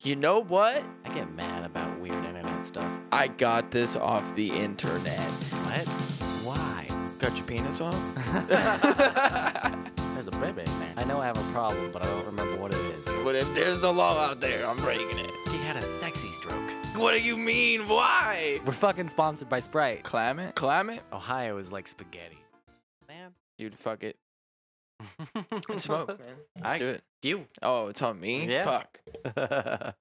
You know what? I get mad about weird internet stuff. I got this off the internet. What? Why? Got your penis off? There's a baby in there. I know I have a problem, but I don't remember what it is. But if there's a law out there? I'm breaking it. He had a sexy stroke. What do you mean? Why? We're fucking sponsored by Sprite. Clam it? Clam it? Ohio is like spaghetti. Man. Dude, fuck it. Smoke, man. Let's I- do it. You. Oh, it's on me? Yeah. Fuck.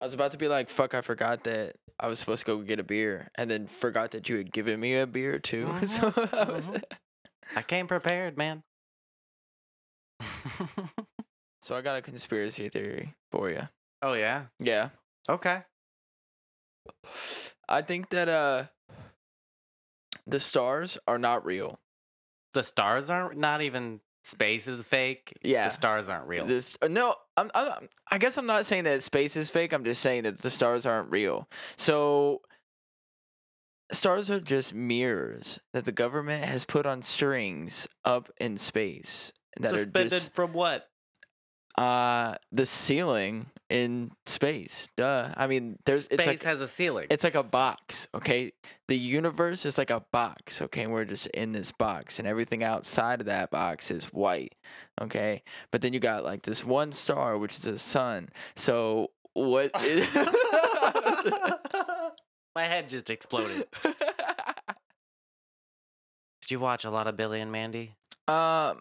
I was about to be like, fuck, I forgot that I was supposed to go get a beer and then forgot that you had given me a beer too. so I was, mhm. I came prepared, man. so I got a conspiracy theory for you. oh yeah. Yeah. Okay. I think that uh the stars are not real. The stars aren't not even space is fake. Yeah. The stars aren't real. This uh, no, I'm, I'm I guess I'm not saying that space is fake. I'm just saying that the stars aren't real. So stars are just mirrors that the government has put on strings up in space that Suspended are just from what? uh the ceiling in space. Duh. I mean, there's it's Space like has a ceiling. it's like a box, okay? The universe is like a box, okay? We're just in this box, and everything outside of that box is white, okay? But then you got like this one star, which is the sun. So what? Is- My head just exploded. Did you watch a lot of Billy and Mandy? um,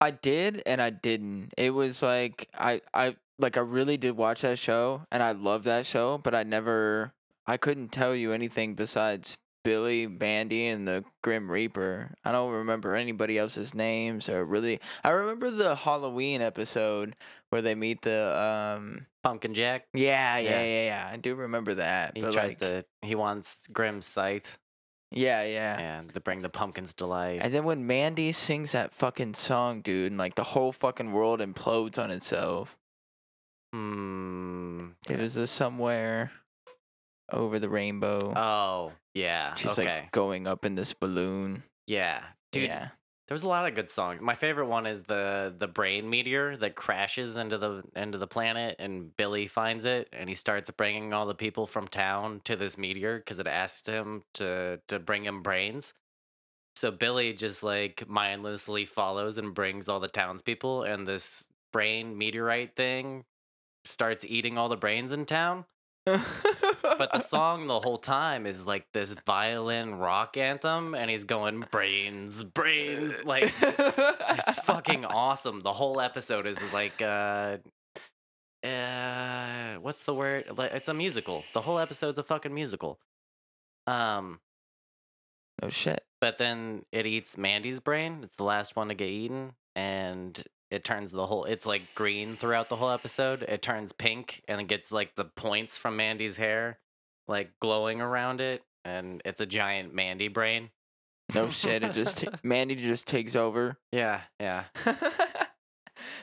I did and I didn't. It was like I I like I really did watch that show, and I love that show, but I never I couldn't tell you anything besides Billy, Mandy, and the Grim Reaper. I don't remember anybody else's names or really. I remember the Halloween episode where they meet the um. Pumpkin Jack. Yeah, yeah, Yeah. yeah, yeah. I do remember that. He tries like, to. He wants Grim's scythe Yeah, yeah. and to bring the pumpkins to life. And then when Mandy sings that fucking song, dude, and like the whole fucking world implodes on itself. Hmm. It was a somewhere over the rainbow. Oh yeah. She's okay. like going up in this balloon. yeah. Dude, yeah. There was a lot of good songs. My favorite one is the the brain meteor that crashes into the into the planet, and Billy finds it, and he starts bringing all the people from town to this meteor because it asks him to to bring him brains. So Billy just like mindlessly follows and brings all the townspeople, and this brain meteorite thing starts eating all the brains in town. But the song the whole time is like this violin rock anthem, and he's going brains, brains, like it's fucking awesome. The whole episode is like uh uh what's the word? Like it's a musical. The whole episode's a fucking musical. Um No shit. but then it eats Mandy's brain. It's the last one to get eaten and it turns the whole it's like green throughout the whole episode. It turns pink and it gets like the points from Mandy's hair like glowing around it and it's a giant Mandy brain. No shit. It just ta- Mandy just takes over. Yeah, yeah.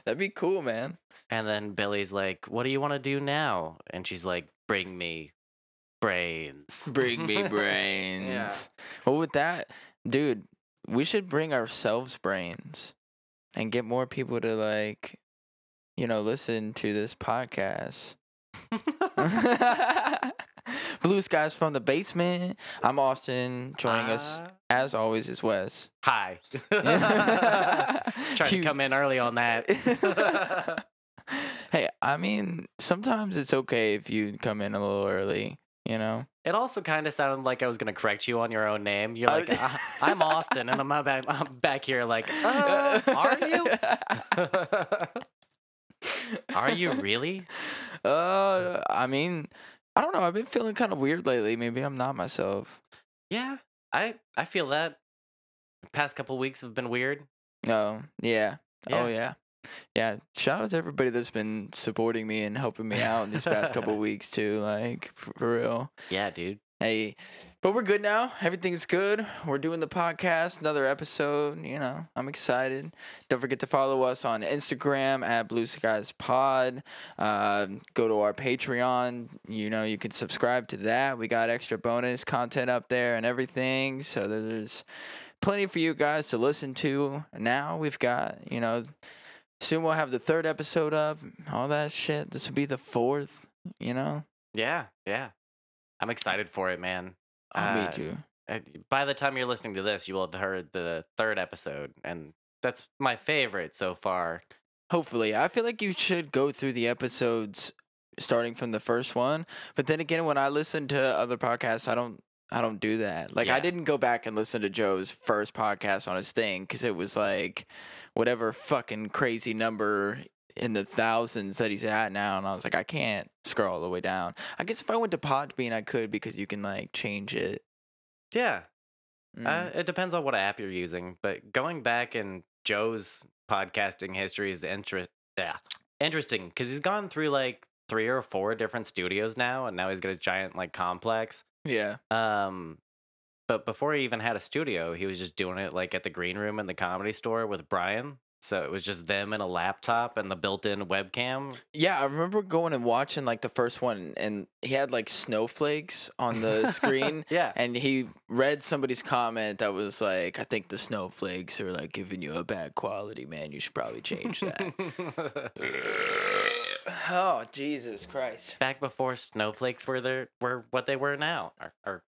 That'd be cool, man. And then Billy's like, "What do you want to do now?" And she's like, "Bring me brains." Bring me brains. Well, with that, dude, we should bring ourselves brains and get more people to like, you know, listen to this podcast. Blue skies from the basement. I'm Austin. Joining us, Ah, as always, is Wes. Hi. Yeah. Tried to come in early on that. hey, I mean, sometimes it's okay if you come in a little early. You know. It also kind of sounded like I was gonna correct you on your own name. You're like, "Uh, "I'm Austin," and I'm back. I'm back here like, uh, "Are you? Are you really?" Uh, I mean, I don't know. I've been feeling kind of weird lately. Maybe I'm not myself. Yeah, I I feel that. past couple weeks have been weird. No, yeah. Oh Yeah. Yeah. Shout out to everybody that's been supporting me and helping me out in these past couple weeks too. Like for, for real. Yeah, dude. Hey, but we're good now. Everything's good. We're doing the podcast, another episode. You know, I'm excited. Don't forget to follow us on Instagram at Blue Skies Pod. Uh, go to our Patreon. You know, you can subscribe to that. We got extra bonus content up there and everything. So there's plenty for you guys to listen to. Now we've got, you know, soon we'll have the third episode up. All that shit. This will be the fourth. You know. Yeah, yeah. I'm excited for it, man. Oh, Uh, me too. Uh, By the time you're listening to this, you will have heard the third episode, and that's my favorite so far. Hopefully, I feel like you should go through the episodes starting from the first one. But then again, when I listen to other podcasts, I don't. I don't do that. Like I didn't go back and listen to Joe's first podcast on his thing because it was like whatever fucking crazy number in the thousands that he's at now, and I was like, I can't scroll all the way down. I guess if I went to Podbean, I could because you can like change it. Yeah, Mm. Uh, it depends on what app you're using, but going back in Joe's podcasting history is interest yeah, interesting because he's gone through like three or four different studios now, and now he's got his giant like complex. Yeah. Um, but before he even had a studio, he was just doing it like at the green room in the comedy store with Brian. So it was just them and a laptop and the built-in webcam. Yeah, I remember going and watching like the first one, and he had like snowflakes on the screen. Yeah, And he read somebody's comment that was like, I think the snowflakes are like giving you a bad quality, man. You should probably change that. oh, Jesus Christ. Back before snowflakes were there were what they were now. Or, or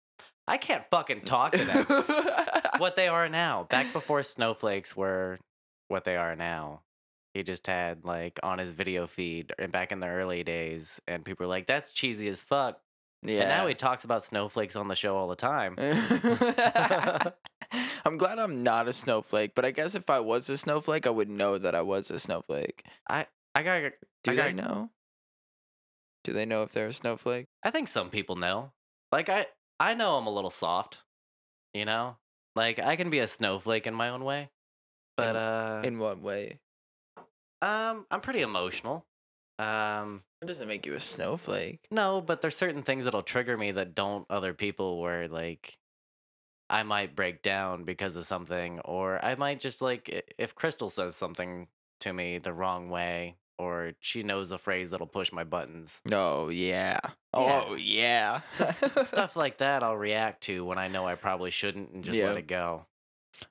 I can't fucking talk today. what they are now. Back before snowflakes were what they are now. He just had like on his video feed and back in the early days, and people were like, "That's cheesy as fuck." yeah. And now he talks about snowflakes on the show all the time. I'm glad I'm not a snowflake, but I guess if I was a snowflake, I would know that I was a snowflake. I got. Do I they know? Do they know if they're a snowflake? I think some people know. Like I, I know I'm a little soft. You know, like I can be a snowflake in my own way, but uh, In what way? um, I'm pretty emotional. Um, It doesn't make you a snowflake. No, but there's certain things that'll trigger me that don't other people where like I might break down because of something or I might just like if Crystal says something to me the wrong way or she knows a phrase that'll push my buttons. Oh yeah. Oh yeah. So st- stuff like that I'll react to when I know I probably shouldn't and just Yeah. let it go.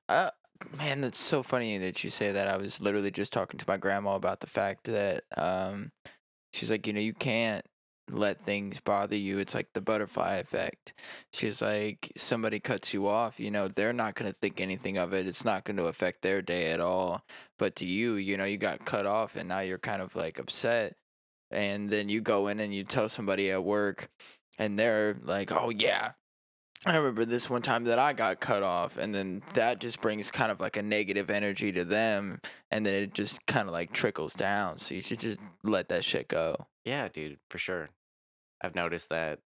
Uh, man, that's so funny that you say that. I was literally just talking to my grandma about the fact that um, she's like, you know, you can't let things bother you. It's like the butterfly effect. She's like, somebody cuts you off, you know, they're not gonna think anything of it. It's not gonna affect their day at all. But to you, you know, you got cut off, and now you're kind of like upset. And then you go in and you tell somebody at work, and they're like, oh yeah, I remember this one time that I got cut off, and then that just brings kind of like a negative energy to them, and then it just kind of like trickles down. So you should just let that shit go. Yeah, dude, for sure. I've noticed that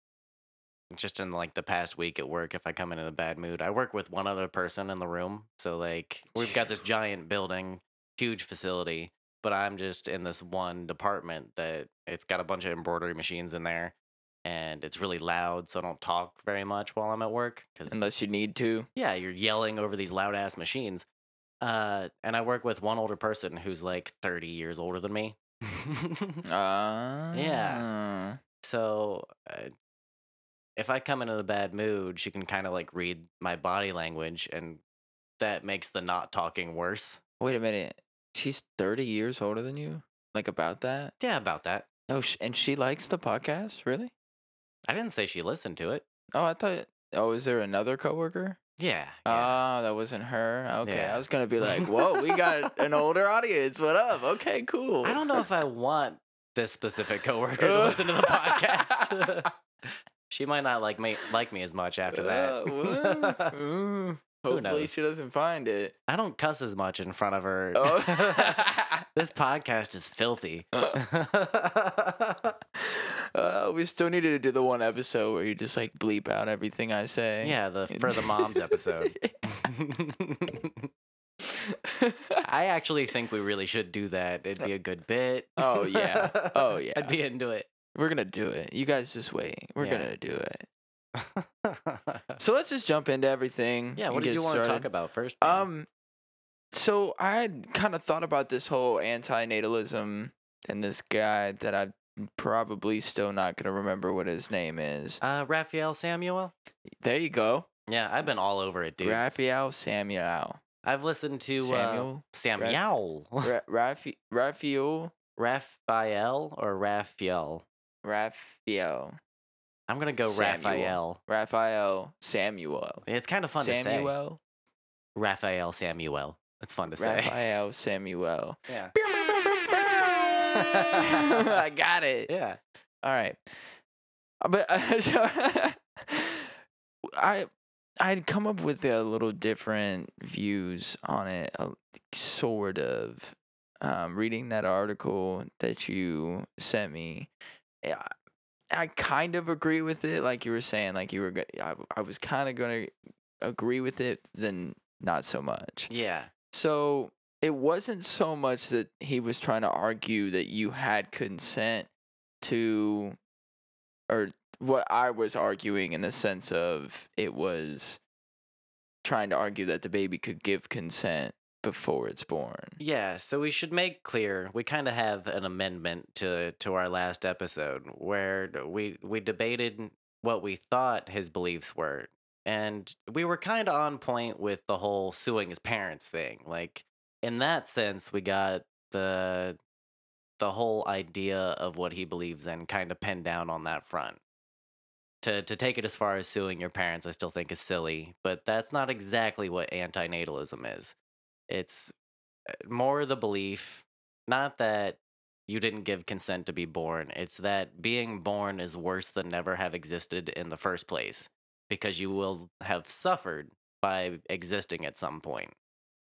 just in like the past week at work, if I come in in a bad mood, I work with one other person in the room. So like we've got this giant building, huge facility, but I'm just in this one department that it's got a bunch of embroidery machines in there and it's really loud. So I don't talk very much while I'm at work because Unless you need to. yeah, you're yelling over these loud ass machines. Uh, and I work with one older person who's like 30 years older than me. Uh, So uh, if I come in in a bad mood, she can kind of like read my body language, and that makes the not talking worse. Wait a minute. She's 30 years older than you? Like about that? Yeah, about that. Oh, sh- and she likes the podcast? Really? I didn't say she listened to it. Oh, I thought. Oh, is there another coworker? Yeah. Oh, that wasn't her. Okay, Yeah. I was gonna be like, "Whoa, we got an older audience. What up? Okay, cool." I don't know if I want this specific coworker to listen to the podcast. she might not like me like me as much after Uh, that. Ooh, Hopefully, knows? she doesn't find it. I don't cuss as much in front of her. Oh. this podcast is filthy. uh, we still needed to do the one episode where you just like bleep out everything I say. yeah, the for the moms episode. I actually think we really should do that. It'd be a good bit. Oh, yeah. Oh, yeah. I'd be into it. We're gonna do it. You guys just wait. We're Yeah. gonna do it. So let's just jump into everything. yeah, and what did get you want to talk about first? man? Um, so I had kind of thought about this whole anti-natalism and this guy that I'm probably still not gonna remember what his name is. uh, Raphael Samuel. There you go, Yeah, I've been all over it, dude. Raphael Samuel. I've listened to Samuel? uh, Samuel, Ra- Raphael, Raphael or Raphael. Raphael, I'm gonna go Samuel. Raphael. Raphael, Samuel, It's kind of fun to say. Samuel, Raphael Samuel. It's fun to say. Raphael, Samuel. Yeah. I got it. Yeah. All right, Uh, but uh, so I I'd come up with a little different views on it, uh, sort of. Um, reading that article that you sent me, yeah, I kind of agree with it. Like you were saying, like you were, go- I, I was kind of going to agree with it, then not so much. Yeah. So it wasn't so much that he was trying to argue that you had consent to, or what I was arguing in the sense of it was trying to argue that the baby could give consent before it's born. Yeah, so we should make clear we kind of have an amendment to to our last episode where we we debated what we thought his beliefs were. And we were kind of on point with the whole suing his parents thing. Like in that sense, we got the the whole idea of what he believes in kind of pinned down on that front. To to take it as far as suing your parents, I still think is silly, but that's not exactly what antinatalism is. It's uh, more the belief not that you didn't give consent to be born it's that being born is worse than never have existed in the first place because you will have suffered by existing at some point.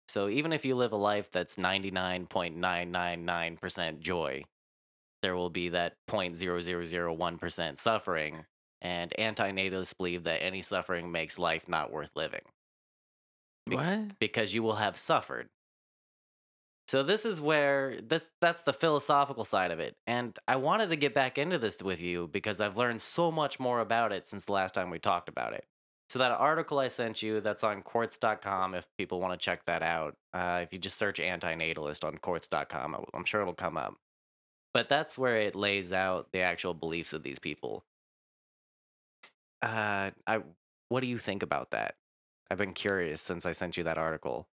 So even if you live a life that's 99.999% joy there will be that 0.0001% suffering and antinatalists believe that any suffering makes life not worth living Be- What? because you will have suffered. So this is where that's that's the philosophical side of it. And I wanted to get back into this with you because I've learned so much more about it since the last time we talked about it. So that article I sent you that's on quartz.com if people want to check that out. Uh, if you just search antinatalist on quartz.com, I'm sure it'll come up. But that's where it lays out the actual beliefs of these people. Uh, I what do you think about that? I've been curious since I sent you that article.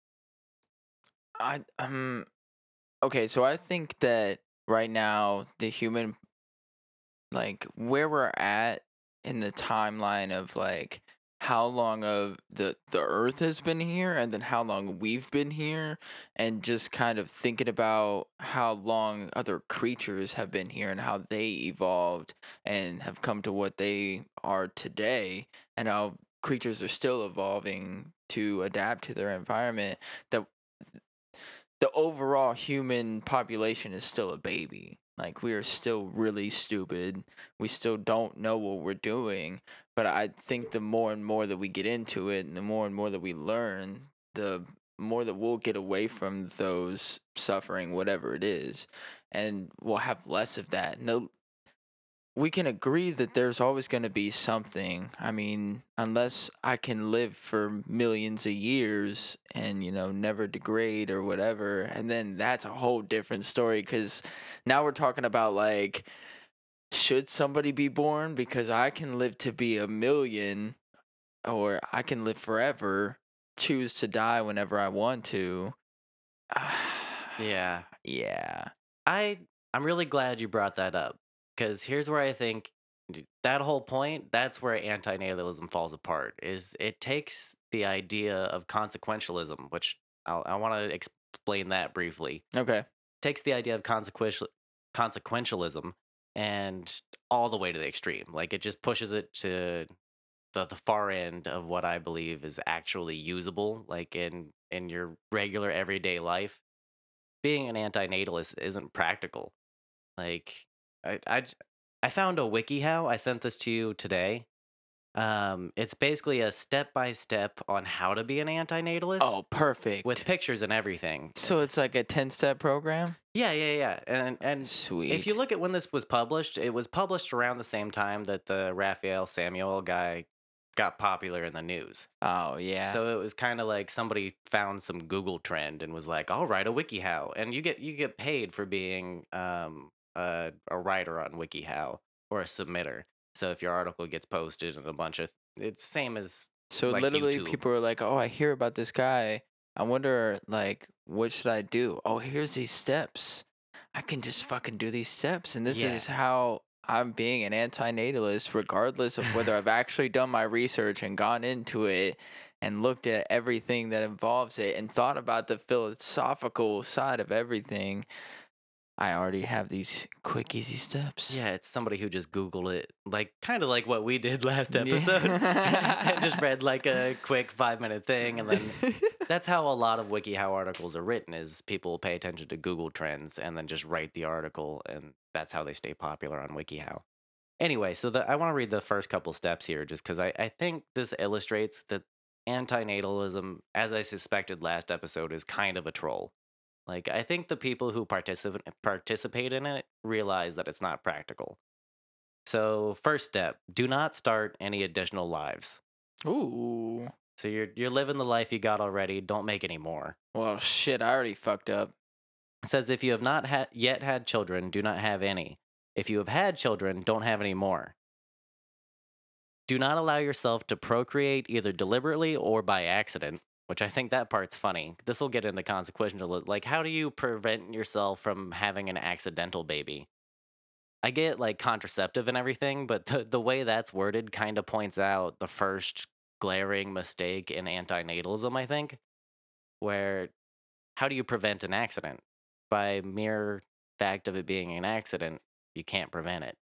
I um okay, so I think that right now the human like where we're at in the timeline of like how long of the the earth has been here and then how long we've been here and just kind of thinking about how long other creatures have been here and how they evolved and have come to what they are today and how creatures are still evolving to adapt to their environment that the overall human population is still a baby. Like we are still really stupid. We still don't know what we're doing. But I think the more and more that we get into it and the more and more that we learn, the more that we'll get away from those suffering, whatever it is. And we'll have less of that. And the, we can agree that there's always going to be something. I mean, unless I can live for millions of years and, you know, never degrade or whatever. And then that's a whole different story because now we're talking about like, should somebody be born? Because I can live to be a million or I can live forever, choose to die whenever I want to. Yeah. yeah. I I'm really glad you brought that up because here's where I think that whole point that's where antinatalism falls apart is it takes the idea of consequentialism which I'll, I want to explain that briefly Okay. takes the idea of consequential consequentialism and all the way to the extreme like it just pushes it to the, the far end of what I believe is actually usable like in in your regular everyday life being an antinatalist isn't practical like I, I I found a WikiHow. I sent this to you today. Um, it's basically a step by step on how to be an antinatalist Oh, perfect. with pictures and everything. so it's like a 10 step program? Yeah, yeah, yeah. And and Sweet. if you look at when this was published, it was published around the same time that the Raphael Samuel guy got popular in the news. Oh, yeah. So it was kind of like somebody found some Google trend and was like, "I'll write a WikiHow," and you get you get paid for being um, a a writer on WikiHow or a submitter. So if your article gets posted and a bunch of it's same as So like literally, YouTube. people are like, "Oh, I hear about this guy. I wonder, like, what should I do? Oh, here's these steps. I can just fucking do these steps, and this Yeah. is how I'm being an anti-natalist, regardless of whether I've actually done my research and gone into it and looked at everything that involves it and thought about the philosophical side of everything. I already have these quick, easy steps. Yeah, it's somebody who just Googled it, like kind of like what we did last Yeah. episode. and just read like a quick five minute thing, and then that's how a lot of WikiHow articles are written. Is people pay attention to Google Trends and then just write the article, and that's how they stay popular on WikiHow. Anyway, so the, I want to read the first couple steps here, just because I, I think this illustrates that antinatalism, as I suspected last episode, is kind of a troll. Like, I think the people who participate participate in it realize that it's not practical. So, first step: do not start any additional lives. Ooh. So you're you're living the life you got already. Don't make any more. Well, shit, I already fucked up. It says if you have not ha- yet had children, do not have any. If you have had children, don't have any more. Do not allow yourself to procreate either deliberately or by accident, which I think that part's funny. This will get into consequential. Like, how do you prevent yourself from having an accidental baby? I get like contraceptive and everything, but the, the way that's worded kind of points out the first glaring mistake in antinatalism, I think, where how do you prevent an accident? By mere fact of it being an accident, you can't prevent it.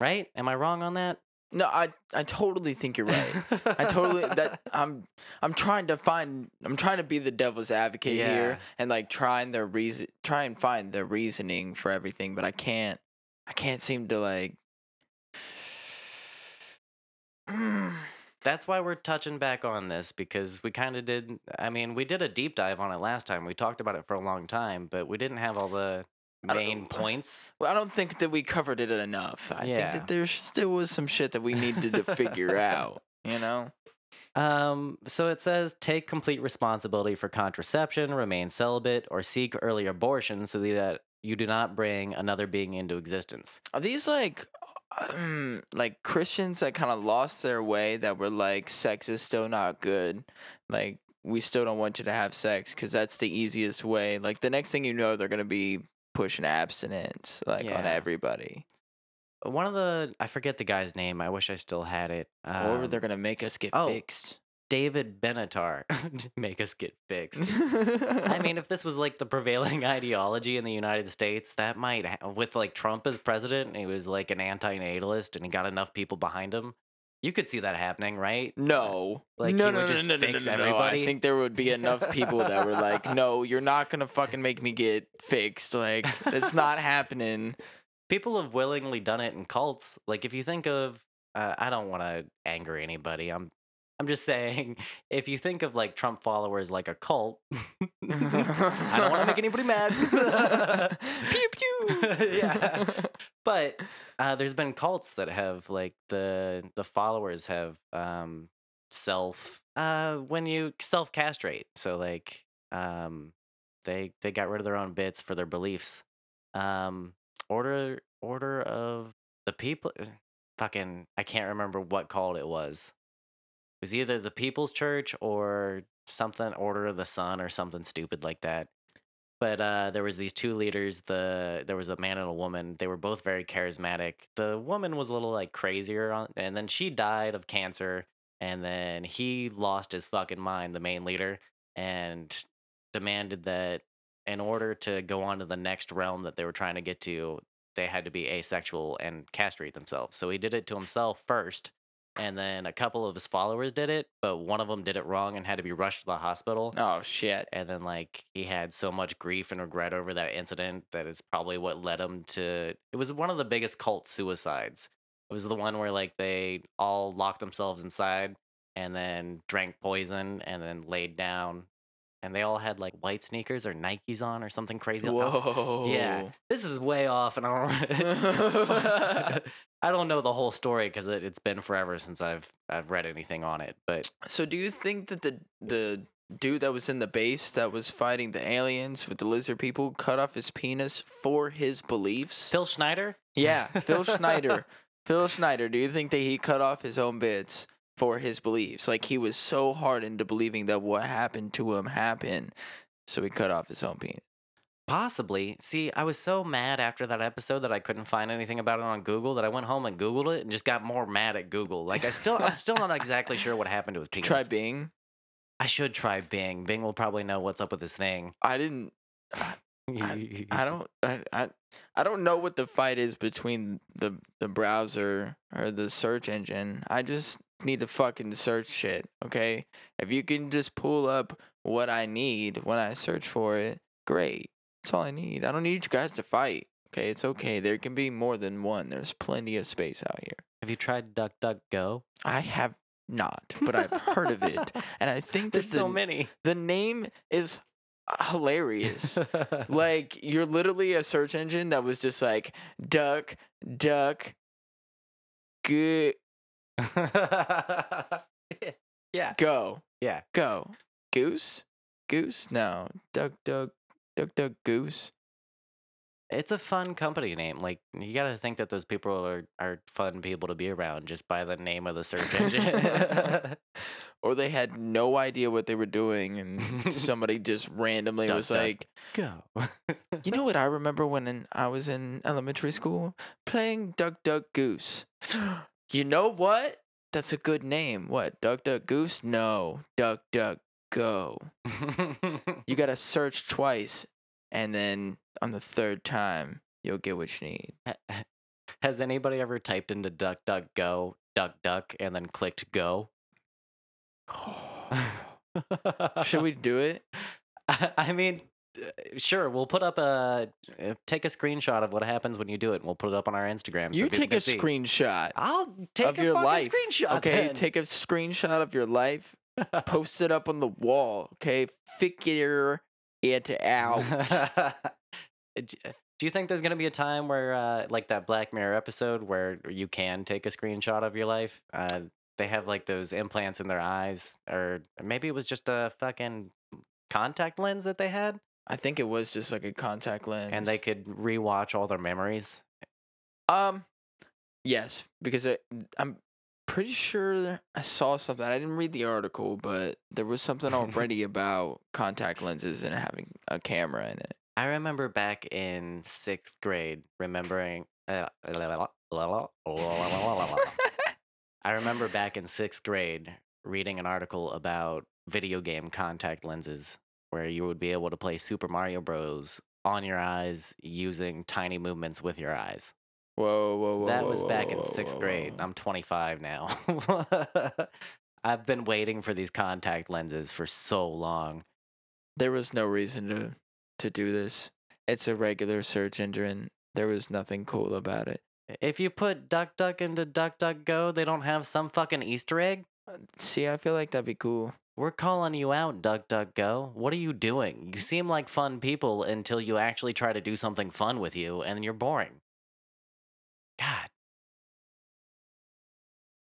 Right? Am I wrong on that? No, I I totally think you're right. I totally that I'm I'm trying to find I'm trying to be the devil's advocate Yeah. here and like trying the reason try and find the reasoning for everything, but I can't I can't seem to like. That's why we're touching back on this because we kind of did. I mean, we did a deep dive on it last time. We talked about it for a long time, but we didn't have all the main points. Well, I don't think that we covered it enough. I Yeah. think that there still was some shit that we needed to figure out, you know? Um, so it says take complete responsibility for contraception, remain celibate, or seek early abortion so that you do not bring another being into existence. Are these like um, like Christians that kind of lost their way that were like sex is still not good. Like we still don't want you to have sex cuz that's the easiest way. Like the next thing you know they're going to be pushing abstinence like on everybody. One of the I forget the guy's name. I wish I still had it. or Um, they're going to make us get oh. fixed. David Benatar make us get fixed. I mean, if this was like the prevailing ideology in the United States, that might, ha- with like Trump as president, and he was like an anti-natalist, and he got enough people behind him. You could see that happening, right? No. Like, no, he no, would no, just no, no, fix no, no, everybody? I think there would be enough people that were like, "No, you're not going to fucking make me get fixed. Like it's not happening." People have willingly done it in cults. Like, if you think of, uh, I don't want to anger anybody. I'm, I'm just saying, if you think of like Trump followers like a cult, I don't want to make anybody mad. pew pew. Yeah. but uh, there's been cults that have like the the followers have um self uh when you self castrate so like um they they got rid of their own bits for their beliefs um order order of the people uh, fucking i can't remember what cult it was was either the people's church or something order of the sun or something stupid like that but uh, there was these two leaders. The there was a man and a woman. They were both very charismatic. The woman was a little like crazier, on, and then she died of cancer. And then he lost his fucking mind, the main leader, and demanded that in order to go on to the next realm that they were trying to get to, they had to be asexual and castrate themselves. So he did it to himself first, and then a couple of his followers did it, but one of them did it wrong and had to be rushed to the hospital Oh shit. and then like he had so much grief and regret over that incident that it's probably what led him to it was one of the biggest cult suicides it was the one where like they all locked themselves inside and then drank poison and then laid down and they all had like white sneakers or nikes on or something crazy Whoa. yeah this is way off and i don't i don't know the whole story because it, it's been forever since i've i've read anything on it but So do you think that the the dude that was in the base that was fighting the aliens with the lizard people cut off his penis for his beliefs? phil schneider Yeah, Phil Schneider. Phil Schneider, do you think that he cut off his own bits for his beliefs. Like he was so hard into believing that what happened to him happened, so he cut off his own penis. Possibly. See, I was so mad after that episode that I couldn't find anything about it on Google that I went home and Googled it and just got more mad at Google. Like I still, I'm still not exactly sure what happened to his penis. Try Bing. I should try Bing. Bing will probably know what's up with this thing. I didn't. I don't. I, I I don't know what the fight is between the the browser or the search engine. I just need to fucking search shit. Okay, if you can just pull up what I need when I search for it, great. That's all I need. I don't need you guys to fight. Okay, it's okay. There can be more than one. There's plenty of space out here. Have you tried DuckDuckGo? I have not, but I've heard of it, and I think There's the, so many. the name is hilarious. like you're literally a search engine that was just like duck, duck, good, yeah, go, yeah. go, goose, goose. No, duck, duck, duck, duck, goose. It's a fun company name. Like you got to think that those people are are fun people to be around just by the name of the search engine. Or they had no idea what they were doing, and somebody just randomly Duck, was duck. like, Go. "You know what I remember when in, I was in elementary school playing Duck, Duck, Goose." you know what? That's a good name. What? Duck, Duck, Goose? No, Duck, Duck, Go. You gotta search twice, and then on the third time, you'll get what you need. Has anybody ever typed into duck duck go duck duck and then clicked go? Should we do it? I mean, sure. We'll put up a uh, take a screenshot of what happens when you do it, and we'll put it up on our Instagram. so you take a see. screenshot I'll take of a your fucking life. screenshot. Okay, then. take a screenshot of your life, post it up on the wall. Okay, figure it out. Do you think there's gonna be a time where, uh, like that Black Mirror episode, where you can take a screenshot of your life? Uh, they have like those implants in their eyes, or maybe it was just a fucking contact lens that they had, I think it was just like a contact lens. and they could rewatch all their memories. um, yes, because it, I'm pretty sure I saw something. I didn't read the article, but there was something already about contact lenses and having a camera in it. I remember back in sixth grade, remembering. Uh, I remember back in sixth grade reading an article about video game contact lenses where you would be able to play Super Mario Bros. on your eyes using tiny movements with your eyes. Whoa, whoa, whoa! that whoa, was whoa, back in sixth whoa, grade. whoa. I'm 25 now. I've been waiting for these contact lenses for so long. There was no reason to to do this. It's a regular search engine. There was nothing cool about it. If you put Duck Duck into Duck Duck Go, they don't have some fucking Easter egg? Uh, see, I feel like that'd be cool. We're calling you out, Duck Duck Go. What are you doing? You seem like fun people until you actually try to do something fun with you, and you're boring. God.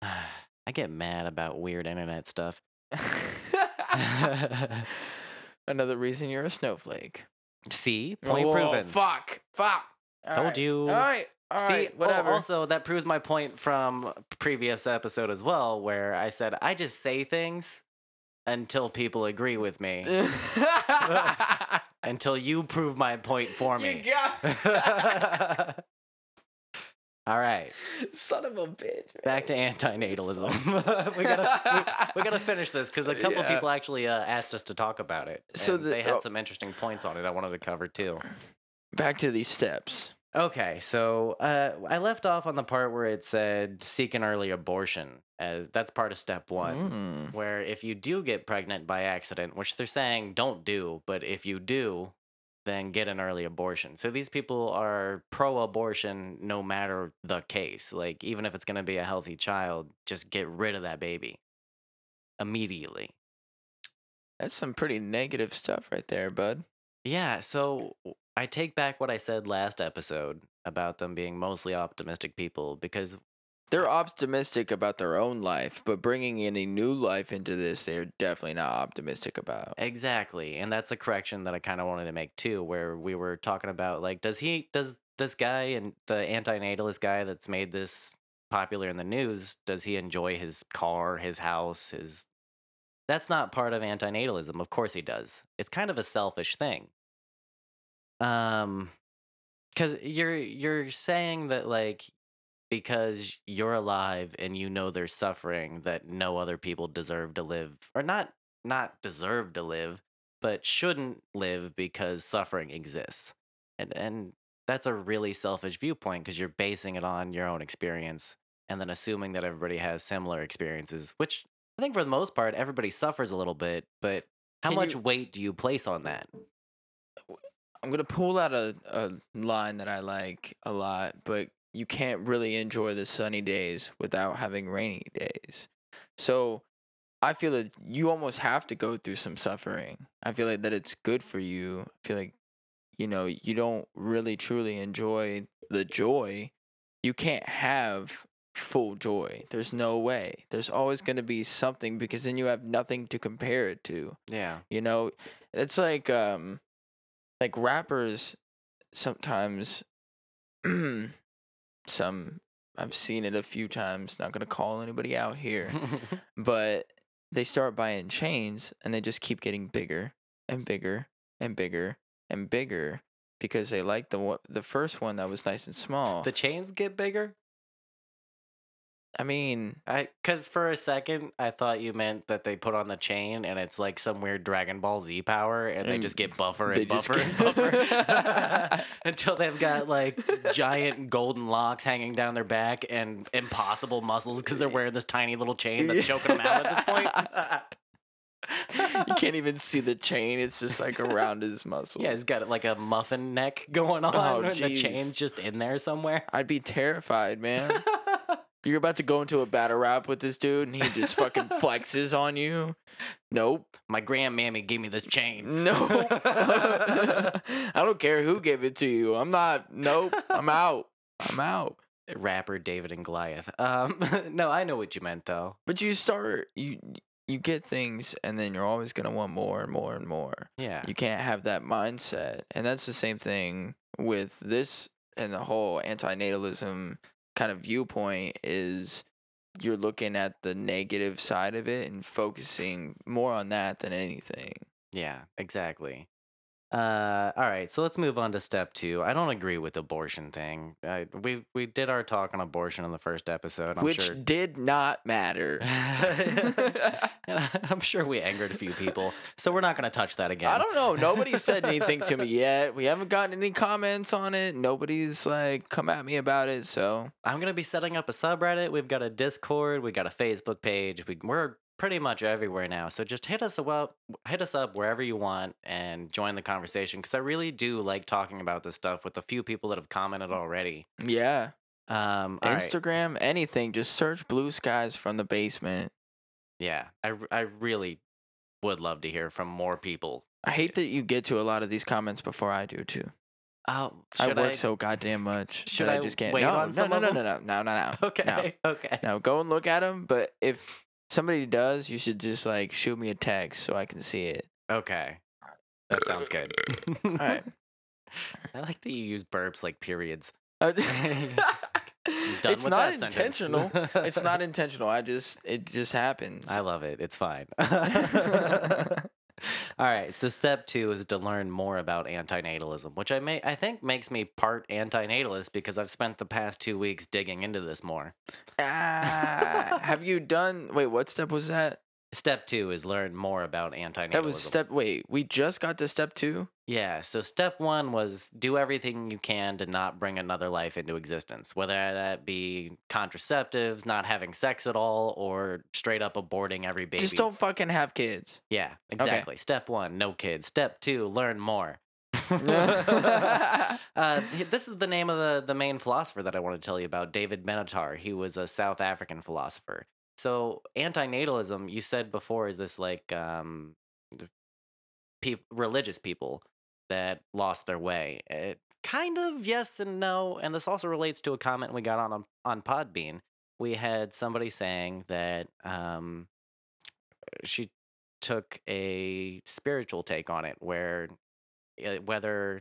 I get mad about weird internet stuff. Another reason you're a snowflake. See? Point Whoa, proven. Fuck. Fuck. All Told right, you. All right. All See, right, oh, whatever. also, that proves my point from previous episode as well, where I said I just say things until people agree with me, until you prove my point for you me. got All right, son of a bitch. back to antinatalism. we gotta we, we gotta finish this because a couple Yeah. people actually uh, asked us to talk about it. So and the- they had oh. some interesting points on it. I wanted to cover too. back to these steps. Okay, so uh, I left off on the part where it said seek an early abortion, as that's part of step one. Mm. Where if you do get pregnant by accident, which they're saying don't do, but if you do, then get an early abortion. So these people are pro abortion no matter the case. Like, even if it's going to be a healthy child, just get rid of that baby immediately. That's some pretty negative stuff right there, bud. Yeah, so I take back what I said last episode about them being mostly optimistic people because They're optimistic about their own life, but bringing any new life into this, they're definitely not optimistic about. Exactly. And that's a correction that I kind of wanted to make too, where we were talking about like, does he, does this guy and the antinatalist guy that's made this popular in the news, does he enjoy his car, his house, his That's not part of antinatalism. Of course he does. It's kind of a selfish thing. Um cuz you're you're saying that like because you're alive and you know there's suffering that no other people deserve to live or not not deserve to live but shouldn't live because suffering exists. And and that's a really selfish viewpoint because you're basing it on your own experience and then assuming that everybody has similar experiences which i think for the most part everybody suffers a little bit but how Can much you- weight do you place on that I'm gonna pull out a, a line that I like a lot, but you can't really enjoy the sunny days without having rainy days. So I feel that you almost have to go through some suffering. I feel like that it's good for you. I feel like you know you don't really truly enjoy the joy. You can't have full joy. There's no way. There's always going to be something because then you have nothing to compare it to. yeah You know, it's like um like rappers sometimes some I've seen it a few times, not to call anybody out here, but they start buying chains and they just keep getting bigger and bigger and bigger and bigger because they like the the first one that was nice and small. the chains get bigger I mean, I because for a second I thought you meant that they put on the chain and it's like some weird Dragon Ball Z power and they just mm. get buffer and buffer and get- buffer until they've got like giant golden locks hanging down their back and impossible muscles because they're wearing this tiny little chain that's choking them out at this point. you can't even see the chain. It's just like around his muscle. Yeah, he's got like a muffin neck going oh, on, Oh, and the chain's just in there somewhere. I'd be terrified, man. You're about to go into a battle rap with this dude and he just fucking flexes on you. Nope. My grandmammy gave me this chain. No. I don't care who gave it to you. I'm not. Nope. I'm out. I'm out. Rapper David and Goliath. Um, no, I know what you meant though. But you start you you get things and then you're always gonna want more and more and more. Yeah. You can't have that mindset. And that's the same thing with this and the whole antinatalism kind of viewpoint is you're looking at the negative side of it and focusing more on that than anything. Yeah, exactly. Uh, all right, so let's move on to step two. I don't agree with the abortion thing. I, we we did our talk on abortion in the first episode. I'm which sure. did not matter. And I'm sure we angered a few people, so we're not going to touch that again. I don't know. Nobody said anything to me yet. We haven't gotten any comments on it. Nobody's like come at me about it. So I'm gonna be setting up a subreddit. We've got a Discord. We got a Facebook page. We, we're pretty much everywhere now. So just hit us up, hit us up wherever you want, and join the conversation. Because I really do like talking about this stuff with a few people that have commented already. yeah, Um, all right. Instagram, anything. Just search Blue Skies from the basement. yeah, I I really would love to hear from more people. I hate that you get to a lot of these comments before I do too. Oh, I work so goddamn much should I I just can't. wait no, on no, no, no, no, no, no, no, no. Okay, okay. No, go and look at them. But if somebody does, you should just like shoot me a text so I can see it. Okay. That sounds good. All right. I like that you use burps like periods. Uh, done it's with not that intentional. it's not intentional. I just it just happens. I love it. It's fine. All right. So step two is to learn more about antinatalism, which I may I think makes me part antinatalist because I've spent the past two weeks digging into this more. Ah, have you done? Wait, what step was that? Step two is learn more about antinatalism. That was step. Wait, we just got to step two. Yeah. So step one was do everything you can to not bring another life into existence, whether that be contraceptives, not having sex at all, or straight up aborting every baby. Just don't fucking have kids. Yeah, exactly. Step one, no kids. Step two, learn more. Uh, this is the name of the, the main philosopher that I want to tell you about, David Benatar. He was a South African philosopher. So, antinatalism, you said before, is this like um, peop religious people that lost their way? It, kind of yes and no. And this also relates to a comment we got on on Podbean. We had somebody saying that um, she took a spiritual take on it where uh, whether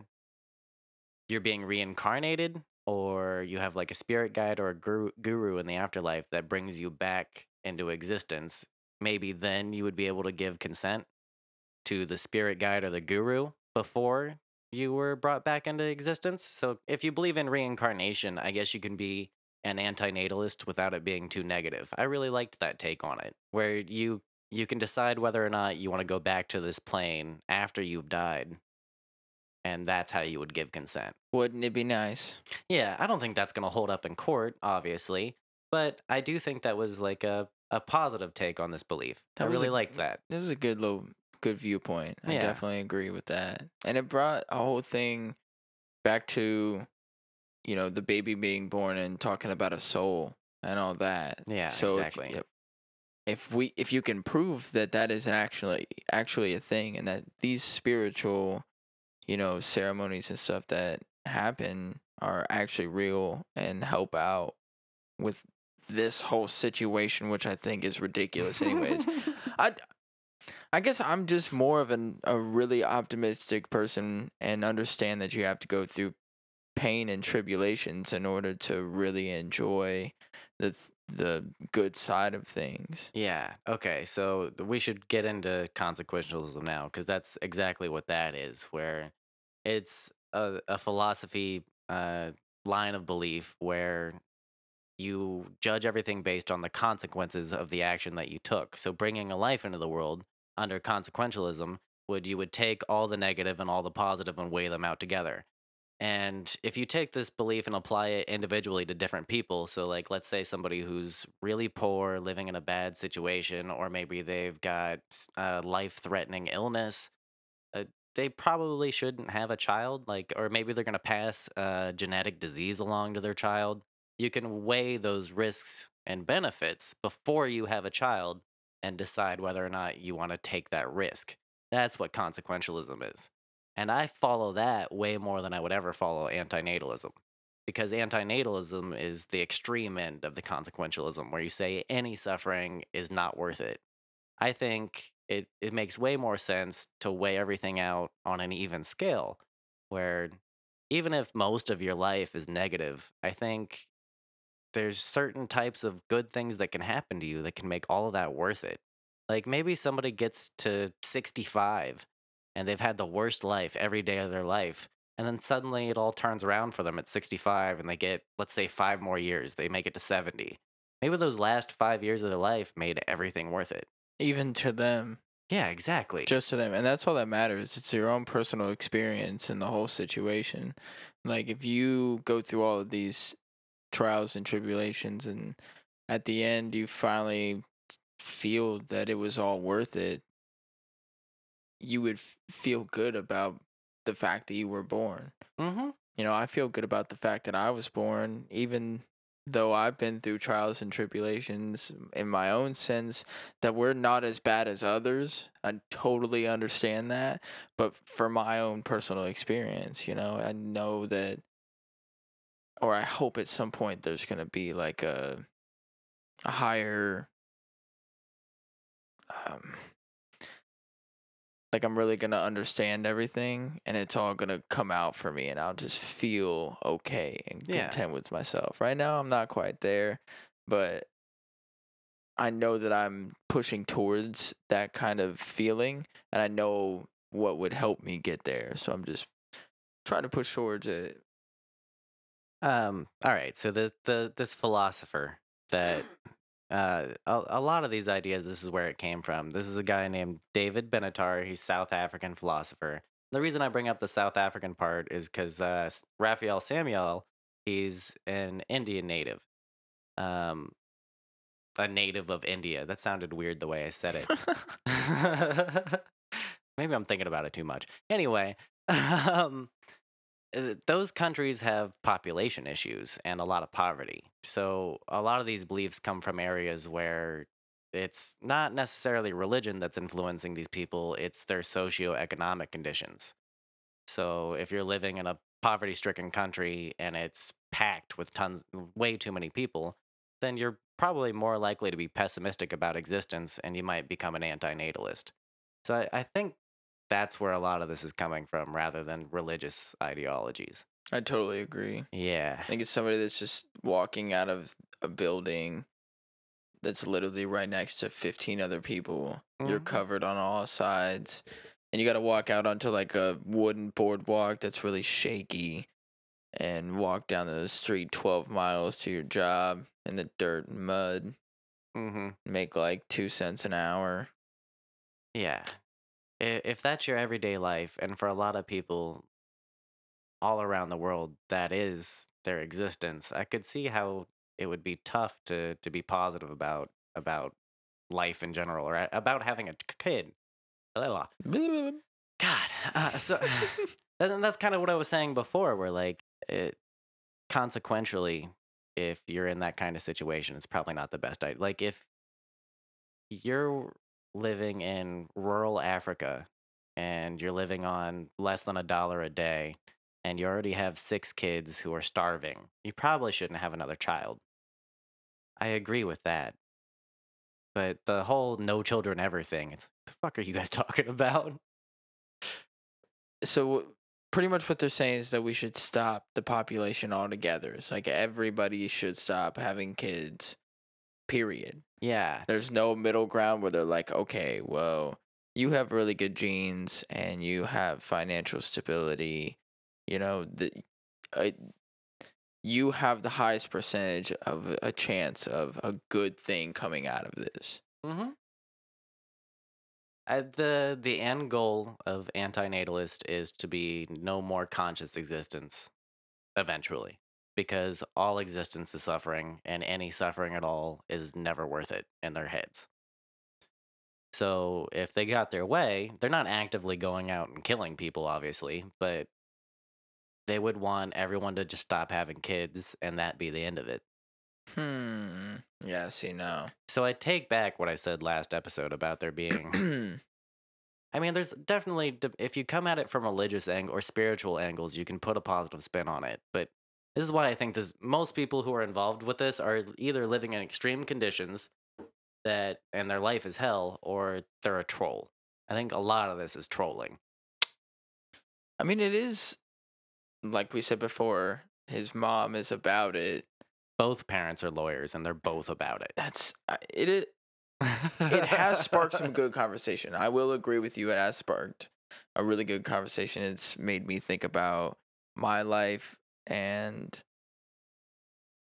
you're being reincarnated or you have like a spirit guide or a guru, guru in the afterlife that brings you back into existence, maybe then you would be able to give consent to the spirit guide or the guru before you were brought back into existence. So if you believe in reincarnation, I guess you can be an antinatalist without it being too negative. I really liked that take on it, where you you can decide whether or not you want to go back to this plane after you've died. And that's how you would give consent. Wouldn't it be nice? Yeah, I don't think that's going to hold up in court, obviously, but I do think that was like a, a positive take on this belief. That I really like that. It was a good little good viewpoint. I Yeah. definitely agree with that. And it brought a whole thing back to you know, the baby being born and talking about a soul and all that. Yeah, so exactly. If, if we if you can prove that that is actually actually a thing and that these spiritual, you know, ceremonies and stuff that happen are actually real and help out with this whole situation, which I think is ridiculous, anyways. I, I guess I'm just more of an a really optimistic person and understand that you have to go through pain and tribulations in order to really enjoy the th- the good side of things. Yeah. Okay. So we should get into consequentialism now because that's exactly what that is, where it's a, a philosophy uh, line of belief where you judge everything based on the consequences of the action that you took. So bringing a life into the world under consequentialism would you would take all the negative and all the positive and weigh them out together. And if you take this belief and apply it individually to different people, so like let's say somebody who's really poor, living in a bad situation, or maybe they've got a life threatening illness, uh, they probably shouldn't have a child. Like, or maybe they're going to pass a genetic disease along to their child. You can weigh those risks and benefits before you have a child and decide whether or not you want to take that risk. That's what consequentialism is. And I follow that way more than I would ever follow antinatalism. Because antinatalism is the extreme end of the consequentialism, where you say any suffering is not worth it. I think it, it makes way more sense to weigh everything out on an even scale, where even if most of your life is negative, I think there's certain types of good things that can happen to you that can make all of that worth it. Like maybe somebody gets to 65 and they've had the worst life every day of their life. And then suddenly it all turns around for them at 65 and they get, let's say, five more years. They make it to 70. Maybe those last five years of their life made everything worth it. Even to them, Yeah, exactly. just to them. And that's all that matters. It's your own personal experience in the whole situation. Like if you go through all of these trials and tribulations and at the end you finally feel that it was all worth it, you would f- feel good about the fact that you were born. mm-hmm. You know, I feel good about the fact that I was born, even though I've been through trials and tribulations in my own sense that we're not as bad as others. I totally understand that. But for my own personal experience, you know, I know that, or I hope at some point there's going to be like a, a higher, um, like I'm really gonna understand everything and it's all gonna come out for me and I'll just feel okay and Yeah. content with myself. Right now I'm not quite there, but I know that I'm pushing towards that kind of feeling and I know what would help me get there. So I'm just trying to push towards it. Um, all right. So the the this philosopher that uh a, a lot of these ideas this is where it came from. This is a guy named David Benatar. He's South African philosopher. The reason I bring up the South African part is because uh, Raphael Samuel, he's an Indian native, um, a native of India. That sounded weird the way I said it. Maybe I'm thinking about it too much. Anyway, um, uh, those countries have population issues and a lot of poverty. So a lot of these beliefs come from areas where it's not necessarily religion that's influencing these people, it's their socioeconomic conditions. So if you're living in a poverty stricken country and it's packed with tons way too many people, then you're probably more likely to be pessimistic about existence and you might become an antinatalist. So I, I think that's where a lot of this is coming from rather than religious ideologies. I totally agree. Yeah. I think it's somebody that's just walking out of a building that's literally right next to 15 other people. You're Mhm. covered on all sides. And you got to walk out onto like a wooden boardwalk that's really shaky and walk down the street 12 miles to your job in the dirt and mud. Mm-hmm. Make like two cents an hour. Yeah. If that's your everyday life, and for a lot of people all around the world, that is their existence, I could see how it would be tough to to be positive about about life in general or about having a kid. God, uh, so and that's kind of what I was saying before, where like it consequentially, if you're in that kind of situation, it's probably not the best idea. Like if you're living in rural Africa and you're living on less than a dollar a day and you already have six kids who are starving, you probably shouldn't have another child. I agree with that. But the whole no children ever thing, it's the fuck are you guys talking about? so pretty much what they're saying is that we should stop the population altogether. It's like everybody should stop having kids. Period. Yeah. There's no middle ground where they're like, okay, well, you have really good genes and you have financial stability. You know, the, uh, you have the highest percentage of a chance of a good thing coming out of this. Mm-hmm. Uh, the the end goal of antinatalist is to be no more conscious existence eventually because all existence is suffering and any suffering at all is never worth it in their heads so if they got their way they're not actively going out and killing people obviously but they would want everyone to just stop having kids and that be the end of it Hmm. Yeah, see, no. so i take back what i said last episode about there being I mean, there's definitely if you come at it from religious angle or spiritual angles, you can put a positive spin on it. But this is why I think this most people who are involved with this are either living in extreme conditions that and their life is hell, or they're a troll. I think a lot of this is trolling. I mean, it is like we said before. His mom is about it. Both parents are lawyers, and they're both about it. That's I- it. Is, it has sparked some good conversation. I will agree with you. It has sparked a really good conversation. It's made me think about my life and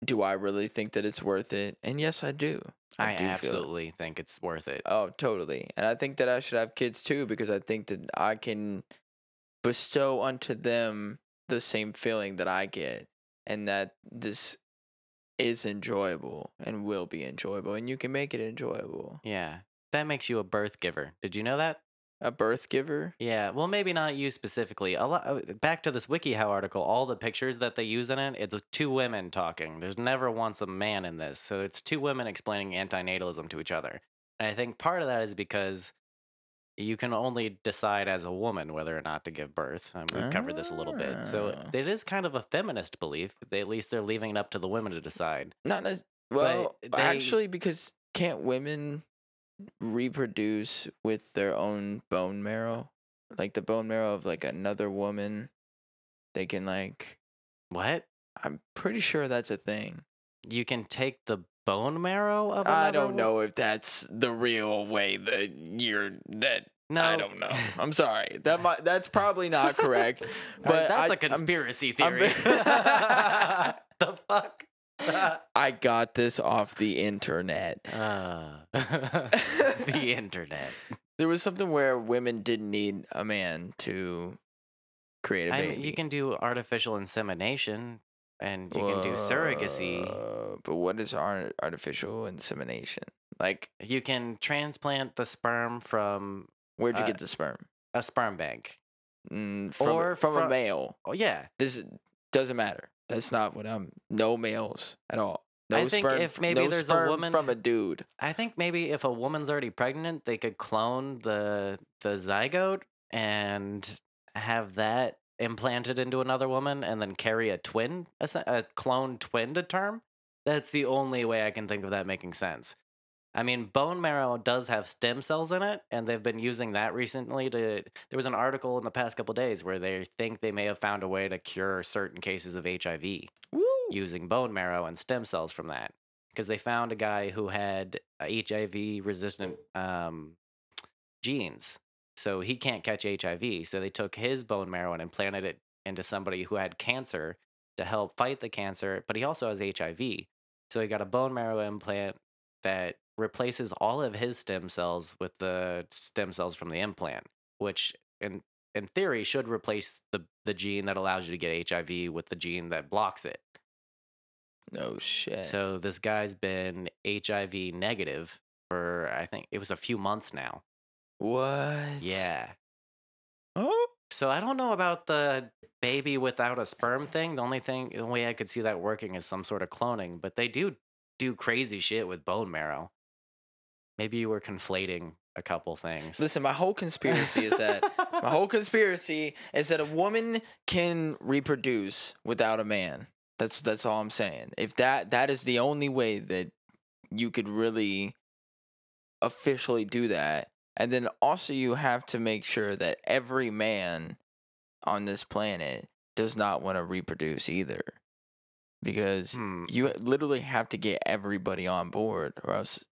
do I really think that it's worth it? And yes, I do. I, do feel it. absolutely think it's worth it. Oh, totally. And I think that I should have kids too because I think that I can bestow unto them the same feeling that I get and that this is enjoyable and will be enjoyable and you can make it enjoyable. Yeah, that makes you a birth giver. Did you know that? A birth giver? Yeah, well, maybe not you specifically. A lot. Uh, back to this WikiHow article, all the pictures that they use in it, it's two women talking. There's never once a man in this, so it's two women explaining antinatalism to each other. And I think part of that is because you can only decide as a woman whether or not to give birth. Um, we've covered this a little bit, so Ah. it is kind of a feminist belief. They, at least they're leaving it up to the women to decide. Not as well, they- actually because can't women reproduce with their own bone marrow? Like the bone marrow of like another woman. They can like What? I'm pretty sure that's a thing. You can take the bone marrow of I don't know if that's the real way that you're that No, I don't know. I'm sorry. That might that's probably not correct. But right, that's I- a conspiracy I'm theory. ve- the fuck? I got this off the internet. Uh, the internet. There was something where women didn't need a man to create a baby. mean, you can do artificial insemination and you can do surrogacy. But what is ar- artificial insemination? Like, You can transplant the sperm from where'd you Uh, get the sperm? a sperm bank. Mm, from or from a male. Oh yeah. This is- doesn't matter. That's not what I'm. No males at all. No I think sperm. if maybe no there's a woman- from a dude. I think maybe if a woman's already pregnant, they could clone the the zygote and have that implanted into another woman and then carry a twin, a, a clone twin to term. That's the only way I can think of that making sense. I mean, bone marrow does have stem cells in it, and they've been using that recently to. There was an article in the past couple days where they think they may have found a way to cure certain cases of HIV Woo! using bone marrow and stem cells from that. Because they found a guy who had HIV resistant um, genes. So he can't catch HIV. So they took his bone marrow and implanted it into somebody who had cancer to help fight the cancer, but he also has HIV. So he got a bone marrow implant that replaces all of his stem cells with the stem cells from the implant, which in in theory should replace the the gene that allows you to get HIV with the gene that blocks it. No shit. So this guy's been HIV negative for I think it was a few months now. What? Yeah. Oh. So I don't know about the baby without a sperm thing. The only thing, the way I could see that working is some sort of cloning, but they do do crazy shit with bone marrow. Maybe you were conflating a couple things. Listen, my whole conspiracy is that my whole conspiracy is that a woman can reproduce without a man. That's that's all I'm saying. If that that is the only way that you could really officially do that. And then also you have to make sure that every man on this planet does not want to reproduce either. Because Hmm. you literally have to get everybody on board or else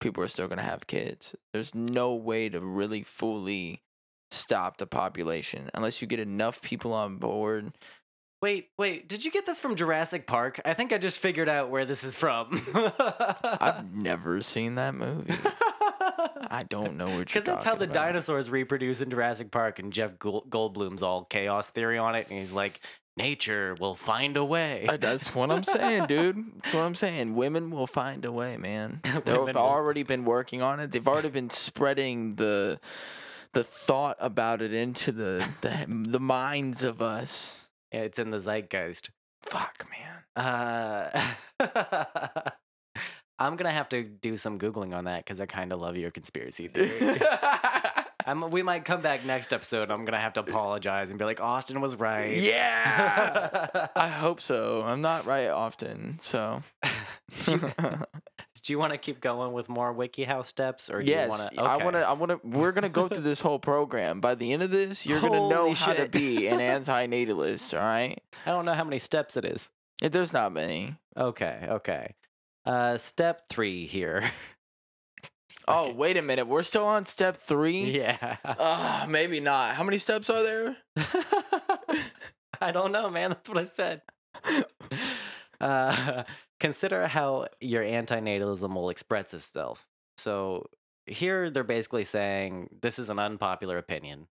people are still going to have kids. There's no way to really fully stop the population unless you get enough people on board. Wait, wait, did you get this from Jurassic Park? I think I just figured out where this is from. I've never seen that movie. I don't know what you're Because that's how the about. dinosaurs reproduce in Jurassic Park, and Jeff Goldblum's all chaos theory on it, and he's like, nature will find a way. Uh, That's what I'm saying, dude. That's what I'm saying. Women will find a way, man. They've Women will. already been working on it. They've already been spreading the the thought about it into the the, the minds of us. Yeah, it's in the zeitgeist. Fuck, man. Uh, I'm gonna have to do some googling on that because I kind of love your conspiracy theory. I'm, we might come back next episode. I'm gonna have to apologize and be like, Austin was right. yeah. I hope so. I'm not right often, so. do you, you want to keep going with more WikiHow steps, or do yes, you want to? I want to. I want to. We're gonna go through this whole program. By the end of this, you're gonna know Holy how to be an anti-natalist. All right. I don't know how many steps it is. It, there's not many. Okay, okay. Uh, step three here. Oh, Okay. wait a minute. We're still on step three. yeah. Uh, maybe not. How many steps are there? I don't know, man. That's what I said. Uh, consider how your antinatalism will express itself. So here they're basically saying this is an unpopular opinion.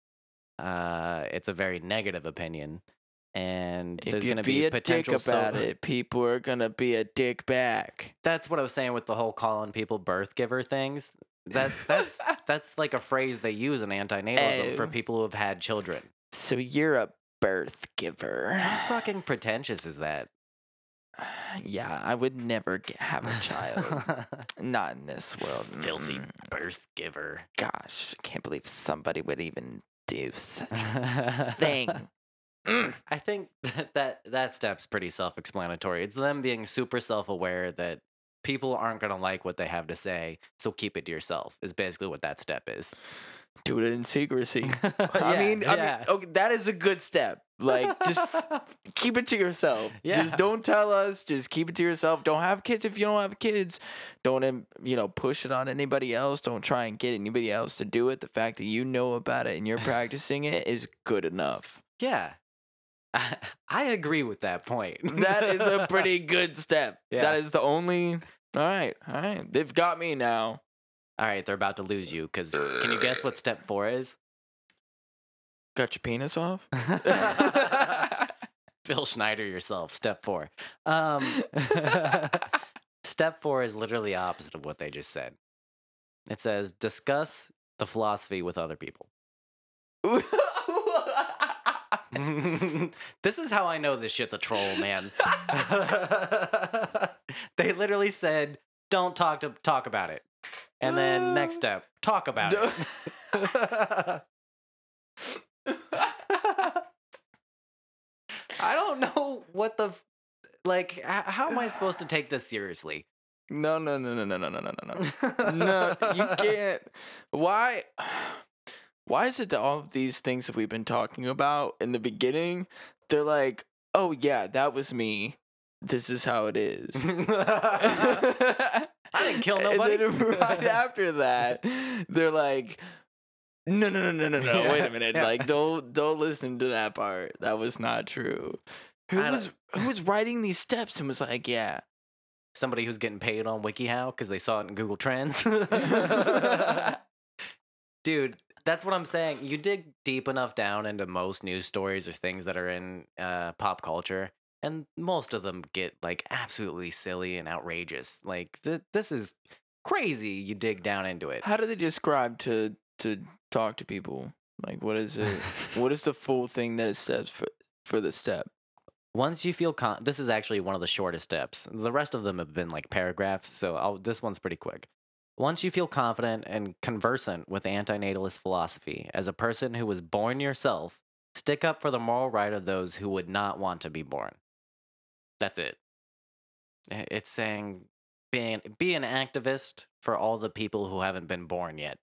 Uh, it's a very negative opinion, and If there's you going to be, be, a dick about so- it, people are gonna be a dick back. That's what I was saying with the whole calling people birth giver things. That that's that's like a phrase they use in antinatalism for Oh. people who have had children. So you're a birth giver. How fucking pretentious is that? Yeah, I would never get, have a child. Not in this world. Filthy birth giver. Gosh, I can't believe somebody would even do such a thing. Mm. I think that, that that step's pretty self-explanatory. It's them being super self-aware that people aren't going to like what they have to say, so keep it to yourself. Is basically what that step is. Do it in secrecy. I Yeah, mean, I mean, yeah. okay, that is a good step. Like, just keep it to yourself. Yeah. Just don't tell us. Just keep it to yourself. Don't have kids if you don't have kids. Don't you know push it on anybody else. Don't try and get anybody else to do it. The fact that you know about it and you're practicing it is good enough. yeah. I, I agree with that point. That is a pretty good step. Yeah. That is the only. All right, all right. They've got me now. All right, they're about to lose you because can you guess what step four is? Got your penis off. Phil Schneider yourself. Step four. Um, step four is literally opposite of what they just said. It says discuss the philosophy with other people. this is how I know this shit's a troll, man. they literally said, "Don't talk to talk about it," and then next step, talk about it. I don't know what the f- like. h- How am I supposed to take this seriously? No, no, no, no, no, no, no, no, no. No, you can't. Why? Why is it that all of these things that we've been talking about in the beginning, they're like, oh yeah, that was me. This is how it is. I didn't kill nobody. And then right after that, they're like, no, no, no, no, no, no. Wait a minute. Yeah. Like, don't don't listen to that part. That was not true. Who was who was writing these steps and was like, yeah. Somebody who's getting paid on WikiHow because they saw it in Google Trends. Dude, that's what I'm saying. You dig deep enough down into most news stories or things that are in uh, pop culture, and most of them get like absolutely silly and outrageous. Like th- this is crazy. You dig down into it. How do they describe to to talk to people? Like, what is it? what is the full thing that it says for for the step? Once you feel con- this is actually one of the shortest steps. The rest of them have been like paragraphs, so I'll, this one's pretty quick. Once you feel confident and conversant with antinatalist philosophy, as a person who was born yourself, stick up for the moral right of those who would not want to be born. That's it. It's saying being be an activist for all the people who haven't been born yet.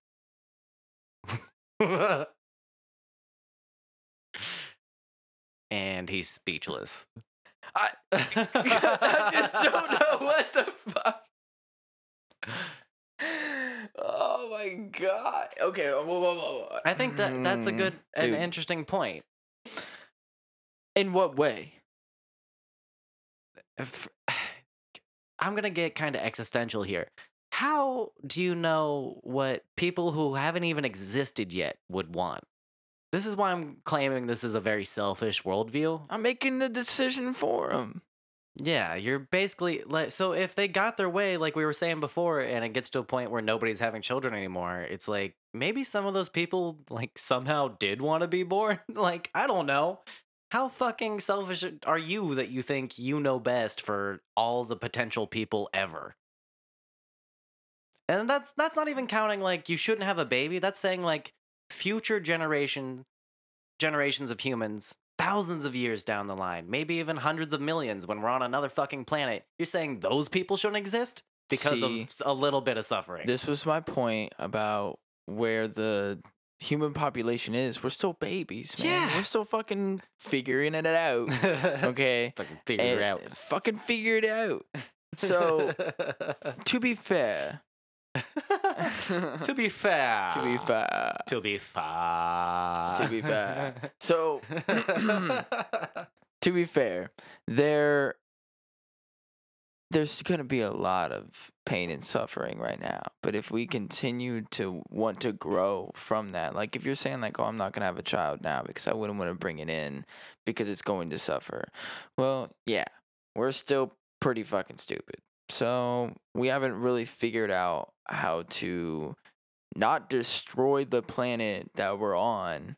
and he's speechless. I, I just don't know what the fuck. Oh my god. Okay. Whoa, whoa, whoa, whoa. I think that that's a Mm, good and dude. interesting point. In what way? If- I'm gonna get kind of existential here. How do you know what people who haven't even existed yet would want? This is why I'm claiming this is a very selfish worldview. I'm making the decision for him. Yeah, you're basically like so if they got their way like we were saying before and it gets to a point where nobody's having children anymore, it's like maybe some of those people like somehow did want to be born. like, I don't know. How fucking selfish are you that you think you know best for all the potential people ever? And that's that's not even counting like you shouldn't have a baby. That's saying like future generation generations of humans thousands of years down the line, maybe even hundreds of millions when we're on another fucking planet. You're saying those people shouldn't exist because See, of a little bit of suffering. This was my point about where the human population is. We're still babies, man. Yeah. We're still fucking figuring it out. Okay. Fucking figure it out. Fucking figure it out. So, to be fair, to be fair. to be fair, To be fair. To be fair. so to be fair, there there's going to be a lot of pain and suffering right now. But if we continue to want to grow from that, like if you're saying like, "Oh, I'm not going to have a child now because I wouldn't want to bring it in because it's going to suffer." Well, yeah, we're still pretty fucking stupid. So, we haven't really figured out how to not destroy the planet that we're on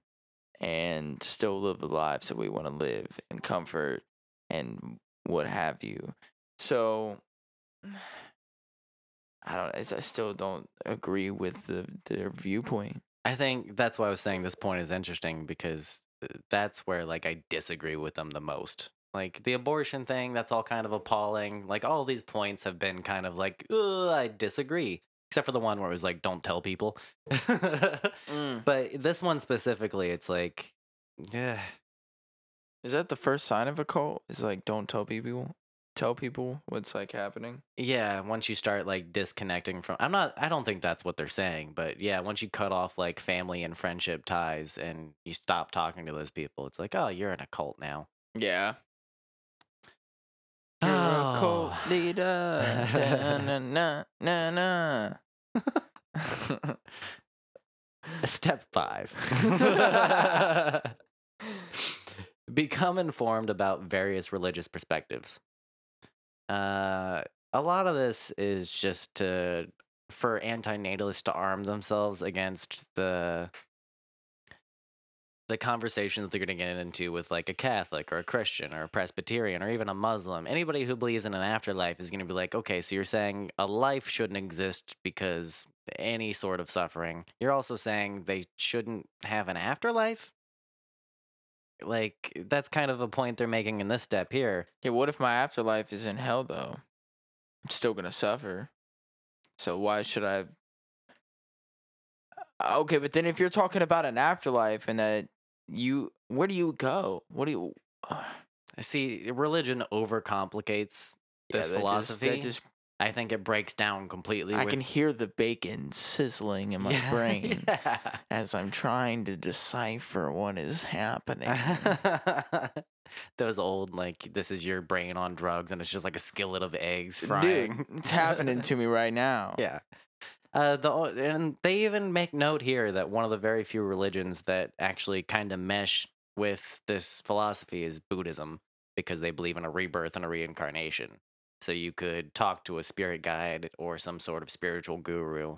and still live the lives that we want to live in comfort and what have you. So I don't I still don't agree with the their viewpoint. I think that's why I was saying this point is interesting because uh, that's where like I disagree with them the most. Like the abortion thing, that's all kind of appalling. Like all these points have been kind of like, I disagree. Except for the one where it was like, don't tell people. Mm. but this one specifically, it's like, yeah, Is that the first sign of a cult? Is like don't tell people tell people what's like happening? yeah. Once you start like disconnecting from, I'm not, I don't think that's what they're saying, but yeah, once you cut off like family and friendship ties and you stop talking to those people, it's like, oh, you're in a cult now. Yeah. You're a cult Oh. leader. Da, na, na, na, na. Step five. Become informed about various religious perspectives. Uh, a lot of this is just to for antinatalists to arm themselves against the the conversations they're going to get into with like a Catholic or a Christian or a Presbyterian or even a Muslim. Anybody who believes in an afterlife is going to be like, okay, so you're saying a life shouldn't exist because any sort of suffering. You're also saying they shouldn't have an afterlife? Like, that's kind of a point they're making in this step here. yeah, what if my afterlife is in hell though? I'm still gonna suffer. So why should I? Uh, Okay, but then if you're talking about an afterlife and that you, where do you go? What do you? See, religion overcomplicates Yeah, this just- philosophy. that just I think it breaks down completely. I with- can hear the bacon sizzling in my Yeah, brain yeah. as I'm trying to decipher what is happening. Those old like this is your brain on drugs and it's just like a skillet of eggs Dude, frying. it's happening to me right now. yeah. Uh, the and they even make note here that one of the very few religions that actually kind of mesh with this philosophy is Buddhism because they believe in a rebirth and a reincarnation. So you could talk to a spirit guide or some sort of spiritual guru,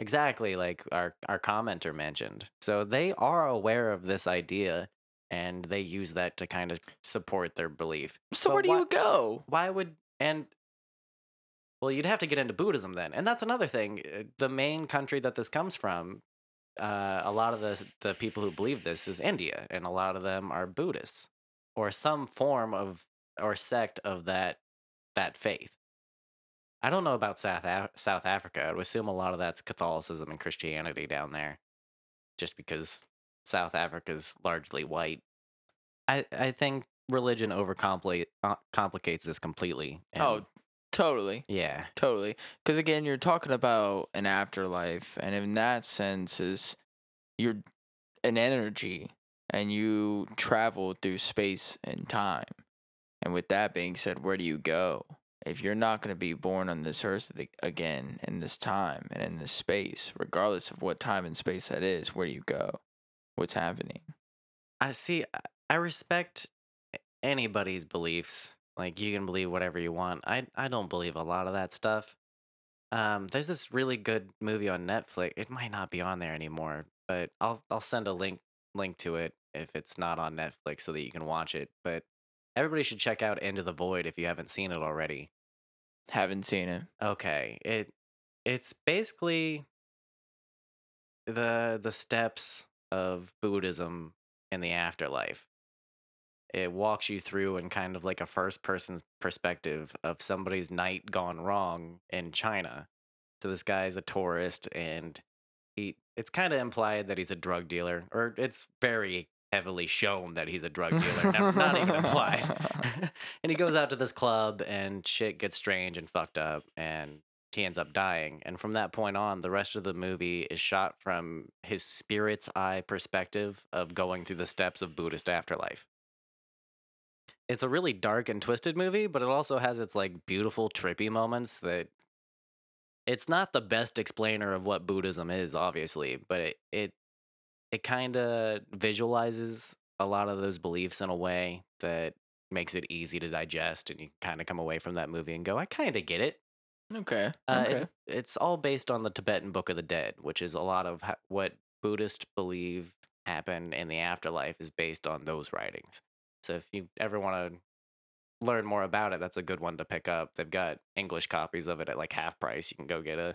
exactly like our our commenter mentioned. So they are aware of this idea and they use that to kind of support their belief So But where do why- you go? why would and well you'd have to get into buddhism then and that's another thing uh, the main country that this comes from uh, a lot of the the people who believe this is india and a lot of them are buddhists or some form of or sect of that that faith. I don't know about south Af- south africa i would assume a lot of that's catholicism and christianity down there just because south africa's largely white. I i think religion overcomplicate uh, complicates this completely and- Oh, totally. yeah Totally. Because again, you're talking about an afterlife, and in that sense, is you're an energy, and you travel through space and time. And with that being said, where do you go? If you're not going to be born on this earth again in this time and in this space, regardless of what time and space that is, where do you go? What's happening? I see. I- I respect anybody's beliefs. Like you can believe whatever you want. I I don't believe a lot of that stuff. Um, there's this really good movie on Netflix. It might not be on there anymore, but I'll I'll send a link link to it if it's not on Netflix so that you can watch it. But everybody should check out Into the Void if you haven't seen it already. Haven't seen it. Okay, it it's basically the the steps of Buddhism in the afterlife. It walks you through in kind of like a first person perspective of somebody's night gone wrong in China. So this guy's a tourist and he it's kind of implied that he's a drug dealer or it's very heavily shown that he's a drug dealer, never, not even implied. and he goes out to this club and shit gets strange and fucked up and he ends up dying. And from that point on, the rest of the movie is shot from his spirit's eye perspective of going through the steps of Buddhist afterlife. It's a really dark and twisted movie, but it also has its like beautiful trippy moments that it's not the best explainer of what Buddhism is, obviously, but it it, it kind of visualizes a lot of those beliefs in a way that makes it easy to digest and you kind of come away from that movie and go, I kind of get it. okay. Uh, okay. It's it's all based on the Tibetan Book of the Dead, which is a lot of ha- what Buddhists believe happen in the afterlife is based on those writings. So if you ever want to learn more about it, that's a good one to pick up. They've got English copies of it at like half price. You can go get a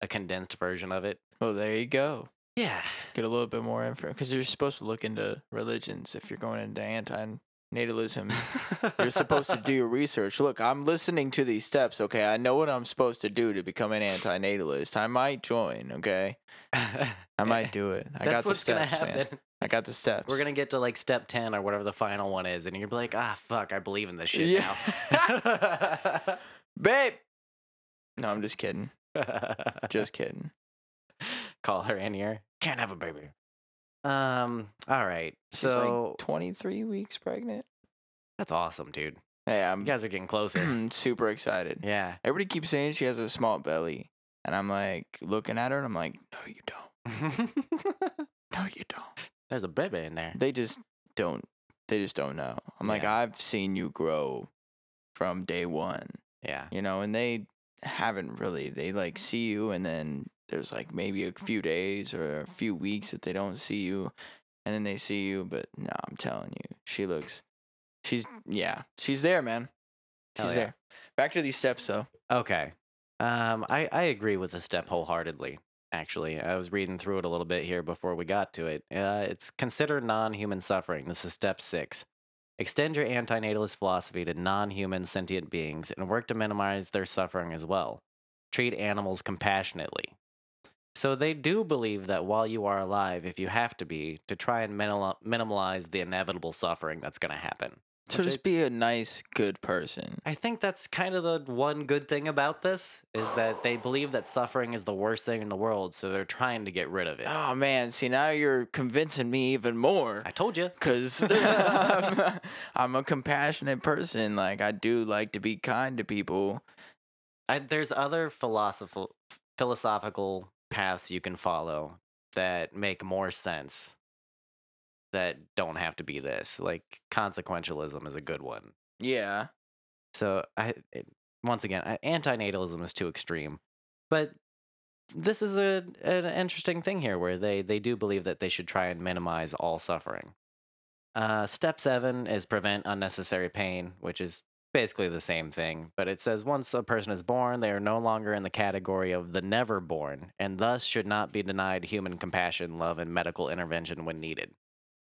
a condensed version of it. well, there you go. Yeah. get a little bit more info because you're supposed to look into religions if you're going into anti-natalism. you're supposed to do your research. Look, I'm listening to these steps. Okay, I know what I'm supposed to do to become an anti-natalist. I might join. Okay, I might do it. I got the steps, man. I got the steps. We're gonna get to like step ten or whatever the final one is, and you're gonna be like, ah, fuck, I believe in this shit Yeah. now. babe. No, I'm just kidding. Just kidding. call her in here. Can't have a baby. Um. All right. She's so like 23 weeks pregnant. that's awesome, dude. Hey, You I'm guys are getting closer. super excited. yeah. Everybody keeps saying she has a small belly, and I'm like looking at her, and I'm like, no, you don't. No, you don't. There's a baby in there. They just don't. They just don't know. I'm like, Yeah. I've seen you grow from day one, Yeah. you know, and they haven't really. They like see you, and then there's like maybe a few days or a few weeks that they don't see you, and then they see you. But no, I'm telling you, she looks. She's yeah, she's there, man. She's yeah. there. Back to these steps, though. Okay. Um. I I agree with the step wholeheartedly. Actually, I was reading through it a little bit here before we got to it. Uh, it's consider non-human suffering. This is step six. Extend your antinatalist philosophy to non human sentient beings and work to minimize their suffering as well. Treat animals compassionately. So they do believe that while you are alive, if you have to be, to try and minimal- minimalize the inevitable suffering that's going to happen. So Which I- just be a nice, good person. I think that's kind of the one good thing about this is that they believe that suffering is the worst thing in the world, so they're trying to get rid of it. Oh man, see now you're convincing me even more. I told you. Cause I'm, I'm a compassionate person. Like I do like to be kind to people. I, there's other philosophical philosophical paths you can follow that make more sense that don't have to be this. Like consequentialism is a good one. Yeah. So I it, once again, I- antinatalism is too extreme, but this is a an interesting thing here where they they do believe that they should try and minimize all suffering. Uh, step seven is prevent unnecessary pain, which is basically the same thing, but it says once a person is born, they are no longer in the category of the never born, and thus should not be denied human compassion, love, and medical intervention when needed.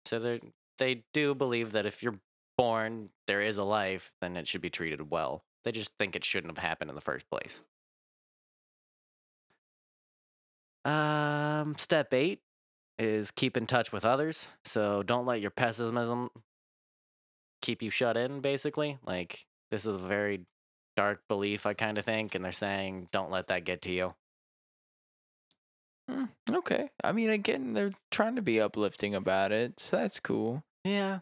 So they they do believe that if you're born, there is a life, then it should be treated well. They just think it shouldn't have happened in the first place. Um, step eight is keep in touch with others. So don't let your pessimism keep you shut in, basically. Like, this is a very dark belief, I kind of think, and they're saying don't let that get to you. Mm, okay. I mean, again, they're trying to be uplifting about it, so that's cool. Yeah.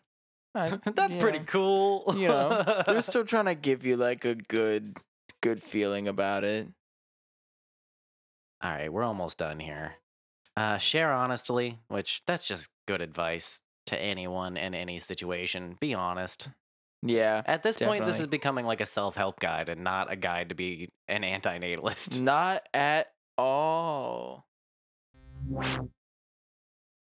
I, That's pretty cool. You know, they're still trying to give you like a good, good feeling about it. All right, we're almost done here. Uh, share honestly, which that's just good advice to anyone in any situation. Be honest. Yeah. At this point, this is becoming like a self help guide and not a guide to be an anti natalist. Not at all.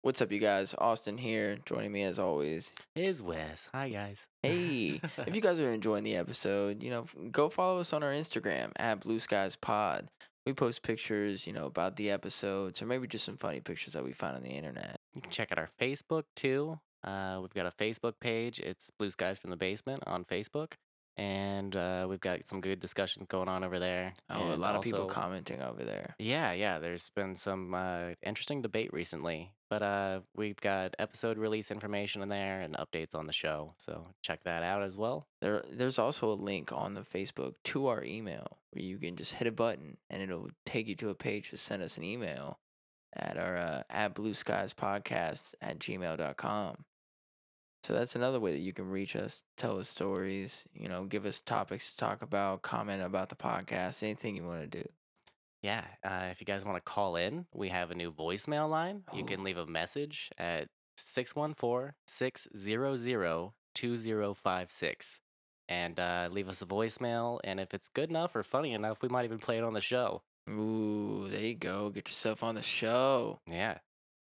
What's up, you guys? Austin here, joining me as always. Is Wes. Hi, guys. Hey, if you guys are enjoying the episode, you know, go follow us on our Instagram at Blue Skies Pod. We post pictures, you know, about the episodes, or maybe just some funny pictures that we find on the internet. You can check out our Facebook too. Uh, we've got a Facebook page. It's Blue Skies from the Basement on Facebook. And uh, we've got some good discussions going on over there. Oh, a And lot of people commenting over there. Yeah, yeah. There's been some uh, interesting debate recently, but uh, we've got episode release information in there and updates on the show. So check that out as well. There, there's also a link on the Facebook to our email where you can just hit a button and it'll take you to a page to send us an email at our uh, at Blue Skies Podcast at gmail.com. So that's another way that you can reach us, tell us stories, you know, give us topics to talk about, comment about the podcast, anything you want to do. Yeah, uh, if you guys want to call in, we have a new voicemail line. You Oh. can leave a message at 614 600 2056 and uh, leave us a voicemail. And if it's good enough or funny enough, we might even play it on the show. Ooh, there you go. Get yourself on the show. Yeah.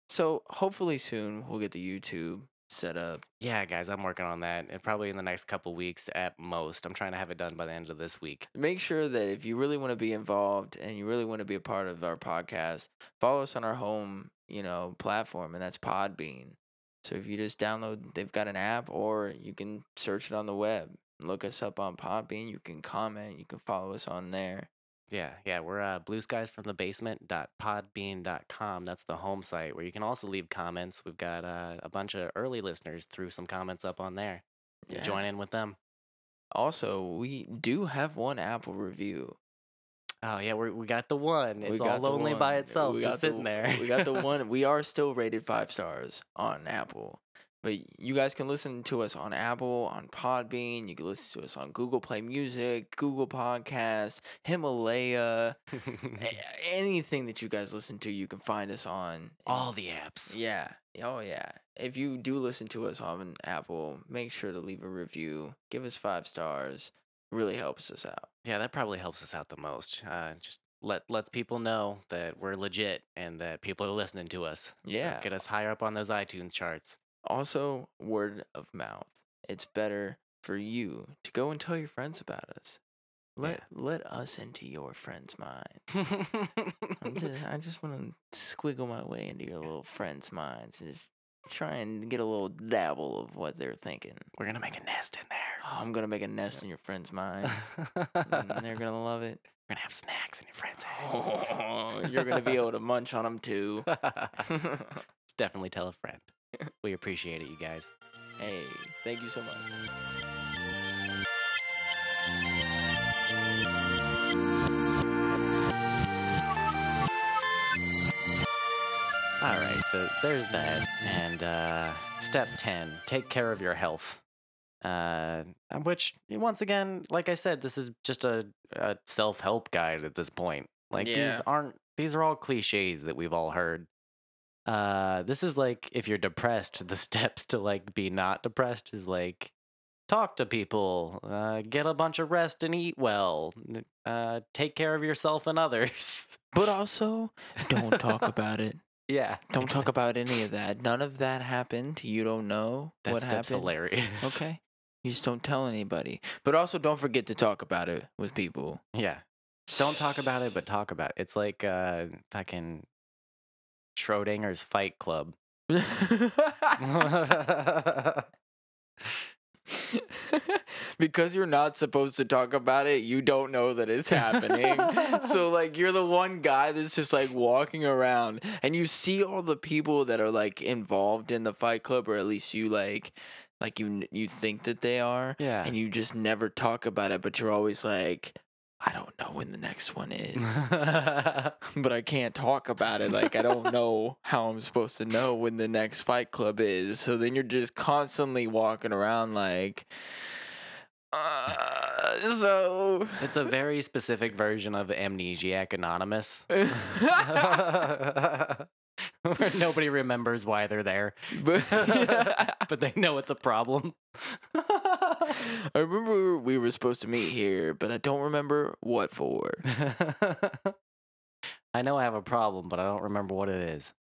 So hopefully soon we'll get the YouTube set up. Yeah, guys, I'm working on that. And probably in the next couple weeks at most. I'm trying to have it done by the end of this week. make sure that if you really want to be involved and you really want to be a part of our podcast, follow us on our home, you know, platform, and that's Podbean. So if you just download, they've got an app, or you can search it on the web. Look us up on Podbean. You can comment. You can follow us on there. Yeah, yeah, we're uh, blue skies from the basement.podbean.com. That's the home site where you can also leave comments. We've got uh, a bunch of early listeners threw some comments up on there. You Join in with them. Also, we do have one Apple review. Oh yeah, we we got the one. It's all lonely by itself, We just the- sitting there. we got the one. We are still rated five stars on Apple. But you guys can listen to us on Apple, on Podbean. You can listen to us on Google Play Music, Google Podcasts, Himalaya, anything that you guys listen to, you can find us on. all the apps. Yeah. Oh, yeah. If you do listen to us on Apple, make sure to leave a review. Give us five stars. Really helps us out. Yeah, that probably helps us out the most. Uh, just let lets people know that we're legit and that people are listening to us. So Yeah. get us higher up on those iTunes charts. Also, word of mouth. It's better for you to go and tell your friends about us. Let let us into your friends' minds. Just, I just want to squiggle my way into your little friends' minds and just try and get a little dabble of what they're thinking. We're gonna make a nest in Oh, I'm gonna make a nest in your friends' minds. and they're gonna love it. We're gonna have snacks in your friend's Oh, you're gonna be able to munch on them too. Definitely tell a friend. We appreciate it, you guys. hey, thank you so much. All right, so there's that. And uh, step 10 take care of your health. Uh, which, once again, like I said, this is just a, a self help guide at this point. Like, Yeah. these aren't, these are all cliches that we've all heard. Uh, this is like if you're depressed, the steps to like be not depressed is like talk to people, uh, get a bunch of rest and eat well, uh, take care of yourself and others. But also, don't talk about it. yeah. Don't talk about any of that. None of that happened. You don't know That what step's happened. hilarious. Okay. You just don't tell anybody. But also, don't forget to talk about it with people. Yeah. Don't talk about it, but talk about it. It's like uh fucking Schrodinger's Fight Club. because you're not supposed to talk about it, you don't know that it's happening. so like you're the one guy that's just like walking around and you see all the people that are like involved in the fight club or at least you like like you you think that they are yeah. and you just never talk about it but you're always like I don't know when the next one is. but I can't talk about it. Like I don't know how I'm supposed to know when the next fight club is. So then you're just constantly walking around like uh, so it's a very specific version of Amnesiac Anonymous. Where nobody remembers why they're there, but but they know it's a problem. I remember we were supposed to meet here, but I don't remember what for. I know I have a problem, but I don't remember what it is.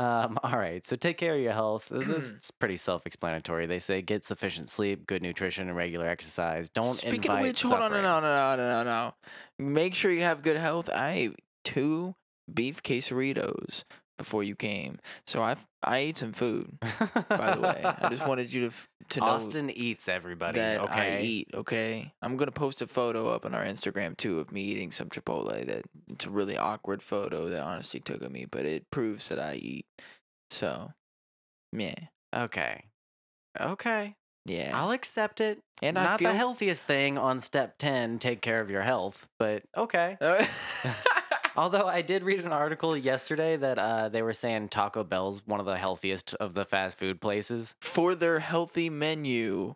Um, all right, so take care of your health. This is pretty self-explanatory. They say get sufficient sleep, good nutrition, and regular exercise. Don't Speaking invite of which, hold on, no, no, no, no, no, no. Make sure you have good health. I ate two beef quesadillas before you came, so I I ate some food. By the way, I just wanted you to f- to know Austin eats everybody. that okay. I eat. Okay, I'm gonna post a photo up on our Instagram too of me eating some Chipotle. That it's a really awkward photo that Honesty took of me, but it proves that I eat. So, yeah, Okay. Okay. yeah. I'll accept it. and I Not feel the healthiest thing on step 10, take care of your health, but okay. Although I did read an article yesterday that uh, they were saying Taco Bell's one of the healthiest of the fast food places. for their healthy menu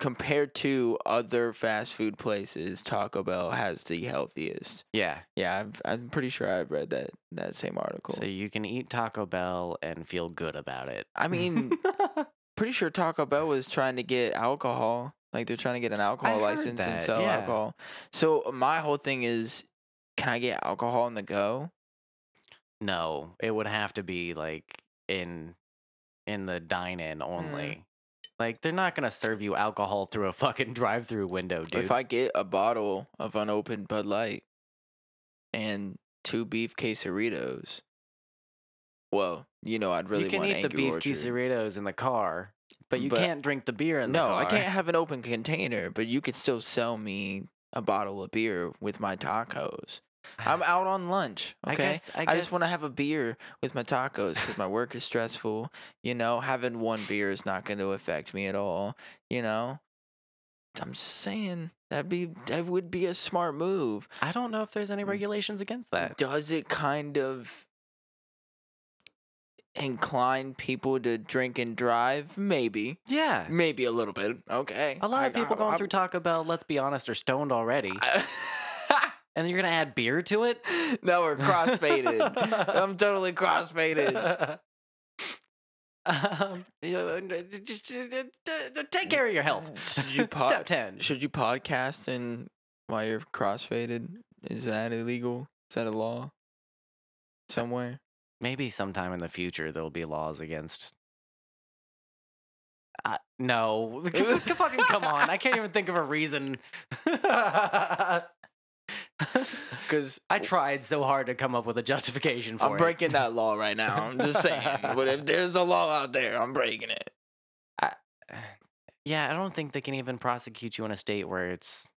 compared to other fast food places, Taco Bell has the healthiest. Yeah. Yeah, I've, I'm pretty sure I've read that that same article. So you can eat Taco Bell and feel good about it. I mean, pretty sure Taco Bell was trying to get alcohol. Like they're trying to get an alcohol heard license and sell yeah. alcohol. So my whole thing is, can I get alcohol on the go? no, it would have to be like in in the dine-in mm. only. Like they're not gonna serve you alcohol through a fucking drive-through window, dude. If I get a bottle of unopened Bud Light and two beef quesadillas, well, you know, I'd really you can want eat the beef Orchard. quesadillas in the car, but you But- can't drink the beer in the car. No. I can't have an open container, but you could still sell me a bottle of beer with my tacos. I'm out on lunch. I Okay, guess- I I, just want to have a beer with my tacos because my work is stressful. You know, having one beer is not going to affect me at all. You know, I'm just saying that'd be that would be a smart move. I don't know if there's any mm. regulations against that. Does it kind of incline people to drink and drive? Maybe, Yeah. maybe a little bit. Okay, A lot I- of people I- going I- through Taco Bell, let's be honest, are stoned already. and you're to add beer to it? no, we're crossfaded. I'm totally crossfaded. um, you know, just, uh, uh, take care of your health. Should you pod- Step 10. Should you podcast and while you're crossfaded? Is that illegal? Is that a law? Somewhere? Maybe sometime in the future there'll be laws against. Uh, no, fucking come on! I can't even think of a reason. Because I tried so hard to come up with a justification for I'm it. breaking that law right now. I'm just saying. but if there's a law out there, I'm breaking it. Yeah, I don't think they can even prosecute you in a state where it's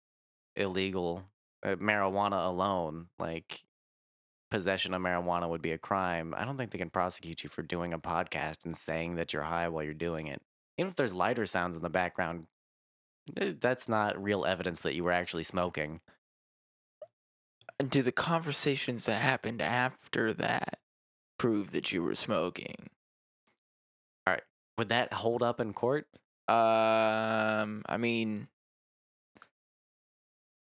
illegal. Uh, marijuana alone, like possession of marijuana would be a crime. I don't think they can prosecute you for doing a podcast and saying that you're high while you're doing it. Even if there's lighter sounds in the background, eh, that's not real evidence that you were actually smoking. Do the conversations that happened after that prove that you were smoking? All right. Would that hold up in court? Um, I mean,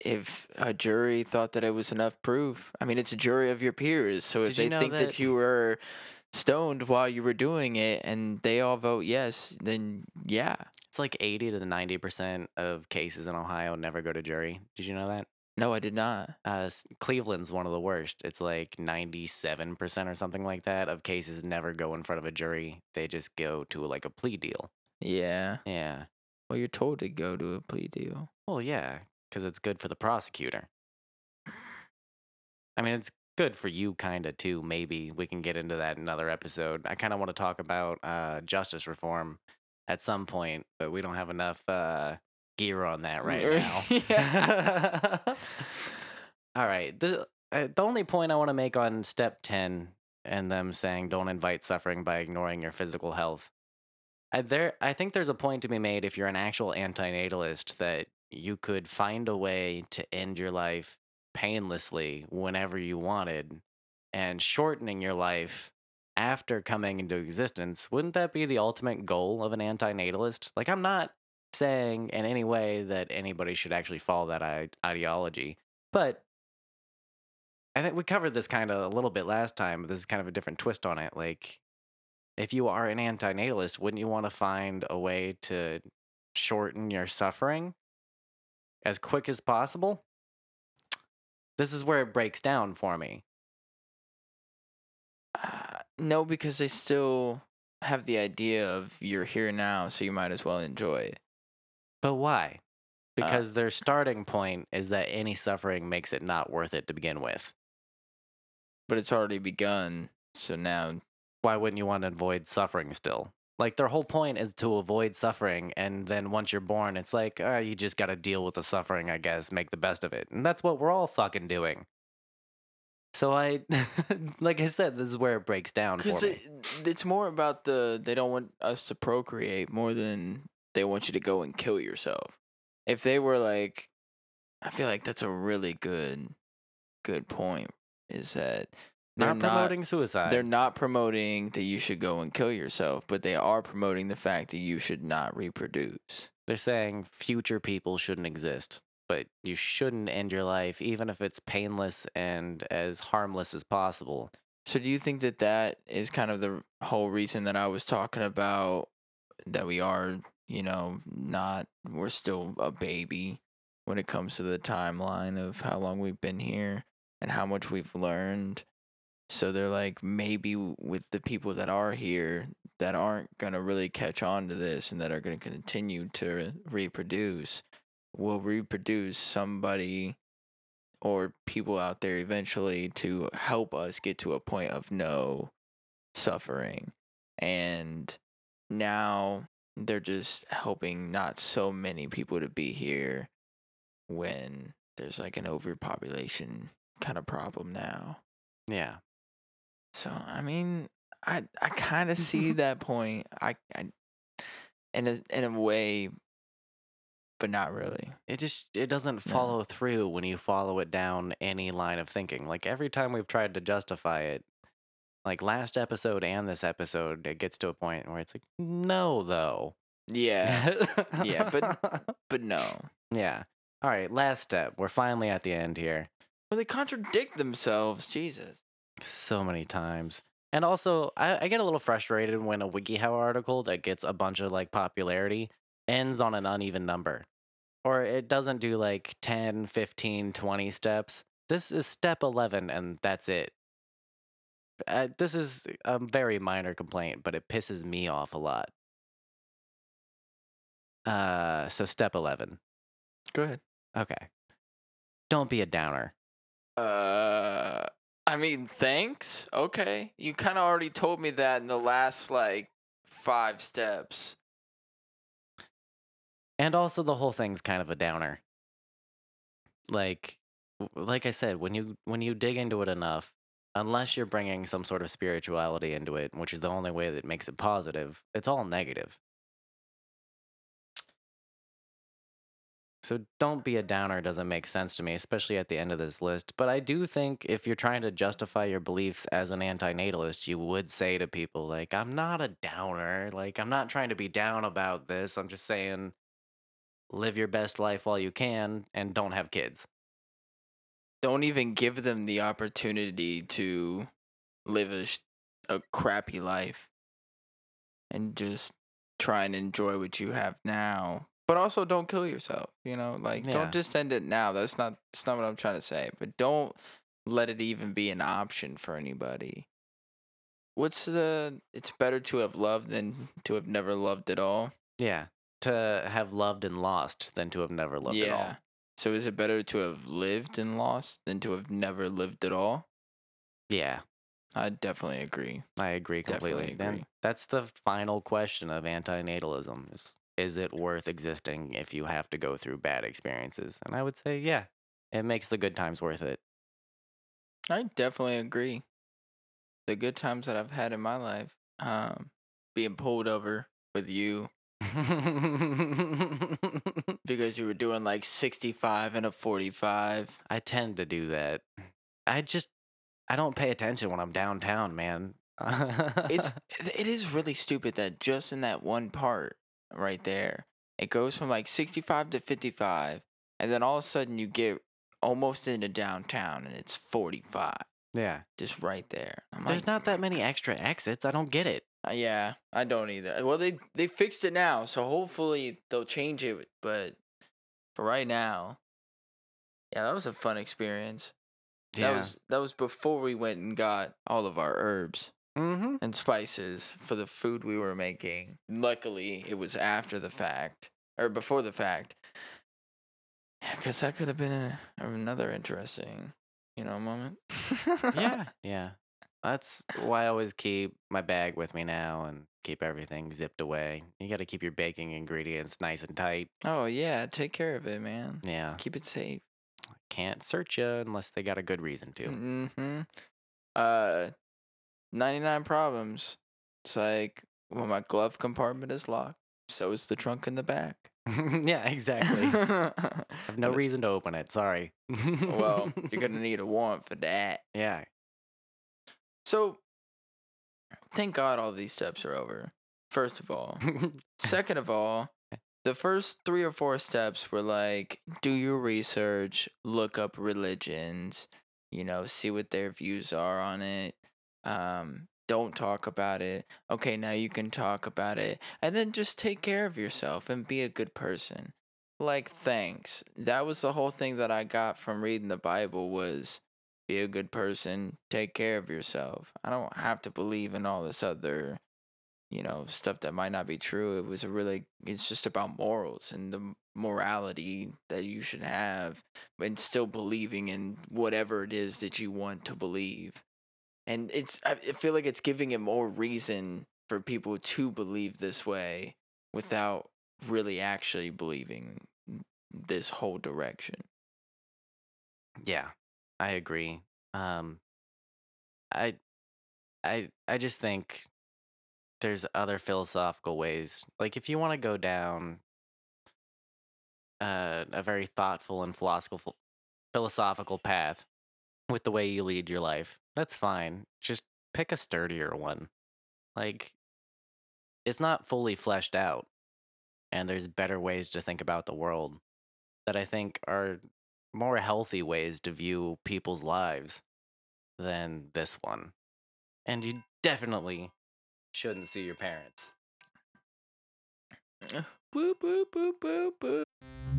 if a jury thought that it was enough proof, I mean, it's a jury of your peers. So if Did you they know think that, that- you were stoned while you were doing it and they all vote yes, then yeah. It's like 80 to 90% of cases in Ohio never go to jury. Did you know that? No, I did not. Uh, Cleveland's one of the worst. It's like 97% or something like that of cases never go in front of a jury. They just go to like a plea deal. Yeah. Yeah. Well, you're told to go to a plea deal. Well, yeah, because it's good for the prosecutor. I mean, it's good for you, kind of, too. Maybe we can get into that in another episode. I kind of want to talk about uh, justice reform at some point, but we don't have enough uh, gear on that right now. All right. The, uh, the only point I want to make on step 10 and them saying don't invite suffering by ignoring your physical health. I, there, I think there's a point to be made if you're an actual antinatalist that you could find a way to end your life painlessly whenever you wanted and shortening your life after coming into existence. Wouldn't that be the ultimate goal of an antinatalist? Like, I'm not saying in any way that anybody should actually follow that I- ideology, but I think we covered this kind of a little bit last time, but this is kind of a different twist on it. Like, if you are an antinatalist, wouldn't you want to find a way to shorten your suffering as quick as possible? This is where it breaks down for me. Uh, no, because they still have the idea of you're here now, so you might as well enjoy it. But why? Because their starting point is that any suffering makes it not worth it to begin with. But it's already begun, so now Why wouldn't you want to avoid suffering still? Like their whole point is to avoid suffering, and then once you're born, it's like uh, you just got to deal with the suffering, I guess, make the best of it, and that's what we're all fucking doing. So I, like I said, this is where it breaks down for because me. it, it's more about the they don't want us to procreate more than they want you to go and kill yourself. If they were like, I feel like that's a really good, good point. Is that they're not promoting suicide. They're not promoting that you should go and kill yourself, but they are promoting the fact that you should not reproduce. They're saying future people shouldn't exist, but you shouldn't end your life, even if it's painless and as harmless as possible. So, do you think that that is kind of the whole reason that I was talking about that we are, you know, not, we're still a baby when it comes to the timeline of how long we've been here and how much we've learned? So, they're like, maybe with the people that are here that aren't going to really catch on to this and that are going to continue to reproduce, will reproduce somebody or people out there eventually to help us get to a point of no suffering. And now they're just helping not so many people to be here when there's like an overpopulation kind of problem now. Yeah. So I mean, I I kind of see that point. I, I in a in a way, but not really. It just it doesn't No. follow through when you follow it down any line of thinking. Like every time we've tried to justify it, like last episode and this episode, it gets to a point where it's like, no, though. Yeah, Yeah, but- but no. yeah. All right, last step. We're finally at the end here. Well, they contradict themselves. Jesus. so many times. And also, I, I get a little frustrated when a WikiHow article that gets a bunch of like popularity ends on an uneven number. Or it doesn't do like 10, 15, 20 steps. This is step 11, and that's it. Uh, this is a very minor complaint, but it pisses me off a lot. Uh, so step 11. Go ahead. Okay. Don't be a downer. Uh, I mean, thanks. Okay, you kind of already told me that in the last like five steps. And also the whole thing's kind of a downer. Like like I said, when you when you dig into it enough, unless you're bringing some sort of spirituality into it, which is the only way that makes it positive, it's all negative. So don't be a downer doesn't make sense to me, especially at the end of this list. But I do think if you're trying to justify your beliefs as an antinatalist, you would say to people like, "I'm not a downer. Like I'm not trying to be down about this. I'm just saying live your best life while you can and don't have kids." Don't even give them the opportunity to live a, sh- a crappy life and just try and enjoy what you have now. But also don't kill yourself, you know? Like Yeah. don't just end it now. That's not that's not what I'm trying to say. But don't let it even be an option for anybody. What's the it's better to have loved than to have never loved at all? Yeah. To have loved and lost than to have never loved at all. So is it better to have lived and lost than to have never lived at all? Yeah. I definitely agree. I agree completely. Definitely agree. that's the final question of antinatalism is is it worth existing if you have to go through bad experiences? And I would say, yeah, it makes the good times worth it. I definitely agree. The good times that I've had in my life, um, being pulled over with you because you were doing like 65 and a 45. I tend to do that. I just I don't pay attention when I'm downtown, man. It's it is really stupid that just in that one part right there, it goes from like 65 to 55, and then all of a sudden you get almost into downtown and it's 45, yeah. just right there. I'm There's like, not that many extra exits. I don't get it. Uh, yeah, I don't either. Well, they they fixed it now, so hopefully they'll change it. But for right now, yeah, that was a fun experience. That was that was before we went and got all of our herbs mm-hmm. and spices for the food we were making. Luckily, it was after the fact or before the fact. Because that could have been a, another interesting, you know, moment. yeah, yeah. That's why I always keep my bag with me now and keep everything zipped away. You got to keep your baking ingredients nice and tight. Oh yeah, take care of it, man. Yeah, Keep it safe. can't search you unless they got a good reason to. Mm-hmm. Uh, ninety nine problems. It's like when my glove compartment is locked, so is the trunk in the back. yeah, exactly. I have no reason to open it. Sorry. well, you're gonna need a warrant for that. yeah. So, thank God all these steps are over. First of all, second of all, the first three or four steps were like do your research, look up religions, you know, see what their views are on it. Um, don't talk about it. Okay, now you can talk about it. And then just take care of yourself and be a good person. Like thanks. That was the whole thing that I got from reading the Bible was be a good person, take care of yourself. I don't have to believe in all this other you know stuff that might not be true. It was a really it's just about morals and the morality that you should have and still believing in whatever it is that you want to believe. And it's i feel like it's giving it more reason for people to believe this way without really actually believing mm, this whole direction. Yeah, I agree. Um, I, I, I just think there's other philosophical ways. Like if you want to go down uh, a very thoughtful and philosophical philosophical path with the way you lead your life, that's fine. Just pick a sturdier one. Like it's not fully fleshed out, and there's better ways to think about the world that I think are more healthy ways to view people's lives than this one. And you definitely shouldn't see your parents. Boop, boop, boop, boop,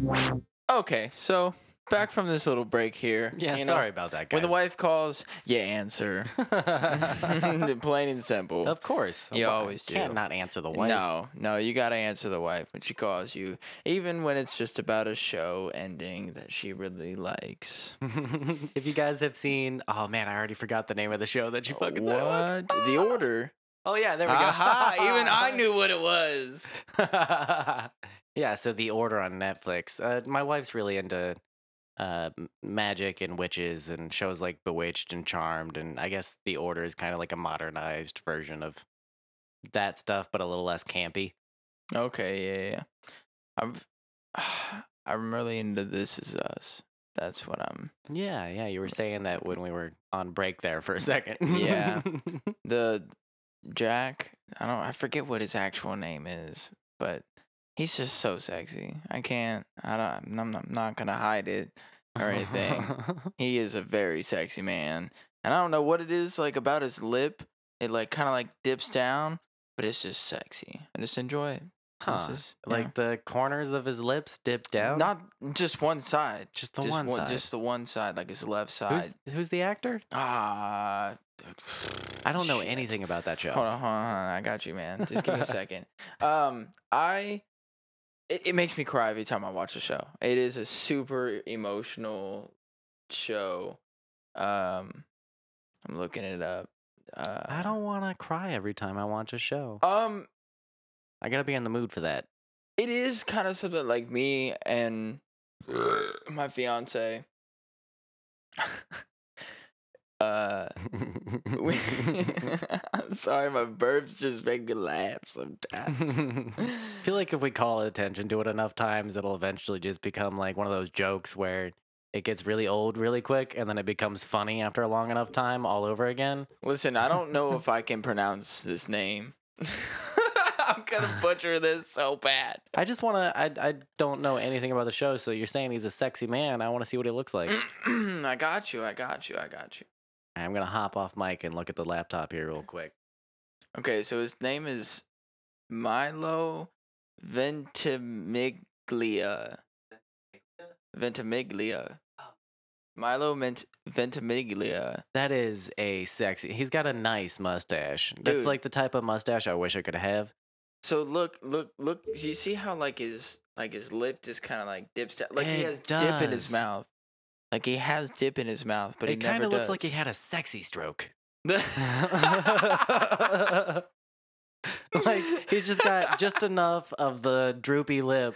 boop. Okay, so back from this little break here. Yeah, you know, sorry about that, guys. When the wife calls, you answer. Plain and simple. of course. You Why- always do. can't not answer the wife. No, no, you gotta answer the wife when she calls you, even when it's just about a show ending that she really likes. if you guys have seen, oh man, I already forgot the name of the show that you fucking said. What? The order. Oh yeah, there we go. Aha! Even I knew what it was. yeah, so the order on Netflix. Uh, my wife's really into uh, magic and witches and shows like Bewitched and Charmed, and I guess the order is kind of like a modernized version of that stuff, but a little less campy. Okay, yeah, yeah. I'm, I'm really into This Is Us. That's what I'm. Yeah, yeah, you were saying that when we were on break there for a second. Yeah. The Jack. I don't. I forget what his actual name is, but he's just so sexy. I can't. I don't. I'm not, I'm not gonna hide it or anything. he is a very sexy man, and I don't know what it is like about his lip. It like kind of like dips down, but it's just sexy. I just enjoy it. Huh. just, yeah. Like the corners of his lips dip down. not just one side. just the just one side. Just the one side, like his left side. who's the actor? Ah. I don't know shit. anything about that show. Hold on, hold on, hold on. I got you, man. Just give me a second. Um, I. It, it makes me cry every time I watch the show. It is a super emotional show. Um, I'm looking it up. Uh, I don't want to cry every time I watch a show. Um, I gotta be in the mood for that. it is kind of something like me and my fiance. uh, we. I'm sorry, my burps just make me laugh sometimes. I feel like if we call attention to it enough times, it'll eventually just become like one of those jokes where it gets really old really quick and then it becomes funny after a long enough time all over again. Listen, I don't know if I can pronounce this name. I'm gonna butcher this so bad. I just want to. I I don't know anything about the show, so you're saying he's a sexy man. I want to see what he looks like. I got you. I got you. I got you. I'm gonna hop off mic and look at the laptop here real quick. Okay, so his name is Milo Ventimiglia. Ventimiglia. Milo Ment- Ventimiglia. That is a sexy. He's got a nice mustache. That's Dude. like the type of mustache I wish I could have. So look, look, look. You see how like his like his lip just kind of like dips down, like he It has dip in his does. mouth. Like he has dip in his mouth, but it he never kind of looks like he had a sexy stroke. like like he's just got just enough of the droopy lip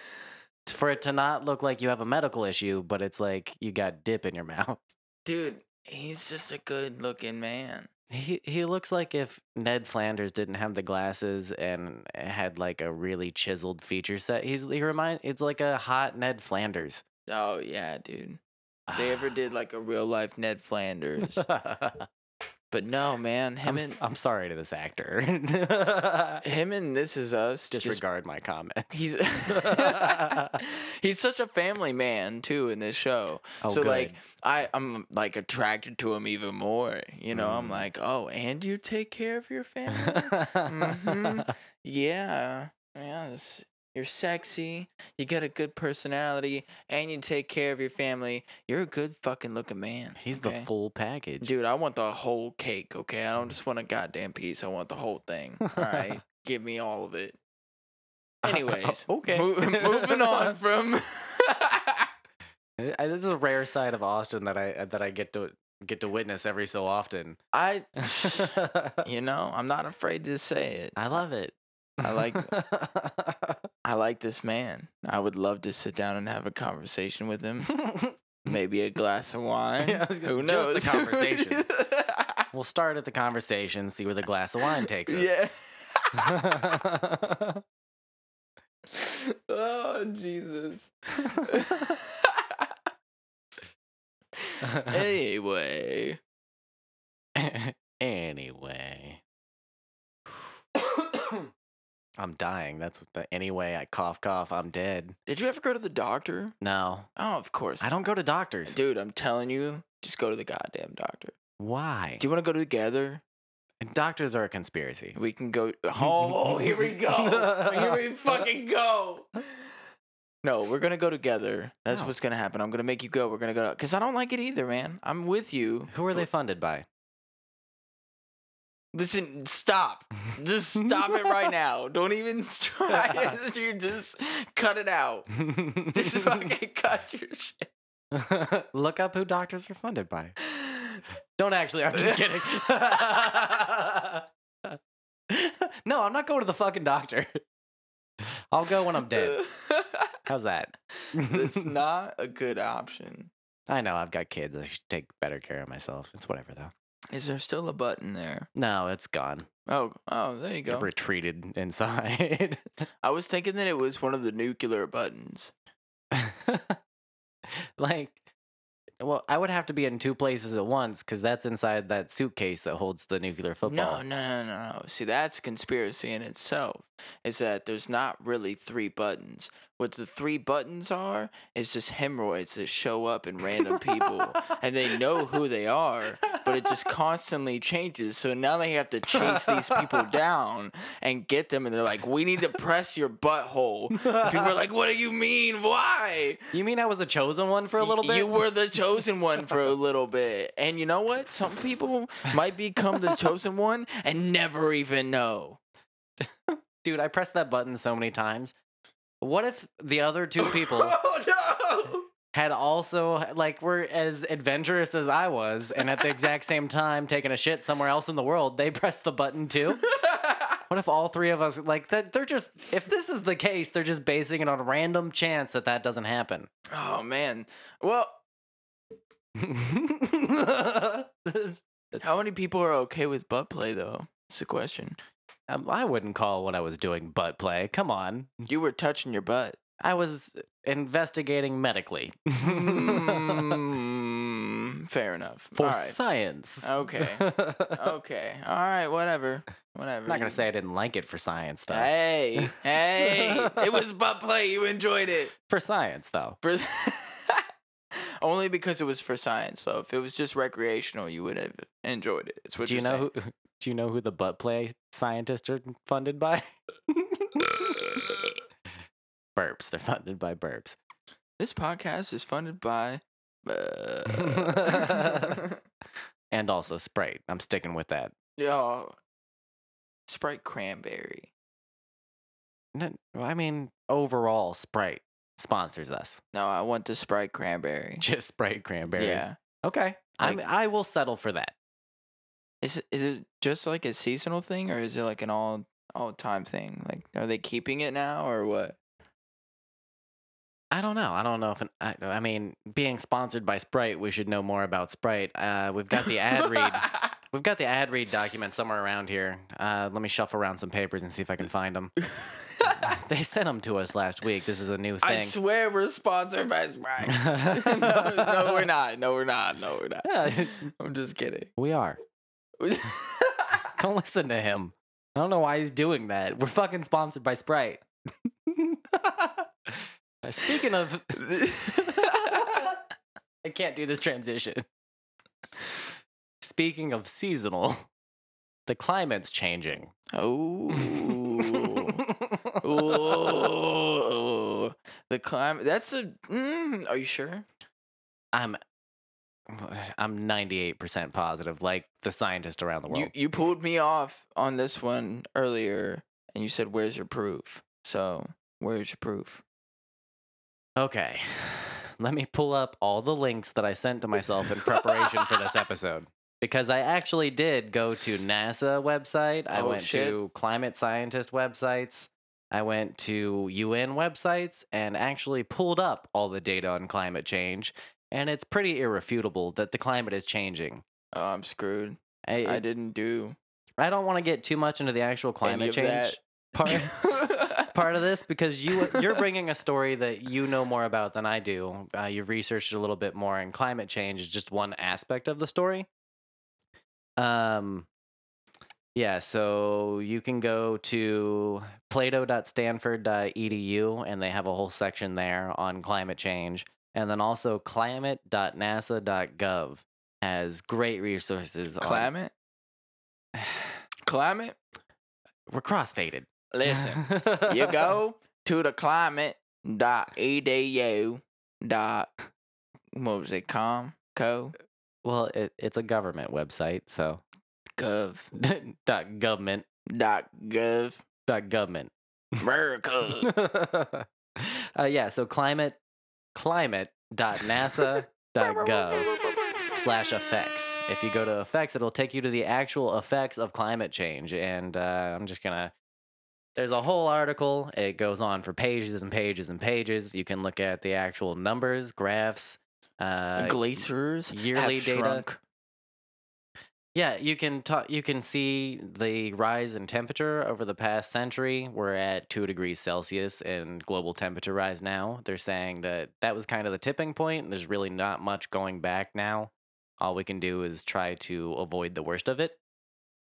for it to not look like you have a medical issue, but it's like you got dip in your mouth. dude, he's just a good looking man. He he looks like if Ned Flanders didn't have the glasses and had like a really chiseled feature set. He's he remind it's like a hot Ned Flanders. Oh yeah, dude. They ever did like a real life Ned Flanders, but no, man, him I'm, and I'm sorry to this actor. him and this is us. Just Disregard my comments. he's he's such a family man too in this show. Oh, so like. I I'm like attracted to him even more. You know, I'm Mm. like, oh, and you take care of your family. Mhm. Yeah. Yes. You're sexy. You got a good personality, and you take care of your family. You're a good fucking looking man. He's okay? the full package. Dude, I want the whole cake, okay? I don't mm. just want a goddamn piece. I want the whole thing. All right? Give me all of it. Anyways, okay. mo- moving on from. This is a rare side of Austin that I uh, that I get to get to witness every so often. I, you know, I'm not afraid to say it. I love it. I like- I like this man. I would love to sit down and have a conversation with him. Maybe a glass of wine. Yeah, gonna- Who just a knows? conversation. we'll start at the conversation, see where the glass of wine takes us. Yeah. oh Jesus. anyway. anyway. I'm dying. That's what the anyway I cough cough, I'm dead. Did you ever go to the doctor? No. Oh, of course. I don't go to doctors. Dude, I'm telling you, just go to the goddamn doctor. Why? Do you want to go together? Doctors are a conspiracy. We can go. Oh, here we go. here we fucking go. No, we're gonna go together. That's No. what's gonna happen. I'm gonna make you go. We're gonna go because I don't like it either, man. I'm with you. Who are they funded by? Listen, stop. Just stop it right now. Don't even try it. You just cut it out. Just fucking cut your shit. Look up who doctors are funded by. Don't actually. I'm just kidding. no, I'm not going to the fucking doctor. I'll go when I'm dead. How's that? It's not a good option. I know I've got kids. I should take better care of myself. It's whatever though. Is there still a button there? No, it's gone. Oh, oh, there you It go. retreated inside. I was thinking that it was one of the nuclear buttons. like, well, I would have to be in two places at once because that's inside that suitcase that holds the nuclear No, football. no, no, no, no. See, that's conspiracy in itself. Is that there's not really three buttons. What the three buttons are is just hemorrhoids that show up in random people, and they know who they are, but it just constantly changes. So now they have to chase these people down and get them, and they're like, "We need to press your butthole." People are like, "What do you mean? Why?" You mean I was a chosen one for a little bit? You were the chosen one for a little bit. And you know what? Some people might become the chosen one and never even know. Dude, I pressed that button so many times. What if the other two people oh had also like were as adventurous as I was and at the exact same time taking a shit somewhere else in the world, they pressed the button too? What if all three of us like that they're just if this is the case, they're just basing it on a random chance that that doesn't happen. oh man. Well, how many people are okay with butt play though? It's a question. Um, I wouldn't call what I was doing butt play. Come on. You were touching your butt. I was investigating medically. Mm, fair enough. For right. science. Okay. Okay. All right. Whatever. Whatever. I'm not gonna say I didn't like it for science though. Hey, hey! it was butt play. You enjoyed it. For science though. For only because it was for science, though. If it was just recreational, you would have enjoyed it. It's what Do you know who? Do you know who the butt play scientists are funded by? burps. They're funded by burps. This podcast is funded by. And also Sprite. I'm sticking with that. Yeah. Sprite cranberry. No, I mean, overall, Sprite sponsors us. No, I want the Sprite cranberry. Just Sprite cranberry. Yeah. Okay. I'm, I will settle for that. Is it, is it just like a seasonal thing, or is it like an all all time thing? Like, are they keeping it now, or what? I don't know. I don't know if an, I, I mean, being sponsored by Sprite, we should know more about Sprite. Uh, we've got the ad read. We've got the ad read document somewhere around here. Uh, let me shuffle around some papers and see if I can find them. they sent them to us last week. This is a new thing. I swear we're sponsored by Sprite. no, no, we're not. No, we're not. No, we're not. I'm just kidding. we are. Don't listen to him. I don't know why he's doing that. We're fucking sponsored by Sprite. Speaking of, I can't do this transition. Speaking of seasonal, the climate's changing. oh. The climate. That's a. Mm, are you sure? I'm I'm 98% positive, like the scientist around the You world. you pulled me off on this one earlier, and you said, "Where's your proof?" So where's your proof? Okay. Let me pull up all the links that I sent to myself in preparation for this episode. Because I actually did go to NASA website. I Oh, went shit. to climate scientist websites. I went to UN websites and actually pulled up all the data on climate change. And it's pretty irrefutable that the climate is changing. Oh, I'm screwed. I, I didn't do I don't want to get too much into the actual climate change part. part of this because you you're bringing a story that you know more about than I do. Uh, you've researched it a little bit more, and climate change is just one aspect of the story. Um, yeah. So you can go to plato.stanford.edu, and they have a whole section there on climate change, and then also climate.nasa.gov has great resources. Climate. Climate. We're crossfaded. Listen, you go to the climate dot dot what was it com co Well, it, it's a government website, so gov dot government dot gov dot government. America. uh, yeah, so climate climate dot nasa dot gov slash effects. If you go to effects, it'll take you to the actual effects of climate change. And uh, I'm just gonna. There's a whole article. It goes on for pages and pages and pages. You can look at the actual numbers, graphs. Uh, Glaciers yearly data. shrunk. Yeah, you can talk. You can see the rise in temperature over the past century. We're at two degrees Celsius in global temperature rise now. They're saying that that was kind of the tipping point. There's really not much going back now. All we can do is try to avoid the worst of it.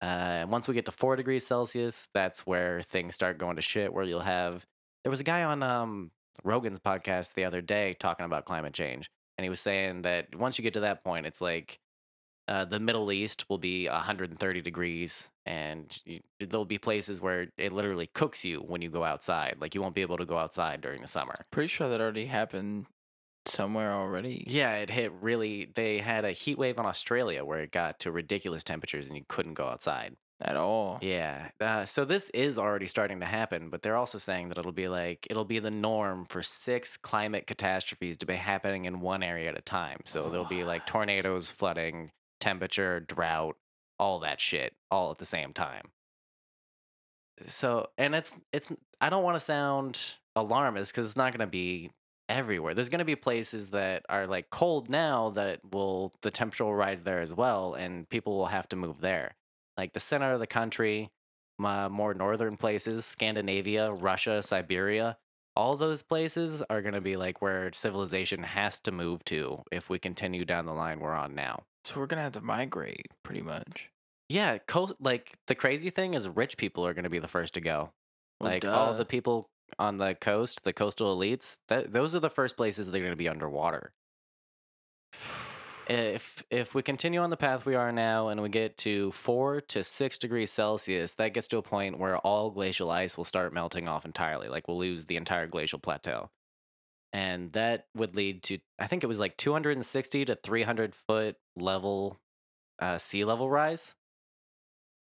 Uh, and once we get to four degrees Celsius, that's where things start going to shit. Where you'll have there was a guy on um, Rogan's podcast the other day talking about climate change, and he was saying that once you get to that point, it's like uh, the Middle East will be 130 degrees, and you, there'll be places where it literally cooks you when you go outside. Like you won't be able to go outside during the summer. Pretty sure that already happened somewhere already. Yeah, it hit really. They had a heat wave in Australia where it got to ridiculous temperatures and you couldn't go outside. At all. Yeah. Uh, so this is already starting to happen, but they're also saying that it'll be like it'll be the norm for six climate catastrophes to be happening in one area at a time. So there'll be like tornadoes, flooding, temperature, drought, all that shit all at the same time. So, and it's it's I don't want to sound alarmist cuz it's not going to be everywhere. There's going to be places that are like cold now that will the temperature will rise there as well and people will have to move there like the center of the country, more northern places, Scandinavia, Russia, Siberia, all those places are going to be like where civilization has to move to if we continue down the line we're on now. So we're gonna have to migrate pretty much. Yeah, co- like the crazy thing is rich people are going to be the first to go. Well, like all the people on the coast, the coastal elites, that those are the first places they're going to be underwater. if if we continue on the path we are now and we get to four to six degrees Celsius, that gets to a point where all glacial ice will start melting off entirely. Like we'll lose the entire glacial plateau. And that would lead to I think it was like 260 to 300 foot level uh, sea level rise.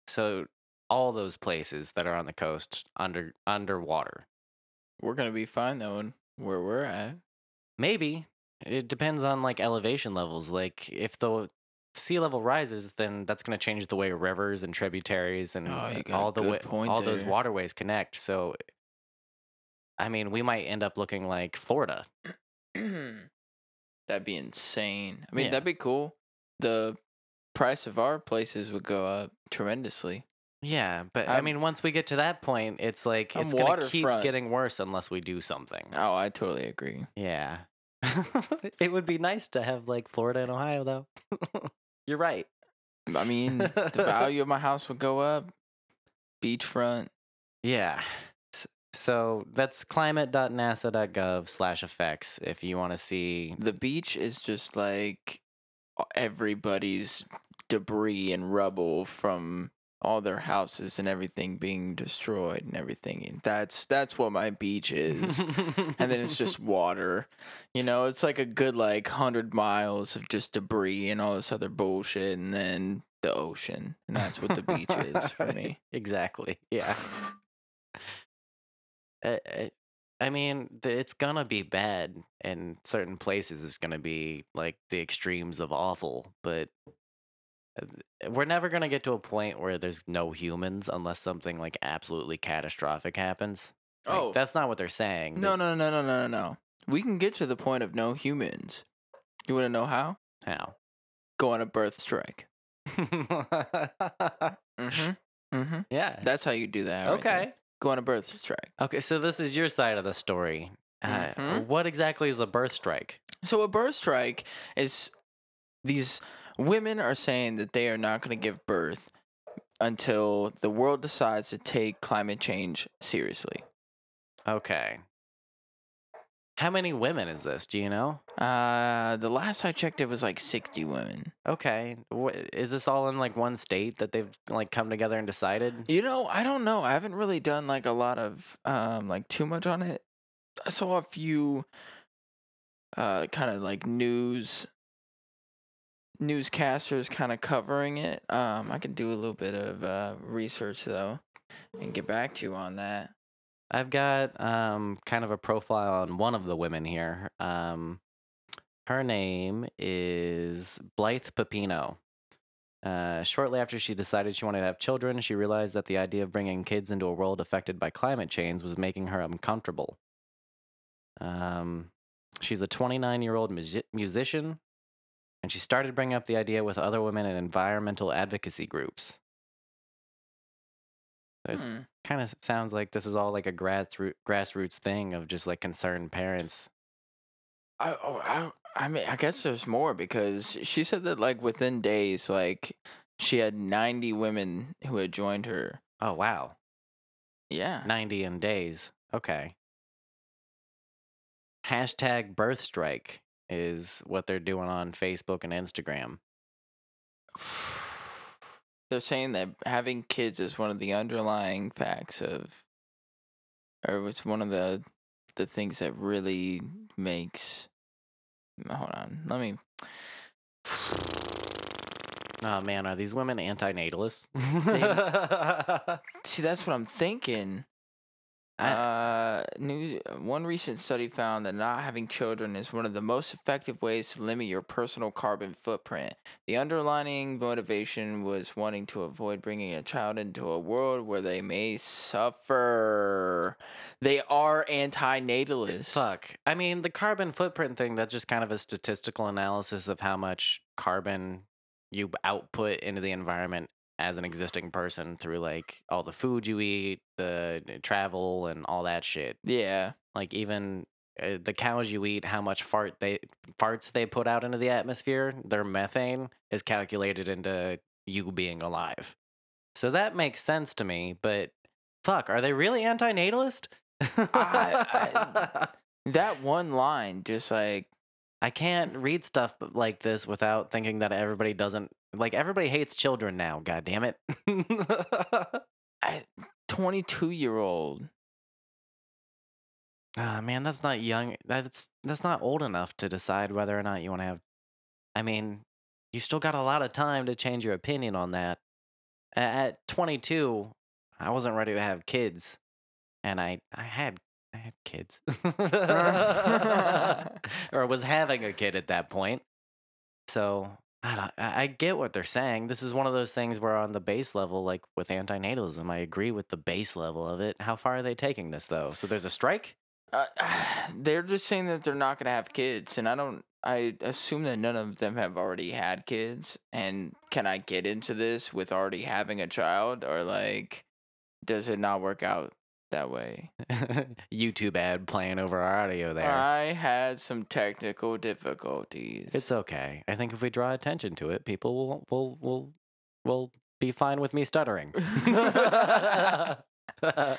So all those places that are on the coast under underwater. We're gonna be fine though, where we're at. Maybe it depends on like elevation levels. Like if the sea level rises, then that's going to change the way rivers and tributaries and Oh, a all the way, all those waterways connect. So, I mean, we might end up looking like Florida. that'd be insane. I mean, Yeah. that'd be cool. The price of our places would go up tremendously. Yeah, but i I'm- mean, once we get to that point, it's like I'm it's going to keep getting worse unless we do something. Oh, I totally agree. Yeah, it would be nice to have like Florida and Ohio, though. You're right. I mean, the value of my house would go up. Beachfront. Yeah. So that's climate.nasa.gov slash effects if you want to see. The beach is just like everybody's debris and rubble from all their houses and everything being destroyed and everything. And that's that's what my beach is. and then it's just water. You know, it's like a good like hundred miles of just debris and all this other bullshit, and then the ocean, and that's what the beach is for me. exactly. Yeah. Uh, uh, I mean, it's gonna be bad in certain places. It's gonna be like the extremes of awful, but uh, we're never gonna get to a point where there's no humans unless something like absolutely catastrophic happens. Like, Oh. that's not what they're saying. No, no, no, no, no, no, no. We can get to the point of no humans. You want to know how? How? Go on a birth strike. Mm-hmm. Mm-hmm. yeah. That's how you do that. right there. Go on a birth strike. Okay, so this is your side of the story. Uh, Mhm. What exactly is a birth strike? So a birth strike is these women are saying that they are not going to give birth until the world decides to take climate change seriously. Okay. How many women is this? Do you know? Uh, the last I checked, it was like 60 women. Okay. Wh- Is this all in like one state that they've like come together and decided? You know, I don't know. I haven't really done like a lot of um like too much on it. I saw a few uh kind of like news newscasters kind of covering it. Um I can do a little bit of uh research though and get back to you on that. I've got um kind of a profile on one of the women here. Um, her name is Blythe Pepino. Uh, shortly after she decided she wanted to have children, she realized that the idea of bringing kids into a world affected by climate change was making her uncomfortable. Um, she's a 29 year old musi- musician, and she started bringing up the idea with other women in environmental advocacy groups. There's Hmm. kind of sounds like this is all like a grassroots grassroots thing of just like concerned parents. I, oh, I, I mean, I guess there's more because she said that like within days, like she had 90 women who had joined her. Oh wow, Yeah. 90 in days. Okay. Hashtag birth strike is what they're doing on Facebook and Instagram. They're saying that having kids is one of the underlying facts of, or it's one of the, the things that really makes. Hold on, let me. Oh man, are these women antinatalists? See, that's what I'm thinking. Uh, new one recent study found that not having children is one of the most effective ways to limit your personal carbon footprint. The underlying motivation was wanting to avoid bringing a child into a world where they may suffer. They are anti-natalists. Fuck. I mean, the carbon footprint thing, that's just kind of a statistical analysis of how much carbon you output into the environment as an existing person through like all the food you eat, the uh, travel, and all that shit. Yeah. Like even uh, the cows you eat, how much fart they farts they put out into the atmosphere, their methane is calculated into you being alive. So that makes sense to me, but fuck, are they really anti-natalist? I- That one line just like I can't read stuff like this without thinking that everybody doesn't like everybody hates children now, god damn it. I 22 year old. Ah, man, that's not young. That's that's not old enough to decide whether or not you want to have I mean, you still got a lot of time to change your opinion on that. At 22, I wasn't ready to have kids, and I I had I had kids. or was having a kid at that point. So, I don't I get what they're saying. This is one of those things where on the base level like with antinatalism, I agree with the base level of it. How far are they taking this though? So there's a strike? Uh, they're just saying that they're not gonna have kids, and I don't. I assume that none of them have already had kids. And can I get into this with already having a child, or like, does it not work out that way? YouTube ad playing over our audio there. I had some technical difficulties. It's okay. I think if we draw attention to it, people will will will will be fine with me stuttering.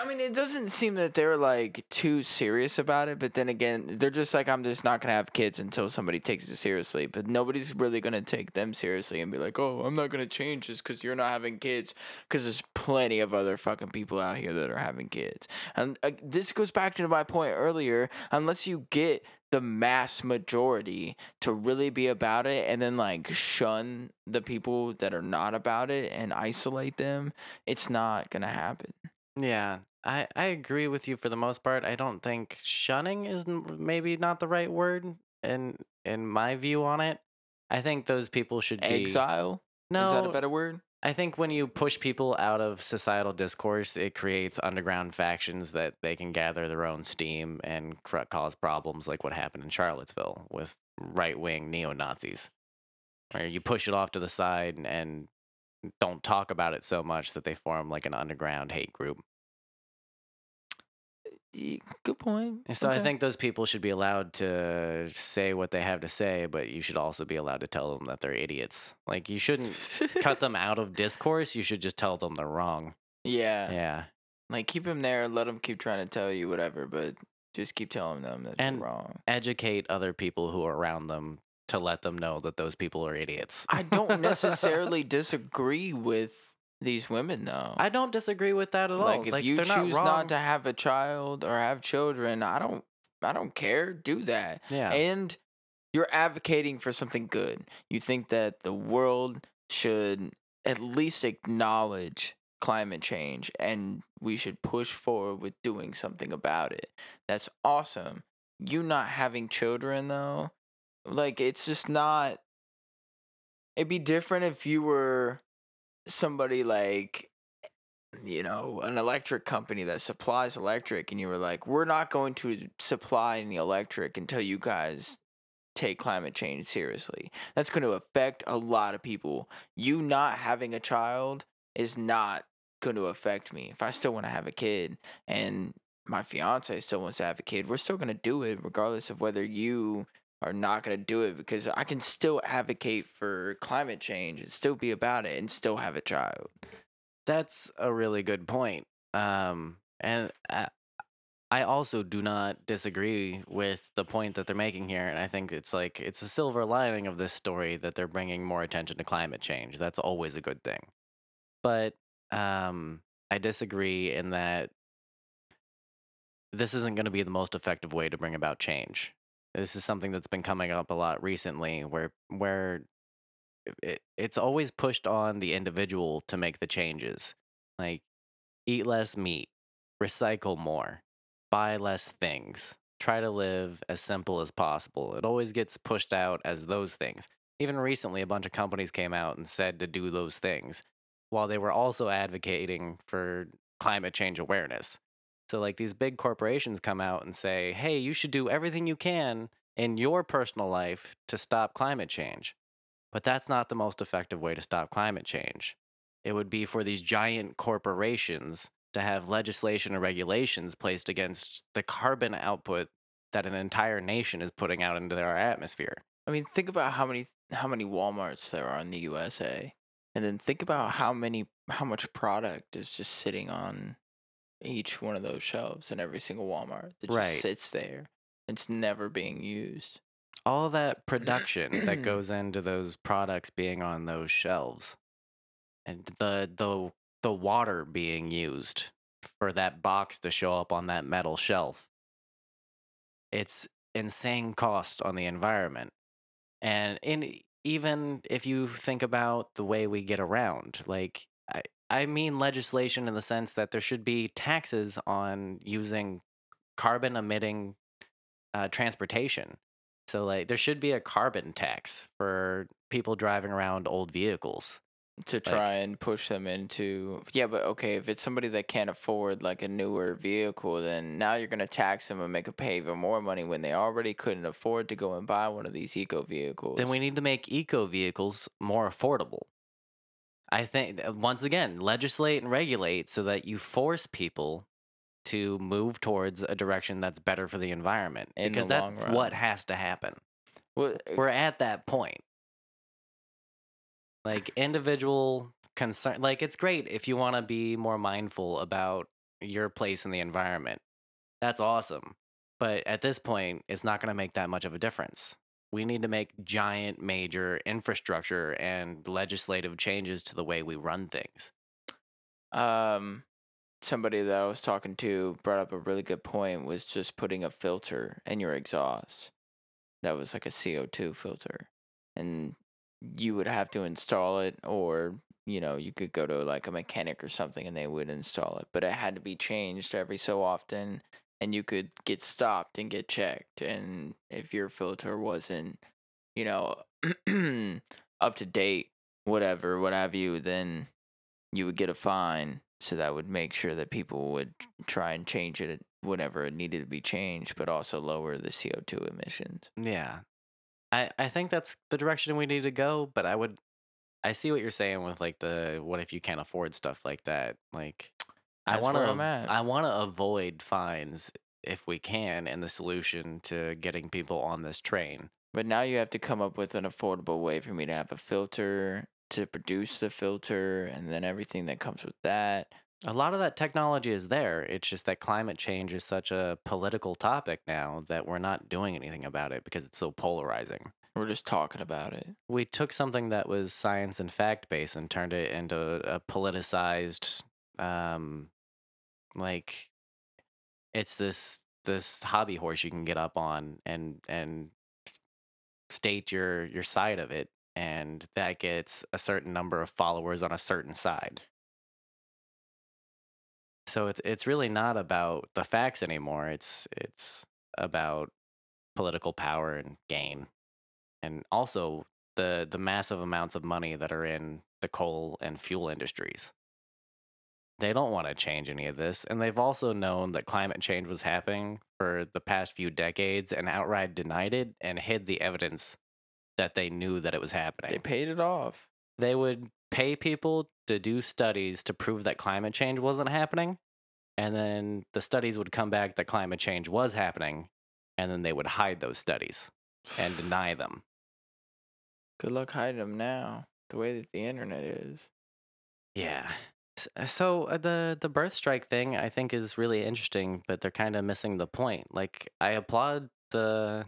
I mean, it doesn't seem that they're like too serious about it, but then again, they're just like, I'm just not gonna have kids until somebody takes it seriously. But nobody's really gonna take them seriously and be like, oh, I'm not gonna change this because you're not having kids, because there's plenty of other fucking people out here that are having kids. And uh, this goes back to my point earlier. Unless you get the mass majority to really be about it and then like shun the people that are not about it and isolate them, it's not gonna happen. Yeah, I I agree with you for the most part. I don't think shunning is n- maybe not the right word in in my view on it. I think those people should be Exile? No, Is that a better word? I think when you push people out of societal discourse, it creates underground factions that they can gather their own steam and cr- cause problems like what happened in Charlottesville with right wing neo Nazis, where you push it off to the side and, and don't talk about it so much that they form like an underground hate group. Good point. And So I think those people should be allowed to say what they have to say, but you should also be allowed to tell them that they're idiots. Like you shouldn't cut them out of discourse. You should just tell them they're wrong. yeah. Yeah. Like keep them there, let them keep trying to tell you whatever, but just keep telling them that And- they're wrong. educate other people who are around them to let them know that those people are idiots. I don't necessarily disagree with these women though. I don't disagree with that at all. like if you they're choose not, not, to have a child or have children, I don't I don't care. Do that. yeah, And you're advocating for something good. You think that the world should at least acknowledge climate change and we should push forward with doing something about it. That's awesome. You not having children though, like it's just not it'd be different if you were somebody like you know, an electric company that supplies electric and you were like, "We're not going to supply any electric until you guys take climate change seriously." That's going to affect a lot of people. You not having a child is not going to affect me. If I still want to have a kid and my fiance still wants to have a kid, we're still going to do it regardless of whether you are not going to do it because I can still advocate for climate change and still be about it and still have a child. that's a really good point. Um, and I, I also do not disagree with the point that they're making here, and I think it's like it's a silver lining of this story that they're bringing more attention to climate change. That's always a good thing. But um, I disagree in that this isn't going to be the most effective way to bring about change. This is something that's been coming up a lot recently, where where it, it's always pushed on the individual to make the changes. Like eat less meat, recycle more, buy less things, try to live as simple as possible. It always gets pushed out as those things. Even recently, a bunch of companies came out and said to do those things while they were also advocating for climate change awareness. So, like, these big corporations come out and say, hey, you should do everything you can in your personal life to stop climate change. But that's not the most effective way to stop climate change. It would be for these giant corporations to have legislation or regulations placed against the carbon output that an entire nation is putting out into their atmosphere. I mean, think about how many how many WalMarts there are in the USA, and then think about how many how much product is just sitting on each one of those shelves in every single Walmart that just Right. sits there. It's never being used. All that production that goes into those products being on those shelves and the the the water being used for that box to show up on that metal shelf. It's insane cost on the environment. And in even if you think about the way we get around, like I, I mean legislation in the sense that there should be taxes on using carbon emitting uh, transportation. So like there should be a carbon tax for people driving around old vehicles. to try and push them into yeah but okay if it's somebody that can't afford like a newer vehicle then now you're going to tax them and make them pay even more money when they already couldn't afford to go and buy one of these eco vehicles Then we need to make eco vehicles more affordable. I think once again, legislate and regulate so that you force people to move towards a direction that's better for the environment In the because long that's what has to happen. well, eh, We're at that point. Like individual concern like it's great if you want to be more mindful about your place in the environment. That's awesome. But at this point, it's not going to make that much of a difference. We need to make giant major infrastructure and legislative changes to the way we run things. um somebody that I was talking to brought up a really good point was just putting a filter in your exhaust that was like a CO2 filter and you would have to install it or you know you could go to like a mechanic or something and they would install it but it had to be changed every so often and you could get stopped and get checked and if your filter wasn't you know up to date whatever what have you then you would get a fine so that would make sure that people would mm. try and change it whenever it needed to be changed but also lower the co2 emissions Yeah. I, I think that's the direction we need to go, but I would I see what you're saying with like the what if you can't afford stuff like that. Like I want to. I want to avoid fines if we can and the solution to getting people on this train. But now you have to come up with an affordable way for me to have a filter to produce the filter and then everything that comes with that. A lot of that technology is there. It's just that climate change is such a political topic now that we're not doing anything about it because it's so polarizing. We're just talking about it. we took something that was science and fact based and turned it into a politicized um like it's this this hobby horse you can get up on and and state your your side of it and that gets a certain number of followers on a certain side so it's it's really not about the facts anymore it's it's about political power and gain and also the the massive amounts of money that are in the coal and fuel industries. They don't want to change any of this, and they've also known that climate change was happening for the past few decades and outright denied it and hid the evidence that they knew that it was happening. They paid it off. They would pay people to do studies to prove that climate change wasn't happening, and then the studies would come back that climate change was happening, and then they would hide those studies and deny them. Good luck hiding them now. The way that the internet is. Yeah. Uh, So uh, the the birth strike thing I think is really interesting, but they're kind of missing the point. Like I applaud the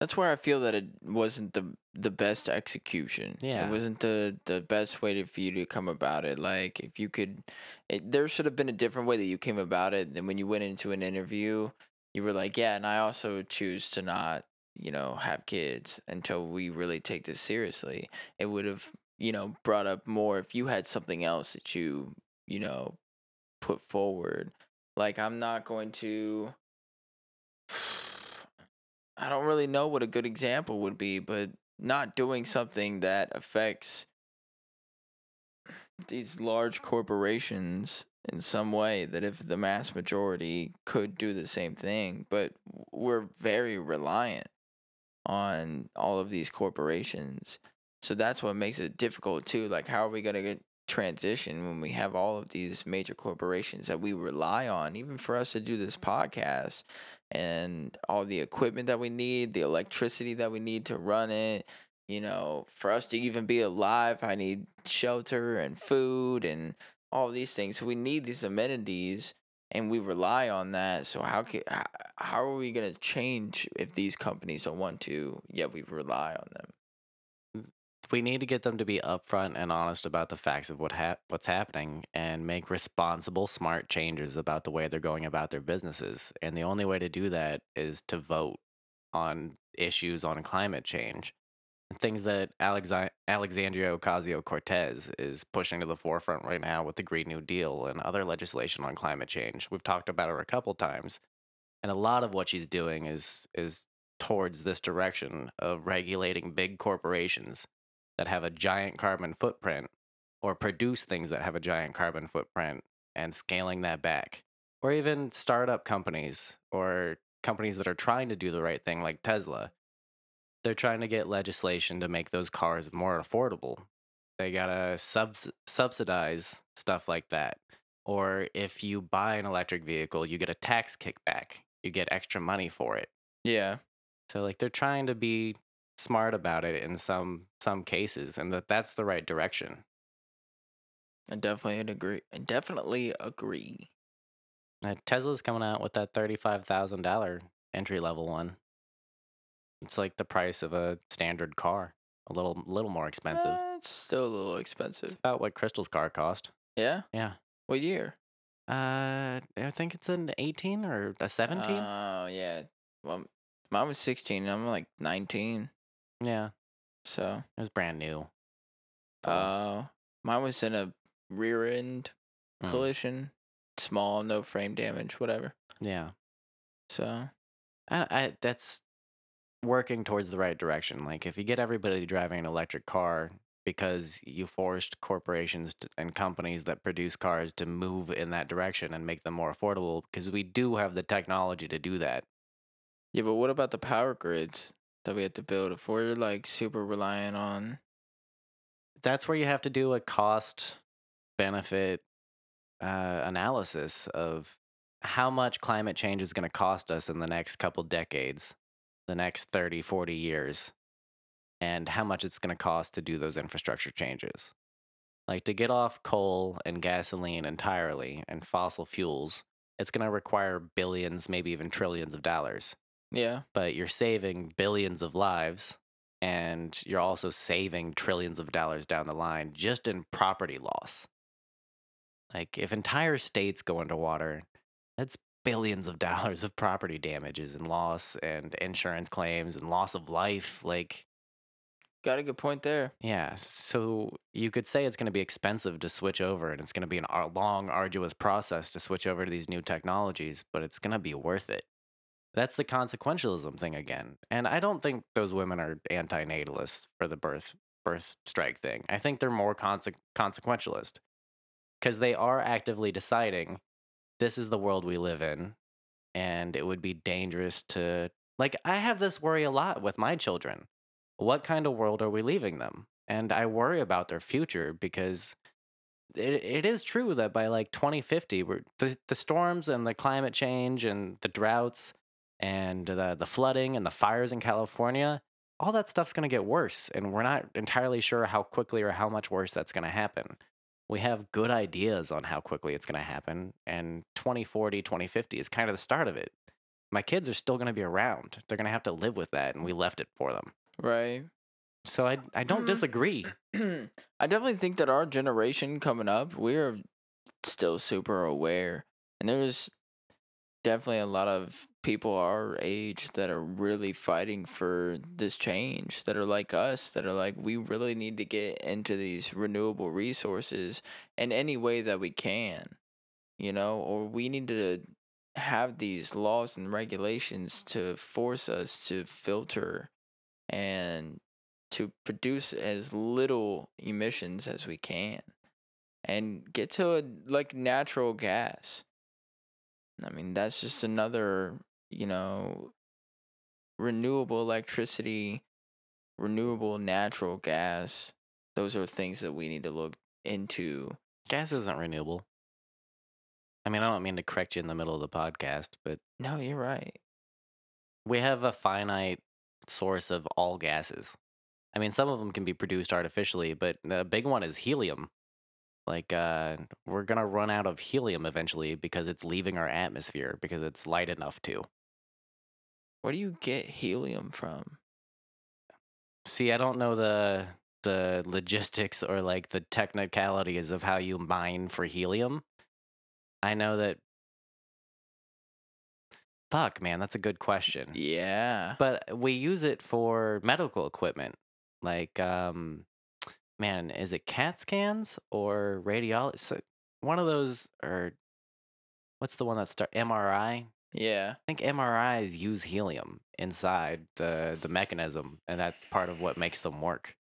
That's where I feel that it wasn't the the best execution. Yeah. It wasn't the the best way to, for you to come about it. Like if you could, it, there should have been a different way that you came about it. than when you went into an interview, you were like, yeah, and I also choose to not, you know, have kids until we really take this seriously. It would have, you know, brought up more if you had something else that you, you know, put forward. Like I'm not going to. I don't really know what a good example would be, but not doing something that affects these large corporations in some way that if the mass majority could do the same thing, but we're very reliant on all of these corporations. So that's what makes it difficult too. Like how are we to get transition when we have all of these major corporations that we rely on even for us to do this podcast and all the equipment that we need, the electricity that we need to run it. You know, for us to even be alive, I need shelter and food and all these things. So we need these amenities and we rely on that. So how can how are we going to change if these companies don't want to? Yet we rely on them. We need to get them to be upfront and honest about the facts of what what's happening and make responsible smart changes about the way they're going about their businesses. And the only way to do that is to vote on issues on climate change. Things that Alexandria Ocasio Cortez is pushing to the forefront right now with the Green New Deal and other legislation on climate change. We've talked about her a couple times. And a lot of what she's doing is is towards this direction of regulating big corporations that have a giant carbon footprint or produce things that have a giant carbon footprint and scaling that back. Or even startup companies or companies that are trying to do the right thing, like Tesla. They're trying to get legislation to make those cars more affordable. They gotta subs- subsidize stuff like that. Or if you buy an electric vehicle, you get a tax kickback. You get extra money for it. Yeah. So like they're trying to be smart about it in some some cases and that that's the right direction. I definitely agree. I definitely agree. Uh, Tesla's coming out with that $35,000 entry level one. It's like the price of a standard car, a little little more expensive. Eh, it's still a little It's expensive. about what Crystal's car cost. Yeah. Yeah. What year? Uh I think it's an 18 or a 17. Oh yeah. Well, mine was sixteen. and I'm like nineteen. Yeah, So, it was brand new. So, uh, mine was in a rear end mm, collision, small, no frame damage, whatever. yeah. So, I, I that's working towards the right direction. Like if you get everybody driving an electric car because you forced corporations to, and companies that produce cars to move in that direction and make them more affordable because we do have the technology to do that. yeah, but what about the power grids that we have to build if we're like super reliant on? That's where you have to do a cost benefit uh, analysis of how much climate change is going to cost us in the next couple decades, the next 30, 40 years, and how much it's going to cost to do those infrastructure changes. Like to get off coal and gasoline entirely and fossil fuels, it's going to require billions, maybe even trillions of dollars. Yeah. But you're saving billions of lives and you're also saving trillions of dollars down the line just in property loss. Like if entire states go underwater, that's billions of dollars of property damages and loss and insurance claims and loss of life. Like Got a good point there. yeah, so you could say it's going to be expensive to switch over and it's going to be a ar- long, arduous process to switch over to these new technologies, but it's going to be worth it. That's the consequentialism thing again. And I don't think those women are anti-natalists for the birth birth strike thing. I think they're more conse- consequentialist cuz they are actively deciding this is the world we live in and it would be dangerous to like I have this worry a lot with my children what kind of world are we leaving them? And I worry about their future because it, it is true that by like 2050, we're, the, the storms and the climate change and the droughts and the, the flooding and the fires in California, all that stuff's going to get worse. And we're not entirely sure how quickly or how much worse that's going to happen. We have good ideas on how quickly it's going to happen. And 2040, 2050 is kind of the start of it. My kids are still going to be around. They're going to have to live with that. And we left it for them. Right. So I I don't Mhm. disagree. I definitely think that our generation coming up, we're still super aware. And there's definitely a lot of people our age that are really fighting for this change, that are like us, that are like, we really need to get into these renewable resources in any way that we can, you know, or we need to have these laws and regulations to force us to filter and to produce as little emissions as we can and get to a, like natural gas. I mean, that's just another, you know, renewable electricity, renewable natural gas. Those are things that we need to look into. Gas isn't renewable. I mean, I don't mean to correct you in the middle of the podcast, but No, you're right. we have a finite source of all gases. I mean, some of them can be produced artificially, but the big one is helium. Like, uh, we're gonna run out of helium eventually because it's leaving our atmosphere because it's light enough to. Where do you get helium from? See, I don't know the the logistics or like the technicalities of how you mine for helium. I know that. Fuck, man, that's a good question. Yeah. But we use it for medical equipment, like um, man, is it CAT scans or radiology? So one of those, or what's the one that start MRI? Yeah. I think MRIs use helium inside the the mechanism, and that's part of what makes them work.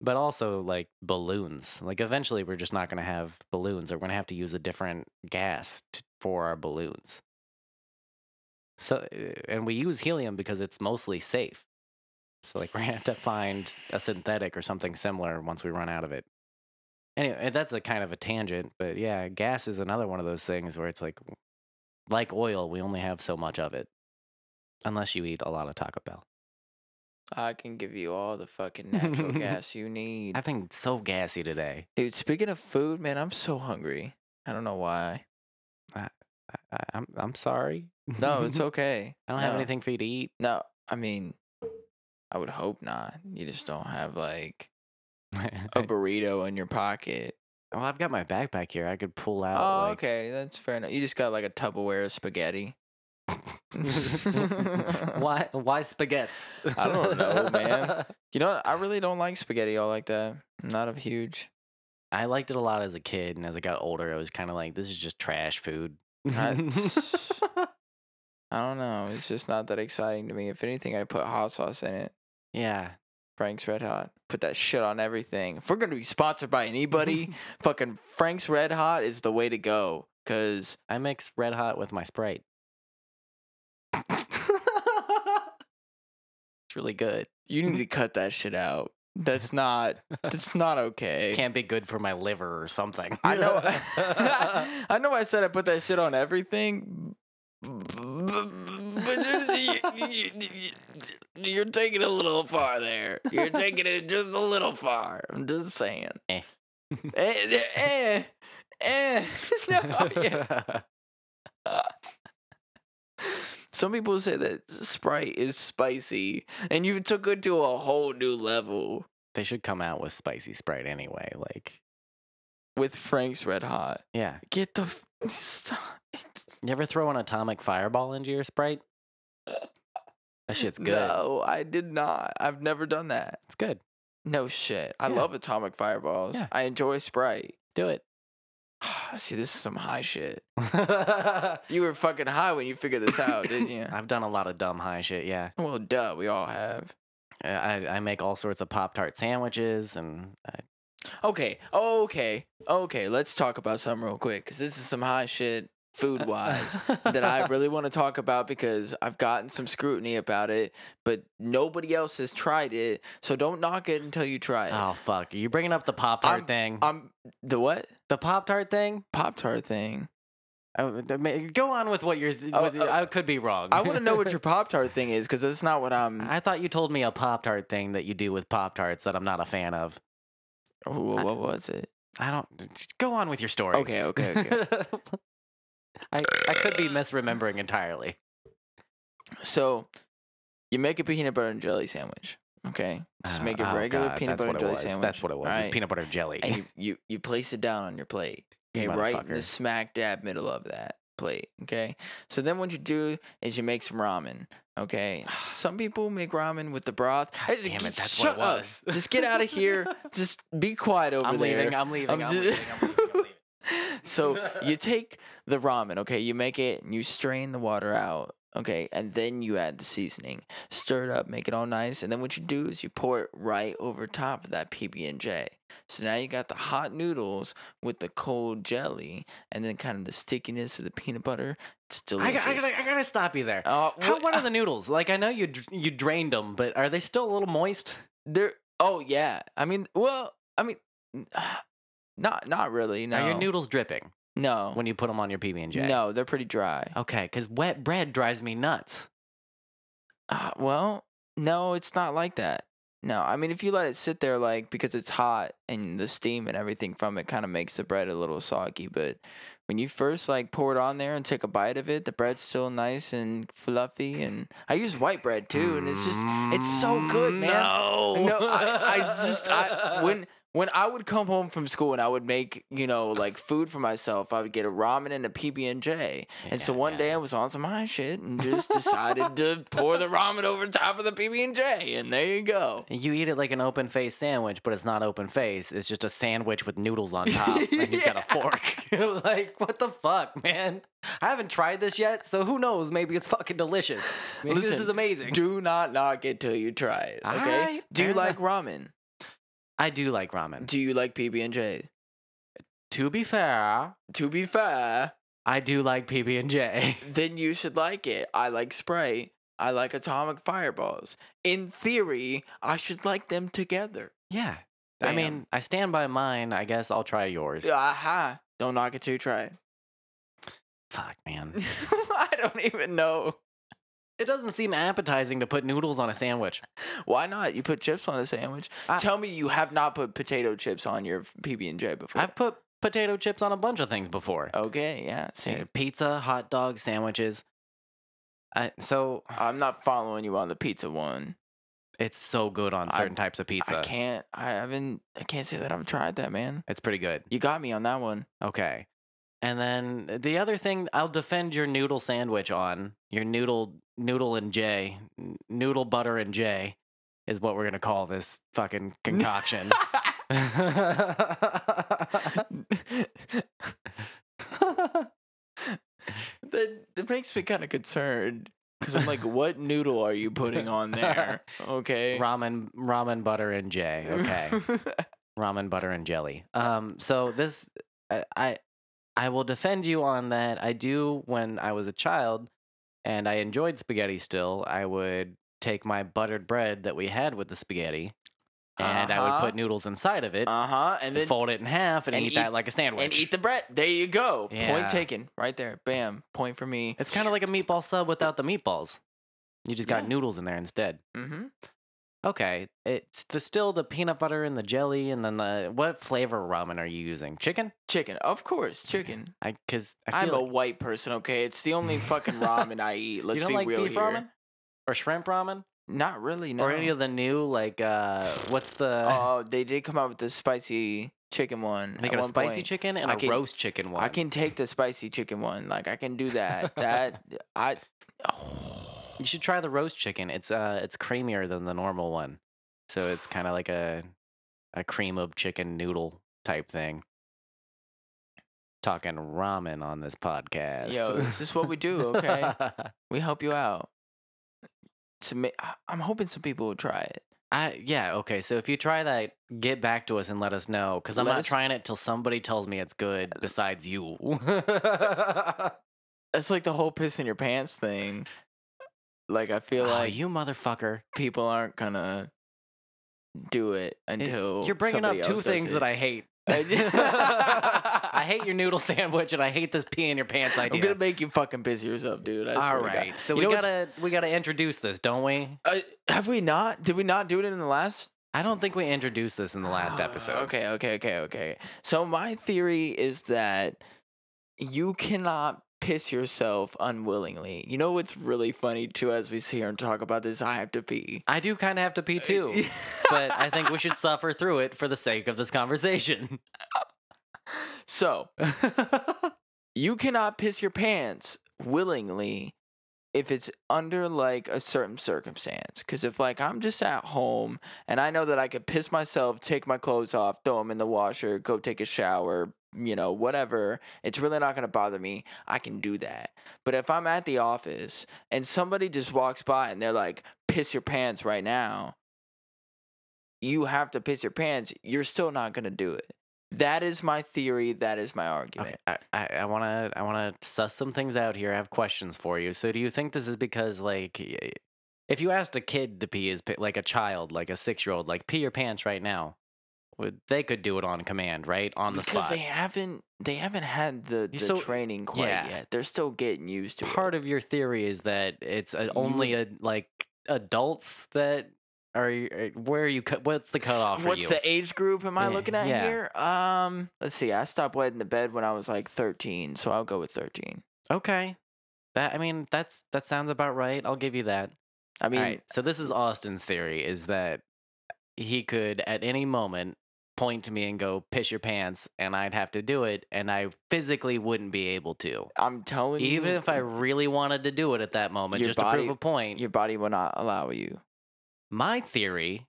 But also like balloons. Like eventually, we're just not going to have balloons, or we're going to have to use a different gas t- for our balloons. So, uh, and we use helium because it's mostly safe. So, like, we're gonna have to find a synthetic or something similar once we run out of it. Anyway, that's a kind of a tangent, but yeah, gas is another one of those things where it's like, like oil, we only have so much of it, unless you eat a lot of Taco Bell. I can give you all the fucking natural gas you need. I've been so gassy today. Dude, speaking of food, man, I'm so hungry. I don't know why. I, I, I'm I'm sorry. No, it's okay. I don't have anything for you to eat. No, I mean, I would hope not. You just don't have like a burrito in your pocket. Well, I've got my backpack here. I could pull out. Oh, like, okay, that's fair enough. You just got like a Tupperware of spaghetti. why? Why spaghettis? I don't know, man. You know, what? I really don't like spaghetti all like that. I'm not a huge. I liked it a lot as a kid, and as I got older, I was kind of like, "This is just trash food." I- I don't know. It's just not that exciting to me. If anything, I put hot sauce in it. yeah, Frank's Red Hot. Put that shit on everything. If we're gonna be sponsored by anybody, fucking Frank's Red Hot is the way to go. Cause I mix Red Hot with my Sprite. it's really good. you need to cut that shit out. That's not. That's not okay. Can't be good for my liver or something. I know. I know. I said I put that shit on everything, but there's- you're taking it a little far there. You're taking it just a little far. I'm just saying. Eh. eh, eh, eh. No, yeah. Some people say that Sprite is spicy, and you took it to a whole new level They should come out with spicy Sprite anyway. Like, with Frank's Red Hot. yeah. Get the f- stop. You ever throw an atomic fireball into your Sprite? That shit's good. No, I did not. I've never done that. It's good. No shit. I Yeah. love atomic fireballs. Yeah. I enjoy Sprite. Do it. See, this is some high shit. You were fucking high when you figured this out, didn't you? I've done a lot of dumb high shit. Yeah. Well, duh, we all have. Uh, I, I make all sorts of Pop Tart sandwiches and I, Okay, okay, okay. Let's talk about something real quick because this is some high shit food wise that I really want to talk about because I've gotten some scrutiny about it, but nobody else has tried it. So don't knock it until you try it. Oh fuck! Are you bringing up the Pop Tart thing? I'm the what the Pop Tart thing? Pop Tart thing. Oh, mean, Go on with what you're. Oh, with, oh, I could be wrong. I want to know what your Pop Tart thing is because that's not what I'm. I thought you told me a Pop Tart thing that you do with Pop Tarts that I'm not a fan of. I- what was it? I don't. Go on with your story. Okay, okay, okay. I I could be misremembering entirely. So, you make a peanut butter and jelly sandwich. Okay, just Uh, make a oh, regular God, peanut that's butter what and it jelly was. sandwich. That's what it was. It was alright? peanut butter jelly. and you, you you place it down on your plate. You Okay, right in the motherfucker. smack dab middle of that plate. Okay, so then what you do is you make some ramen. Okay, some people make ramen with the broth. God Hey, damn it, that's shut what it up. was. Just get out of here. Just be quiet over I'm there. leaving. I'm leaving. I'm, I'm leaving. just- I'm leaving. I'm leaving. So you take the ramen, okay, you make it and you strain the water out, okay, and then you add the seasoning. Stir it up, make it all nice, and then what you do is you pour it right over top of that PB and J. So now you got the hot noodles with the cold jelly, and then kind of the stickiness of the peanut butter. It's I, delicious. got, I, gotta, I gotta stop you there. Uh, How what- what are the noodles? Like I know you you drained them, but are they still a little moist? They're oh yeah. I mean, well, I mean, not not really. No, Are your noodles dripping no, when you put them on your PB and J? no, they're pretty dry. Okay, because wet bread drives me nuts. Uh, well, no, it's not like that. No, I mean if you let it sit there like because it's hot and the steam and everything from it kind of makes the bread a little soggy, but when you first like pour it on there and take a bite of it, the bread's still nice and fluffy and I use white bread too and it's just it's so good, man. No, no, I, I just I when when I would come home from school and I would make you know like food for myself, I would get a ramen and a PB and J. And so one day I was on some high shit and just decided to pour the ramen over top of the PB and J, and there you go. You eat it like an open face sandwich, but it's not open face. It's just a sandwich with noodles on top, and you've got a fork. like, what the fuck, man? I haven't tried this yet, so who knows? Maybe it's fucking delicious. Maybe this is amazing. Do not knock it till you try it. Okay. Do you like ramen? I do like ramen. Do you like PB and J? To be fair, To be fair, I do like PB and J. then you should like it. I like Sprite. I like Atomic Fireballs. In theory, I should like them together. Yeah. I mean, I stand by mine. I guess I'll try yours. Aha! Don't knock it you try it. Fuck, man. I don't even know. It doesn't seem appetizing to put noodles on a sandwich. Why not? You put chips on a sandwich. I- Tell me you have not put potato chips on your PB and J before. I've put potato chips on a bunch of things before. Okay, yeah. See, Uh, Pizza, hot dog, sandwiches. I, so I'm not following you on the pizza one. it's so good on I- certain types of pizza. I can't. I haven't. I can't say that I've tried that, man. It's pretty good. You got me on that one. Okay. And then the other thing I'll defend your noodle sandwich on, your noodle noodle and J noodle butter and J is what we're going to call this fucking concoction. that that makes me kind of concerned because I'm like, what noodle are you putting on there? Okay. ramen ramen butter and J. Okay. ramen butter and jelly. Um so this I, I I will defend you on that. I do when I was a child and I enjoyed spaghetti still, I would take my buttered bread that we had with the spaghetti and I would Uh-huh. put noodles inside of it, Uh huh. And then fold it in half and, and eat, eat- that like a sandwich. and eat the bread. There you go. Yeah. Point taken. Right there. Bam. Point for me. it's kind of like a meatball sub without the meatballs. You just got Yeah. noodles in there instead. Mm-hmm. Okay, it's the still the peanut butter and the jelly, and then the what flavor ramen are you using? Chicken? Chicken, of course, chicken. I because I I'm feel a white person, okay? It's the only fucking ramen I eat. Let's you don't be like real beef here. ramen or shrimp ramen Not really, no. or any of the new like uh what's the Oh, they did come out with the spicy chicken one. they got a spicy point. chicken and I a can- roast chicken one. I can take the spicy chicken one. Like I can do that. That I. You should try the roast chicken. It's uh it's creamier than the normal one. So it's kind of like a a cream of chicken noodle type thing. Talking ramen on this podcast. Yo, this is what we do. Okay, we help you out. Some, I'm hoping some people will try it. I yeah, okay. So if you try that, get back to us and let us know cuz I'm Let not us- trying it till somebody tells me it's good besides you. That's like the whole piss in your pants thing. Like I feel oh, like you motherfucker. people aren't gonna do it It- until You're bringing up two things that. I hate. I hate your noodle sandwich and I hate this pee in your pants idea. I'm gonna make you fucking piss yourself, dude. I All swear to God. right, so You we gotta we gotta introduce this, don't we? Uh, have we not? Did we not do it in the last? I don't think we introduced this in the last Ah, episode. Okay, okay, okay, okay. So my theory is that you cannot piss yourself unwillingly. You know what's really funny too, as we sit here and talk about this, I have to pee. I do kind of have to pee uh, too, but I think we should suffer through it for the sake of this conversation. so you cannot piss your pants willingly if it's under like a certain circumstance. Because if like I'm just at home and I know that I could piss myself, take my clothes off, throw them in the washer, go take a shower, you know, whatever, it's really not gonna bother me. I can do that. But if I'm at the office and somebody just walks by and they're like, "Piss your pants right now," you have to piss your pants. You're still not gonna do it. That is my theory. That is my argument. Okay, I, I, I wanna I wanna suss some things out here. I have questions for you. So do you think this is because like if you asked a kid to pee his like a child, like a six year old, like pee your pants right now, they could do it on command, right? On the because spot. they haven't they haven't had the, the so- training quite yeah. yet. They're still getting used to part it. Part of your theory is that it's uh only a, like adults that are you- uh, where are you cut what's the cutoff for What's the age group am I Yeah, looking at yeah. here? Um, let's see. I stopped wetting the bed when I was like 13, so I'll go with 13. okay that i mean that's that sounds about right i'll give you that I mean, right so this is austin's theory is that he could at any moment point to me and go piss your pants and i'd have to do it and i physically wouldn't be able to I'm telling you, even if i really wanted to do it at that moment just to body- prove a point your body will not allow you. My theory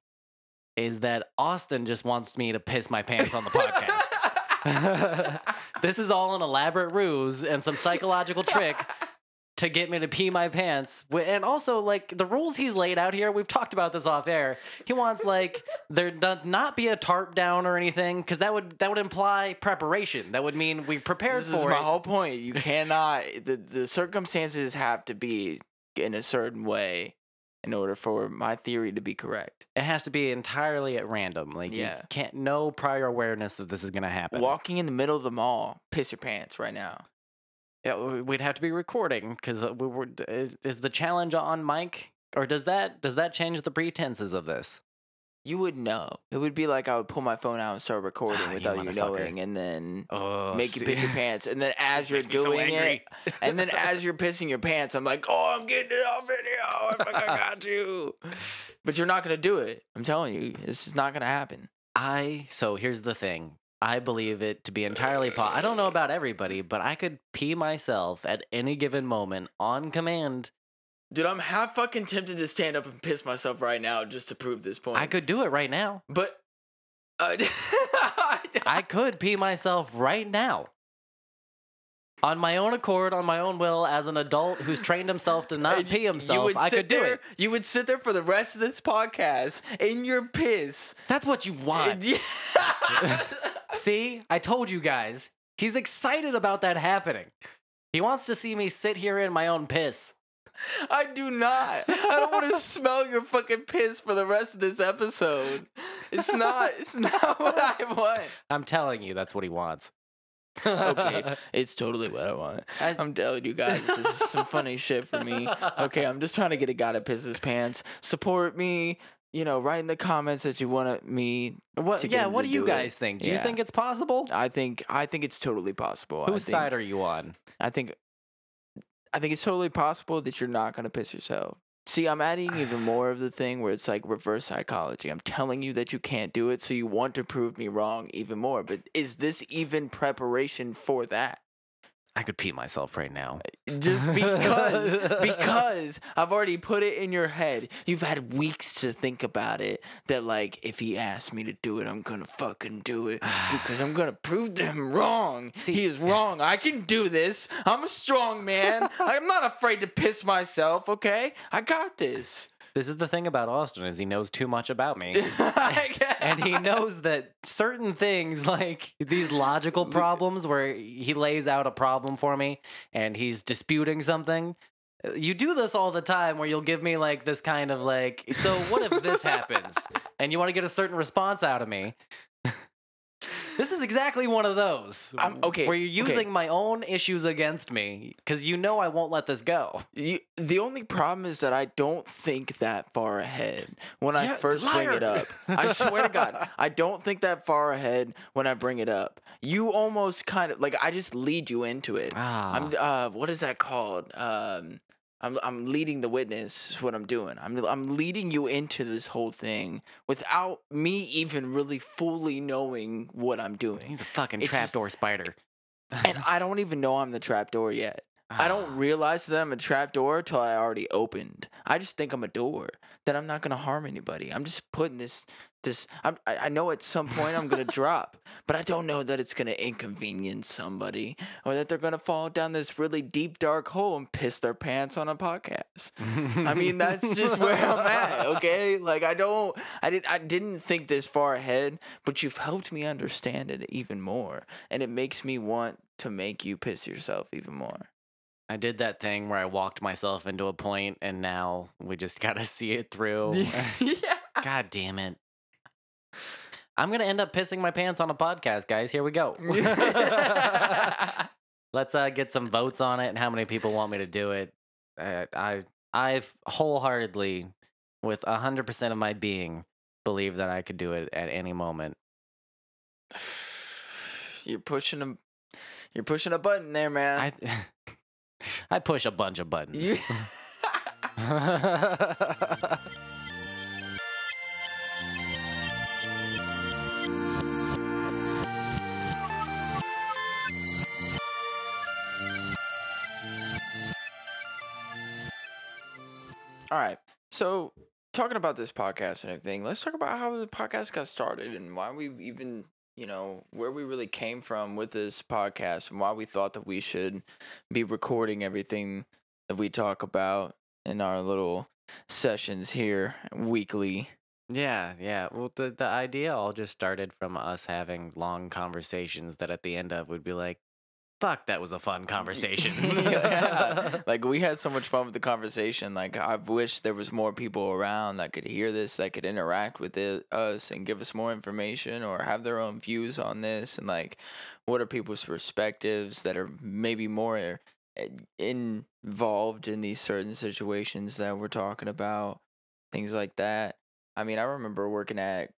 is that Austin just wants me to piss my pants on the podcast. this is all an elaborate ruse and some psychological trick to get me to pee my pants. And also, like the rules he's laid out here, we've talked about this off air. He wants like there not be a tarp down or anything, because that would that would imply preparation. That would mean we prepared This for is it. my whole point. You cannot. the The circumstances have to be in a certain way in order for my theory to be correct. it has to be entirely at random. Like Yeah. you can't no prior awareness that this is gonna happen. Walking in the middle of the mall, piss your pants right now. Yeah, we'd have to be recording because we were. Is, is the challenge on mic, or does that does that change the pretenses of this? You would know. It would be like I would pull my phone out and start recording Ah, without you, motherfucker. knowing, and then Oh, make you piss your pants. And then as you're doing it, and then as you're pissing your pants, I'm like, oh, I'm getting it on video. I got you. But you're not gonna do it. I'm telling you, this is not gonna happen. I so here's the thing. I believe it to be entirely po I don't know about everybody, but I could pee myself at any given moment on command. Dude, I'm half fucking tempted to stand up and piss myself right now just to prove this point. I could do it right now. but uh, I could pee myself right now. On my own accord, on my own will, as an adult who's trained himself to not pee himself, I could do there, it. You would sit there for the rest of this podcast in your piss. That's what you want. See, I told you guys. He's excited about that happening. He wants to see me sit here in my own piss. I do not. I don't want to smell your fucking piss for the rest of this episode. It's not. It's not what I want. I'm telling you, that's what he wants. Okay, it's totally what I want. As- I'm telling you guys, this is some funny shit for me. Okay, I'm just trying to get a guy to piss his pants. Support me. you know, write in the comments that you want me. What? to Yeah. What do you do it. guys think? Do you think it's possible? I think I think it's totally possible. I Whose think, side are you on? I think I think it's totally possible that you're not gonna piss yourself. See, I'm adding even more of the thing where it's like reverse psychology. I'm telling you that you can't do it, so you want to prove me wrong even more. But is this even preparation for that? I could pee myself right now. Just because because I've already put it in your head. You've had weeks to think about it. That like if he asks me to do it, I'm gonna fucking do it because I'm gonna prove to him wrong. See- he is wrong. I can do this. I'm a strong man. I'm not afraid to piss myself. Okay, I got this. This is the thing about Austin is he knows too much about me. and he knows that certain things like these logical problems where he lays out a problem for me and he's disputing something. You do this all the time where you'll give me like this kind of like so what if this happens? And you want to get a certain response out of me this is exactly one of those I'm- okay, where you're okay. using my own issues against me because you know i won't let this go You, the only problem is that I don't think that far ahead when I Yeah, first bring it up. I swear to God, I don't think that far ahead when I bring it up. You almost kind of like I just lead you into it. ah, I'm uh, what is that called? Um, I'm I'm leading the witness. Is what I'm doing. I'm I'm leading you into this whole thing without me even really fully knowing what I'm doing, he's a fucking it's just- trapdoor spider and I don't even know I'm the trapdoor yet. I don't Ah. realize that I'm a trapdoor till I already opened. I just think I'm a door. That I'm not gonna harm anybody. I'm just putting this this. I'm, I I know at some point I'm gonna drop, but I don't know that it's gonna inconvenience somebody or that they're gonna fall down this really deep dark hole and piss their pants on a podcast. I mean, that's just where I'm at. Okay, like I don't, I didn't, I didn't think this far ahead, but you've helped me understand it even more, and it makes me want to make you piss yourself even more. I did that thing where I walked myself into a point and now we just gotta see it through. yeah. God damn it. I'm gonna end up pissing my pants on a podcast, guys. Here we go. Let's uh, get some votes on it and how many people want me to do it. Uh, I I've wholeheartedly, with hundred percent of my being, believe that I could do it at any moment. You're pushing a, you're pushing a button there, man. I I push a bunch of buttons. All right. So, talking about this podcast and everything, let's talk about how the podcast got started and why we even, you know, where we really came from with this podcast and why we thought that we should be recording everything that we talk about in our little sessions here weekly. Yeah, yeah. Well, the the idea all just started from us having long conversations that at the end of would be like, "Fuck, that was a fun conversation." yeah. Like we had so much fun with the conversation. Like I wish there was more people around that could hear this, that could interact with it, us and give us more information or have their own views on this and like what are people's perspectives that are maybe more eh, involved in these certain situations that we're talking about, things like that. I mean, I remember working at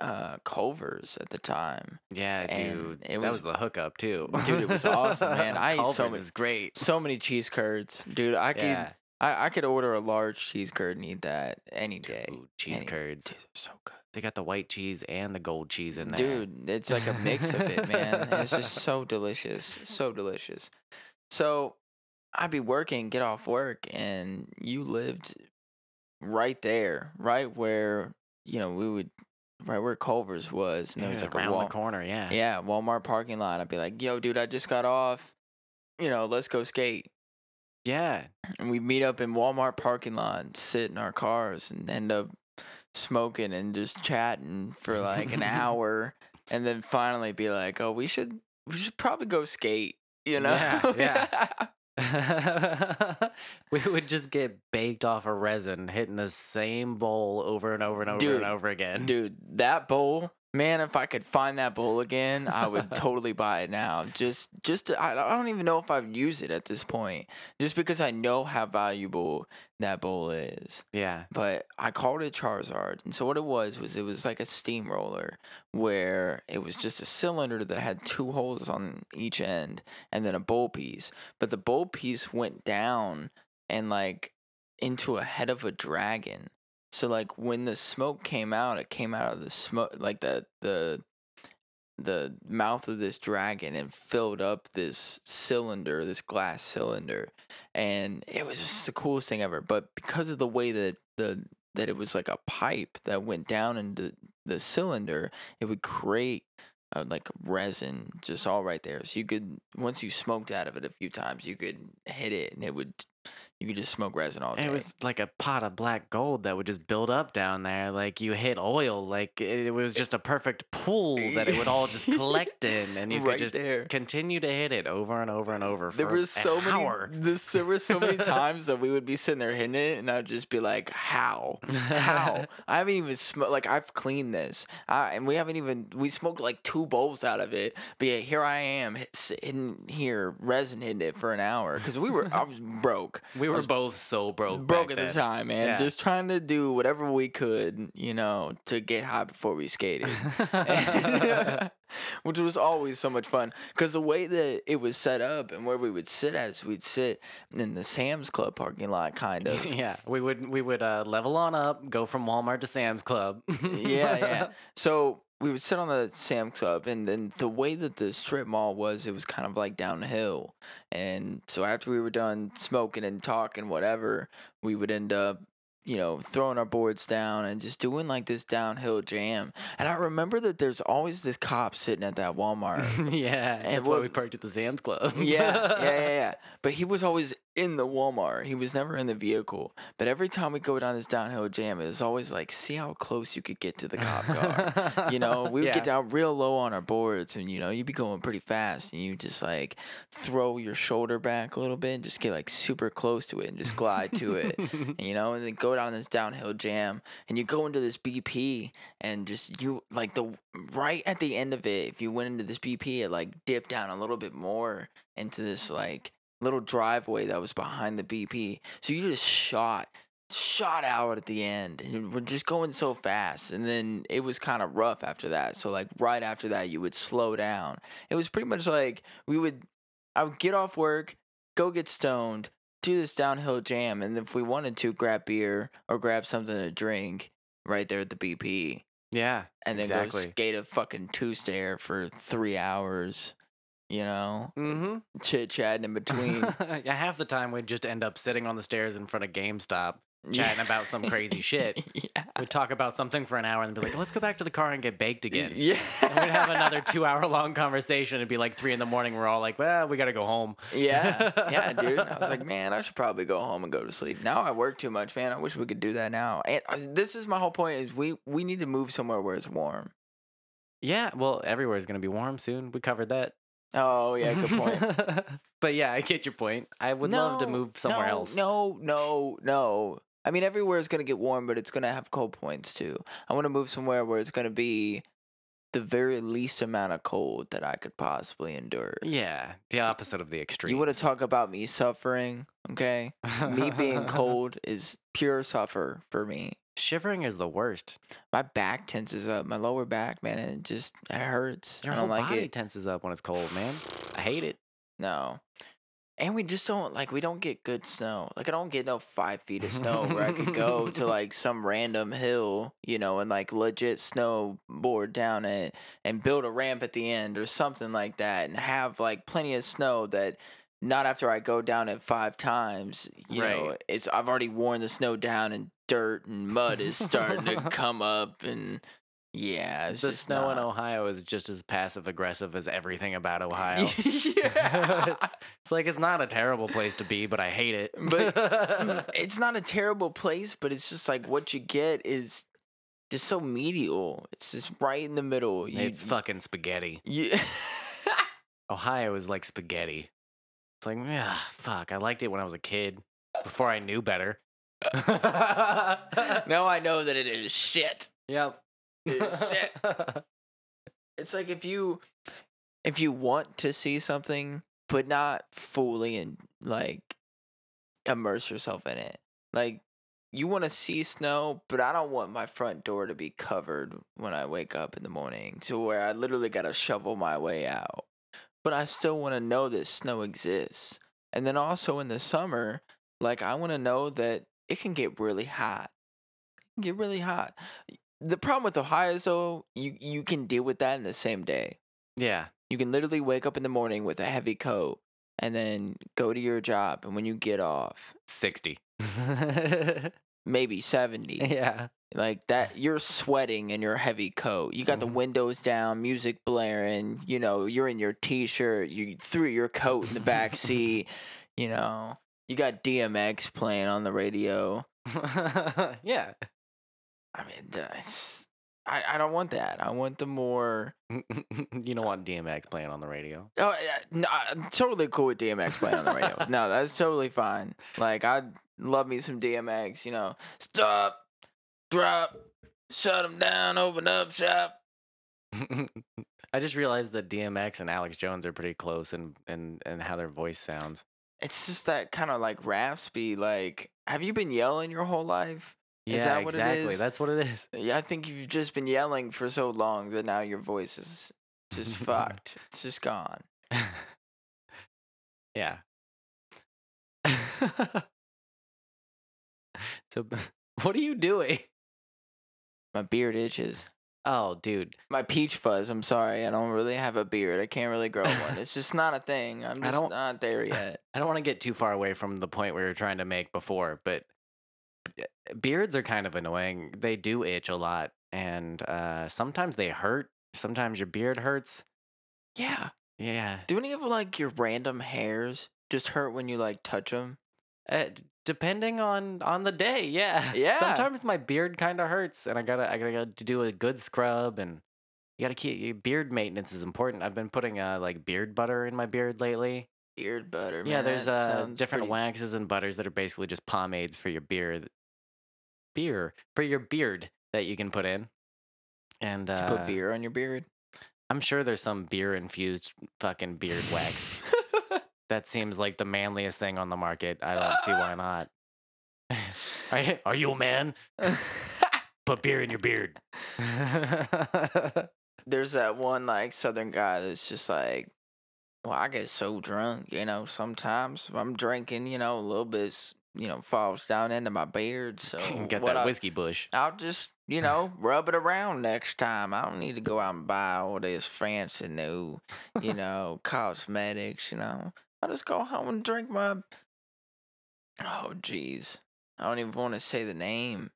uh Culver's at the time. yeah, And dude. it that was- was the hookup too. Dude, it was awesome, man. I ate so Culver's many- is great. So many cheese curds, dude. I could Yeah. I, I could order a large cheese curd and eat that any day. Ooh, cheese Any- curds. Cheese are so good. They got the white cheese and the gold cheese in there. Dude, it's like a mix of it, man. It's just so delicious. So delicious. So I'd be working, get off work, and you lived right there, right where, you know, we would right where Culver's was. And there was like around a wall. the corner. Yeah. Yeah, Walmart parking lot. I'd be like, yo, dude, I just got off. You know, let's go skate. Yeah. and we meet up in Walmart parking lot and sit in our cars and end up smoking and just chatting for like an hour and then finally be like, "Oh, we should we should probably go skate." You know? Yeah, yeah. we would just get baked off of resin, hitting the same bowl over and over and over Dude, and over again. Dude, that bowl Man, if I could find that bowl again, I would totally buy it now. Just, just to, I, I don't even know if I'd use it at this point, just because I know how valuable that bowl is. Yeah. But I called it Charizard, and so what it was was it was like a steamroller where it was just a cylinder that had two holes on each end, and then a bowl piece. But the bowl piece went down and like into a head of a dragon. So like when the smoke came out, it came out of the smoke like the the the mouth of this dragon and filled up this cylinder, this glass cylinder. And it was just the coolest thing ever. But because of the way that the that it was like a pipe that went down into the cylinder, it would create uh, like resin just all right there. So you could once you smoked out of it a few times, you could hit it and it would you could just smoke resin all day. And it was like a pot of black gold that would just build up down there. Like you hit oil, like it, was just a perfect pool that it would all just collect in, and you Right could just there. continue to hit it over and over and over. there for was so an many hour. this, there were so many times that we would be sitting there hitting it and I'd just be like, How? How? I haven't even smoked like I've cleaned this. I, and we haven't even we smoked like two bowls out of it. But yet here I am sitting here resin hitting it for an hour. Because we were I was broke. we were both so broke. broke at the time, man. Yeah. Just trying to do whatever we could, you know, to get high before we skated. Which was always so much fun because the way that it was set up and where we would sit at is we'd sit in the Sam's Club parking lot, kind of. yeah, we would we would uh, level on up, go from Walmart to Sam's Club. yeah, yeah. So we would sit on the Sam Club, and then the way that the strip mall was, it was kind of like downhill. And so after we were done smoking and talking, whatever, we would end up, you know, throwing our boards down and just doing like this downhill jam. And I remember that there's always this cop sitting at that Walmart. yeah, And that's why we parked at the Sam's Club. yeah, yeah, yeah, yeah. But he was always in the Walmart. He was never in the vehicle. But every time we go down this downhill jam, it was always like, see how close you could get to the cop car. You know, we would Yeah. get down real low on our boards, and you know, you'd be going pretty fast, and you just like throw your shoulder back a little bit, and just get like super close to it, and just glide to it, and, you know, and then go down this downhill jam, and you go into this BP, and just you like the right at the end of it, if you went into this BP, it like dipped down a little bit more into this like little driveway that was behind the BP, so you just shot shot out at the end and we're just going so fast and then it was kind of rough after that. So like right after that you would slow down. It was pretty much like we would i would get off work go get stoned do this downhill jam and if we wanted to grab beer or grab something to drink right there at the bp yeah, and then exactly. go skate a fucking two stair for three hours you know Mm-hmm. chit chatting in between yeah, half the time we'd just end up sitting on the stairs in front of GameStop, chatting about some crazy shit. yeah We'd talk about something for an hour and be like, let's go back to the car and get baked again. yeah And we'd have another two hour long conversation. It'd be like three in the morning. We're all like, well, we got to go home. Yeah, yeah, dude. I was like, man, I should probably go home and go to sleep. Now I work too much, man. I wish we could do that now. And uh, this is my whole point: is we we need to move somewhere where it's warm. Yeah, well, everywhere's going to be warm soon. We covered that. Oh yeah, good point. but yeah, I get your point. I would love to move somewhere no, else. No, no, no. I mean, everywhere is gonna get warm, but it's gonna have cold points too. I want to move somewhere where it's gonna be the very least amount of cold that I could possibly endure. Yeah, the opposite of the extreme. You want to talk about me suffering? Okay, me being cold is pure suffer for me. Shivering is the worst. my back tenses up, my lower back, man, it just it hurts. Your I don't like body it. tenses up when it's cold, man. I hate it. No. And we just don't like we don't get good snow. Like I don't get no five feet of snow where I could go to like some random hill, you know, and like legit snowboard down it and build a ramp at the end or something like that and have like plenty of snow that not after I go down it five times, you know, it's I've already worn the snow down and dirt and mud is starting to come up and yeah, the snow in Ohio is just as passive aggressive as everything about Ohio. yeah. it's, it's like it's not a terrible place to be, but I hate it. But- it's not a terrible place, but it's just like what you get is just so medial. It's just right in the middle. You, it's fucking spaghetti. You, Ohio is like spaghetti. It's like, yeah, fuck. I liked it when I was a kid, before I knew better. now I know that it is shit. Yep. It's shit. It's like if you if you want to see something but not fully and like immerse yourself in it. Like you want to see snow, but I don't want my front door to be covered when I wake up in the morning to where I literally got to shovel my way out. But I still want to know that snow exists. And then also in the summer, like I want to know that it can get really hot. It can get really hot. The problem with Ohio is though, you you can deal with that in the same day. Yeah. You can literally wake up in the morning with a heavy coat and then go to your job and when you get off, 60. maybe 70. yeah. Like that you're sweating in your heavy coat. You got the Mhm. windows down, music blaring, you know, you're in your t-shirt, you threw your coat in the back seat, you know. You got DMX playing on the radio. yeah. I mean, that's I, I don't want that. I want the more you don't want DMX playing on the radio. Oh, yeah, no, I'm uh, totally cool with DMX playing on the radio. no, that's totally fine. Like, I love me some DMX. You know, stop, drop, shut them down, open up shop. I just realized that DMX and Alex Jones are pretty close in and and how their voice sounds. It's just that kind of like raspy. Like, have you been yelling your whole life? Yeah, Is that what it exactly. That's what it is. Yeah, I think you've just been yelling for so long that now your voice is just fucked. It's just gone. yeah. so, what are you doing? My beard itches. Oh, dude. My peach fuzz. I'm sorry. I don't really have a beard. I can't really grow one. It's just not a thing. I'm just don't- not there yet. I don't want to get too far away from the point we were trying to make before, but beards are kind of annoying. They do itch a lot, and uh, sometimes they hurt. Sometimes your beard hurts. Yeah. Yeah. Do any of like your random hairs just hurt when you like touch them? Uh, d- depending on on the day, yeah. Yeah. Sometimes my beard kind of hurts, and I gotta I gotta to do a good scrub, and you gotta keep your beard maintenance is important. I've been putting uh like beard butter in my beard lately. Beard butter. yeah, man, there's uh different pretty- waxes and butters that are basically just pomades for your beard, beer for your beard that you can put in. And to uh, put beer on your beard. I'm sure there's some beer infused fucking beard wax. that seems like the manliest thing on the market. I don't see why not. are, you, are you a man? Put beer in your beard. there's that one like southern guy that's just like, well, I get so drunk, you know. Sometimes if I'm drinking, you know, a little bit, you know, falls down into my beard. So Get that I- whiskey bush. I'll just, you know, rub it around next time. I don't need to go out and buy all this fancy new, you know, cosmetics, you know. I just go home and drink my. Oh, jeez. I don't even want to say the name.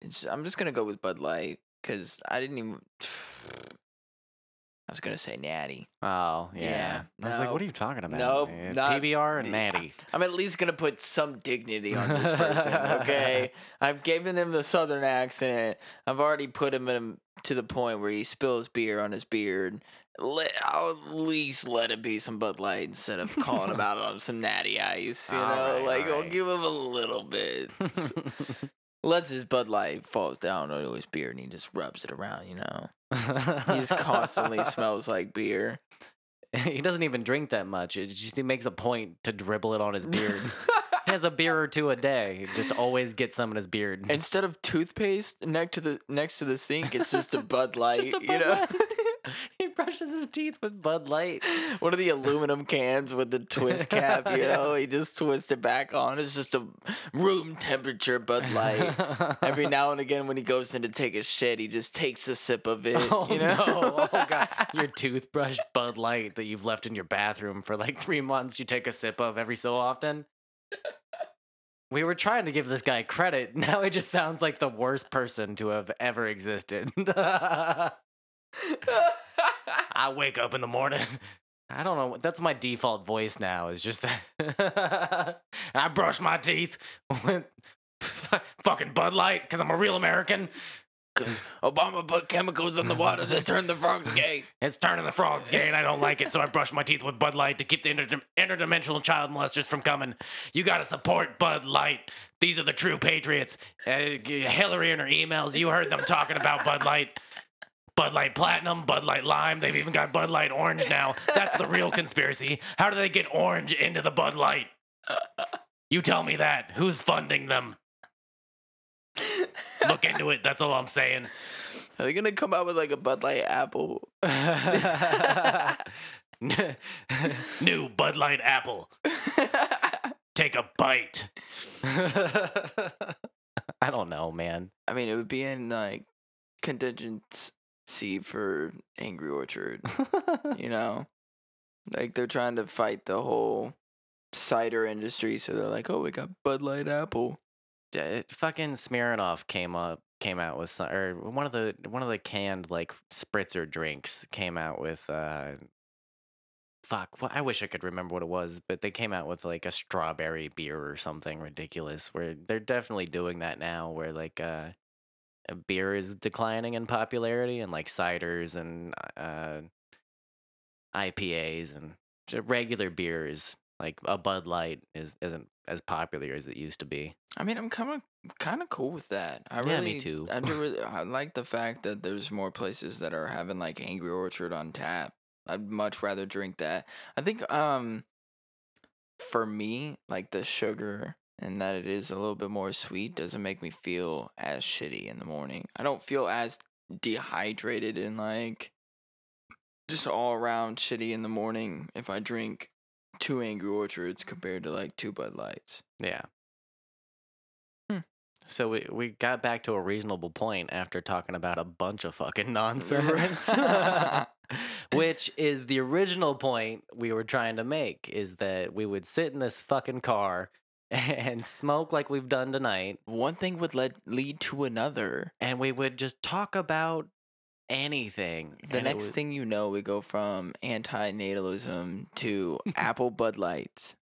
It's, I'm just going to go with Bud Light because I didn't even. I was going to say Natty. Oh, yeah. Yeah, I was like, what are you talking about? Nope, Uh, not- PBR and. Natty. I'm at least gonna put some dignity on this person, okay? I've given him the southern accent. I've already put him in to the point where he spills beer on his beard. Let, I'll at least let it be some Bud Light instead of calling him out on some Natty Ice. You know, Alright, like I'll alright. give him a little bit. Lets his Bud Light falls down onto his beard and he just rubs it around. You know, he just constantly smells like beer. he doesn't even drink that much. It just he makes a point to dribble it on his beard. he has a beer or two a day. Just always get some in his beard. Instead of toothpaste next to the next to the sink, it's just a Bud Light. just a you know, Light. he brushes his teeth with Bud Light. one of the aluminum cans with the twist cap. You know, he just twists it back on. It's just a room temperature Bud Light. Every now and again, when he goes in to take a shit, he just takes a sip of it. Oh you know? no! Oh god! Your toothbrush Bud Light that you've left in your bathroom for like three months. You take a sip of every so often. We were trying to give this guy credit. Now he just sounds like the worst person to have ever existed. I wake up in the morning. I don't know. That's my default voice now. Is just that. I brush my teeth with fucking Bud Light because I'm a real American. Because Obama put chemicals in the water that turned the frogs gay. It's turning the frogs gay, and I don't like it, so I brush my teeth with Bud Light to keep the inter- interdimensional child molesters from coming. You gotta support Bud Light. These are the true patriots. Uh, Hillary and her emails, you heard them talking about Bud Light. Bud Light Platinum, Bud Light Lime. They've even got Bud Light Orange now. That's the real conspiracy. How do they get orange into the Bud Light? You tell me that. Who's funding them? Look into it. That's all I'm saying. Are they gonna come out with like a Bud Light apple? New Bud Light Apple. Take a bite. I don't know, man. I mean, it would be in like contingency for Angry Orchard. you know, like they're trying to fight the whole cider industry, so they're like, "Oh, we got Bud Light apple." Yeah, it, fucking Smirnoff came up came out with some or one of the one of the canned like spritzer drinks came out with uh fuck well, I wish I could remember what it was but they came out with like a strawberry beer or something ridiculous where they're definitely doing that now where like uh, beer is declining in popularity and like ciders and uh IPAs and regular beers like a Bud Light is isn't as popular as it used to be. I mean, I'm kind of kind of cool with that. I Yeah, really, me too. I do really, I like the fact that there's more places that are having like Angry Orchard on tap. I'd much rather drink that. I think um for me, like the sugar and that it is a little bit more sweet doesn't make me feel as shitty in the morning. I don't feel as dehydrated and like just all around shitty in the morning if I drink two Angry Orchards compared to like two Bud Lights. Yeah. Hmm. So we, we got back to a reasonable point after talking about a bunch of fucking nonsense. Which is the original point we were trying to make is that we would sit in this fucking car and smoke like we've done tonight One thing would lead lead to another. and we would just talk about anything. The and next was- thing you know, we go from anti-natalism to Apple Bud Lights.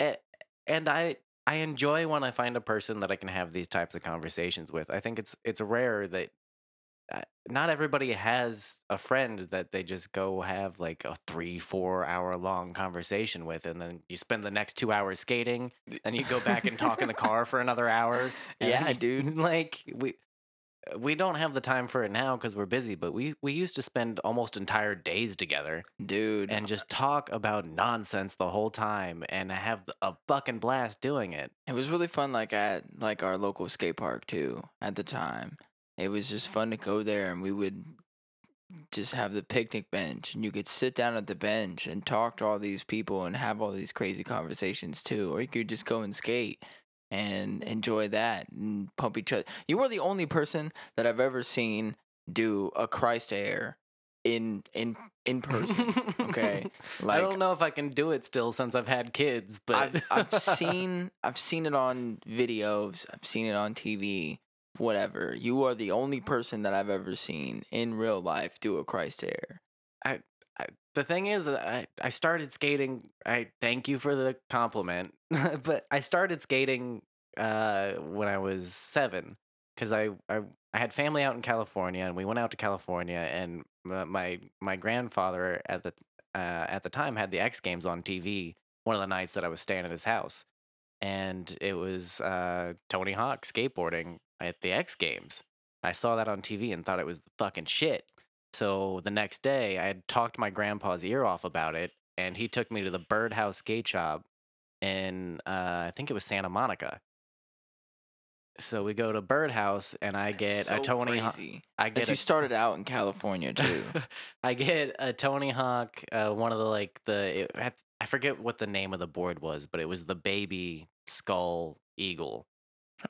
a- and I I enjoy when I find a person that I can have these types of conversations with. I think it's it's rare that Uh, not everybody has a friend that they just go have like a three four hour long conversation with, and then you spend the next two hours skating, and you go back and talk in the car for another hour. Yeah, dude. Like we. Uh, we don't have the time for it now because we're busy, but we, we used to spend almost entire days together Dude, and uh, just talk about nonsense the whole time and have a fucking blast doing it. it was really fun. Like at like our local skate park too. At the time, it was just fun to go there, and we would just have the picnic bench, and you could sit down at the bench and talk to all these people and have all these crazy conversations too. Or you could just go and skate and enjoy that and pump each other. You were the only person that I've ever seen do a Christ air in in in person. Okay, I don't know if I can do it still since I've had kids, but I've I've seen I've seen it on videos. I've seen it on TV. Whatever. You are the only person that I've ever seen in real life do a Christ air. I, the thing is, I I started skating. I thank you for the compliment, but I started skating uh when I was seven because I, I I had family out in California and we went out to California and my, my grandfather at the uh, at the time had the X Games on TV one of the nights that I was staying at his house and it was uh, Tony Hawk skateboarding at the X Games. I saw that on TV and thought it was the fucking shit. So the next day, I had talked my grandpa's ear off about it, and he took me to the Birdhouse Skate Shop in, uh, I think it was Santa Monica. So we go to Birdhouse, and I get a Tony Hawk. crazy I that get you a, started out in California too. I get a Tony Hawk, uh, one of the like the it I forget what the name of the board was, but it was the baby skull eagle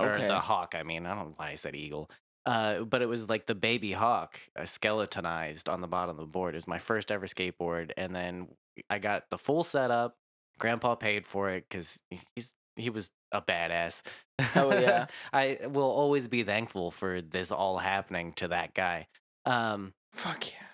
or the hawk. I mean, I don't know why I said eagle. Uh, but it was like the baby hawk uh, skeletonized on the bottom of the board. It was my first ever skateboard, and then I got the full setup. Grandpa paid for it because he's he was a badass. Oh yeah. I will always be thankful for this all happening to that guy. Um, Fuck yeah.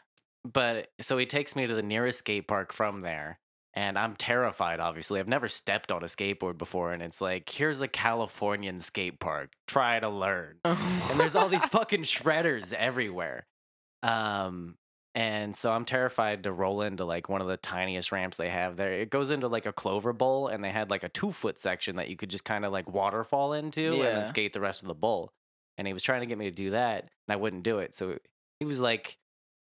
but so he takes me to the nearest skate park from there and i'm terrified obviously. I've never stepped on a skateboard before and it's like here's a californian skate park. Try to learn. And there's all these fucking shredders everywhere. Um and so i'm terrified to roll into like one of the tiniest ramps they have there. It goes into like a clover bowl and they had like a two foot section that you could just kind of like waterfall into and then skate the rest of the bowl. And he was trying to get me to do that and i wouldn't do it. So he was like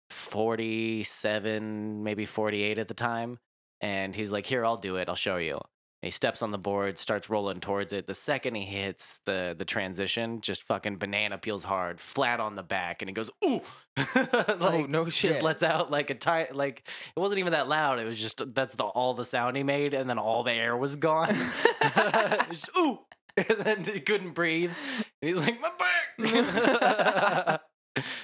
47, maybe 48 at the time. And he's like, Here, I'll do it. I'll show you. And he steps on the board, starts rolling towards it. The second he hits the the transition, just fucking banana peels hard, flat on the back, and he goes, "Ooh!" Oh, like, no shit! Just lets out like a tight, like it wasn't even that loud. It was just that's the all the sound he made, and then all the air was gone. Just, Ooh! And then he couldn't breathe, and he's like, "My back."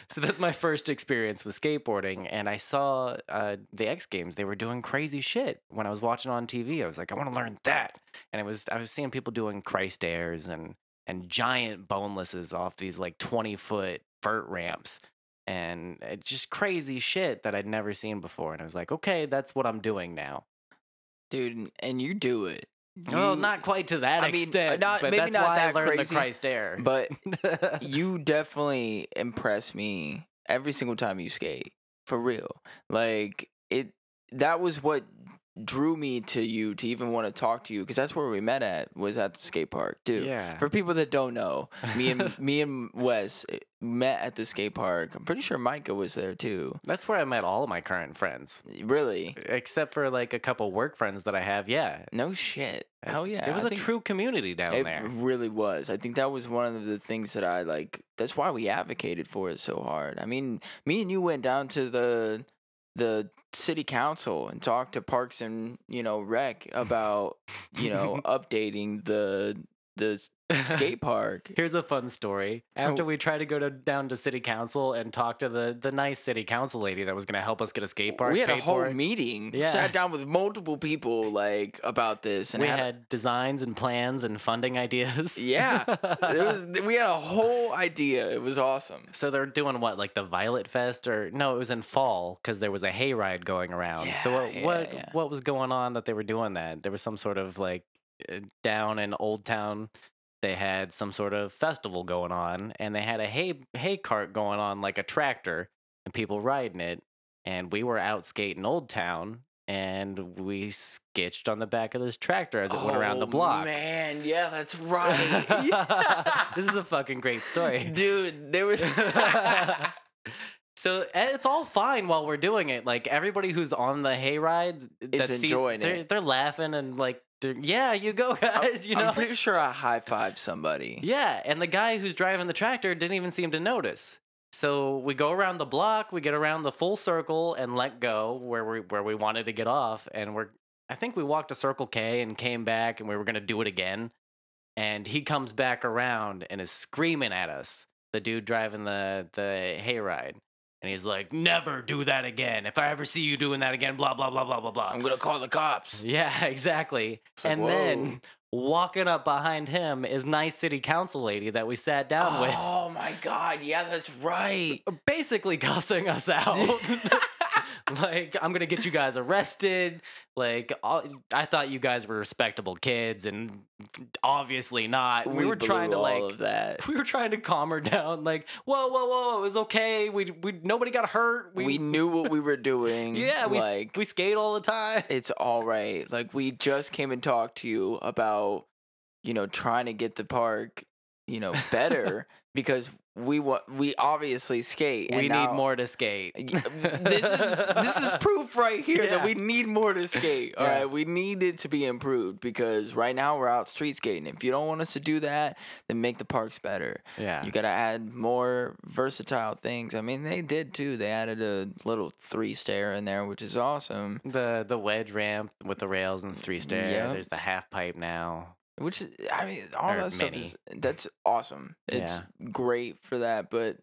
So that's my first experience with skateboarding and i saw uh, the x games. They were doing crazy shit when i was watching on tv i was like i want to learn that. And it was i was seeing people doing christ airs and and giant bonelesses off these like 20 foot vert ramps and uh, just crazy shit that i'd never seen before and i was like okay that's what i'm doing now. Dude, and you do it. Well You- not quite to that I mean, extent not- but maybe that's not why i that learned crazy, the christ air but you definitely impress me every single time you skate for real. Like it that was what drew me to you to even want to talk to you because that's where we met at was at the skate park too yeah for people that don't know me and me and wes eh, met at the skate park i'm pretty sure micah was there too that's where i met all of my current friends really except for like a couple work friends that I have. Yeah, no shit hell yeah it was a a true community down It there. really was. I think that was one of the things that I like. That's why we advocated for it so hard. I mean, me and you went down to the the city council and talk to Parks and you know Rec about you know updating the the skate park. Here's a fun story. After Oh. we tried to go to, down to city council and talk to the the nice city council lady that was going to help us get a skate park, we had a whole meeting, Yeah. sat down with multiple people like about this, and we had, had designs and plans and funding ideas. yeah, it was we had a whole idea. It was awesome. So they're doing what, like the Violet Fest, or no? It was in fall because there was a hayride going around. so what yeah, what, yeah. what was going on that they were doing that? There was some sort of like down in Old Town. They had some sort of festival going on, and they had a hay hay cart going on like a tractor, and people riding it. And we were out skating Old Town, and we sketched on the back of this tractor as it went around the Oh, block. Man, yeah, that's right. Yeah. this is a fucking great story. Dude, there was so eh, it's all fine while we're doing it. Like everybody who's on the hayride Is that see- enjoying they're, it. They're laughing and like, yeah, you go guys. You know, I'm pretty sure I high fived somebody. yeah. And the guy who's driving the tractor didn't even seem to notice. So we go around the block, we get around the full circle and let go where we where we wanted to get off, and we're I think we walked to Circle K and came back, and we were gonna do it again. And he comes back around and is screaming at us, the dude driving the the hayride, and he's like, "Never do that again. If I ever see you doing that again, blah blah blah blah blah blah." I'm gonna call the cops. Yeah, exactly. It's and then walking up behind him is nice city council lady that we sat down with Oh my god, yeah, that's right. basically cussing us out. like, I'm gonna get you guys arrested. Like, all, I thought you guys were respectable kids, and obviously not. We, were blew trying to like, we were trying to calm her down. Like, whoa, whoa, whoa, it was okay. We, we, nobody got hurt. We, we knew what we were doing. yeah, we, like we skate all the time. it's all right. Like we just came and talked to you about, you know, trying to get the park, you know, better because we want we obviously skate. and we now- need more to skate. This is this is proof right here that we need more to skate. All Yeah. right, we need it to be improved because right now we're out street skating. If you don't want us to do that, then make the parks better. Yeah. You got to add more versatile things. I mean, they did too. They added a little three stair in there, which is awesome. The the wedge ramp with the rails and the three stair. Yep. There's the half pipe now. Which is, I mean, all Or that stuff is that's awesome. It's great for that, but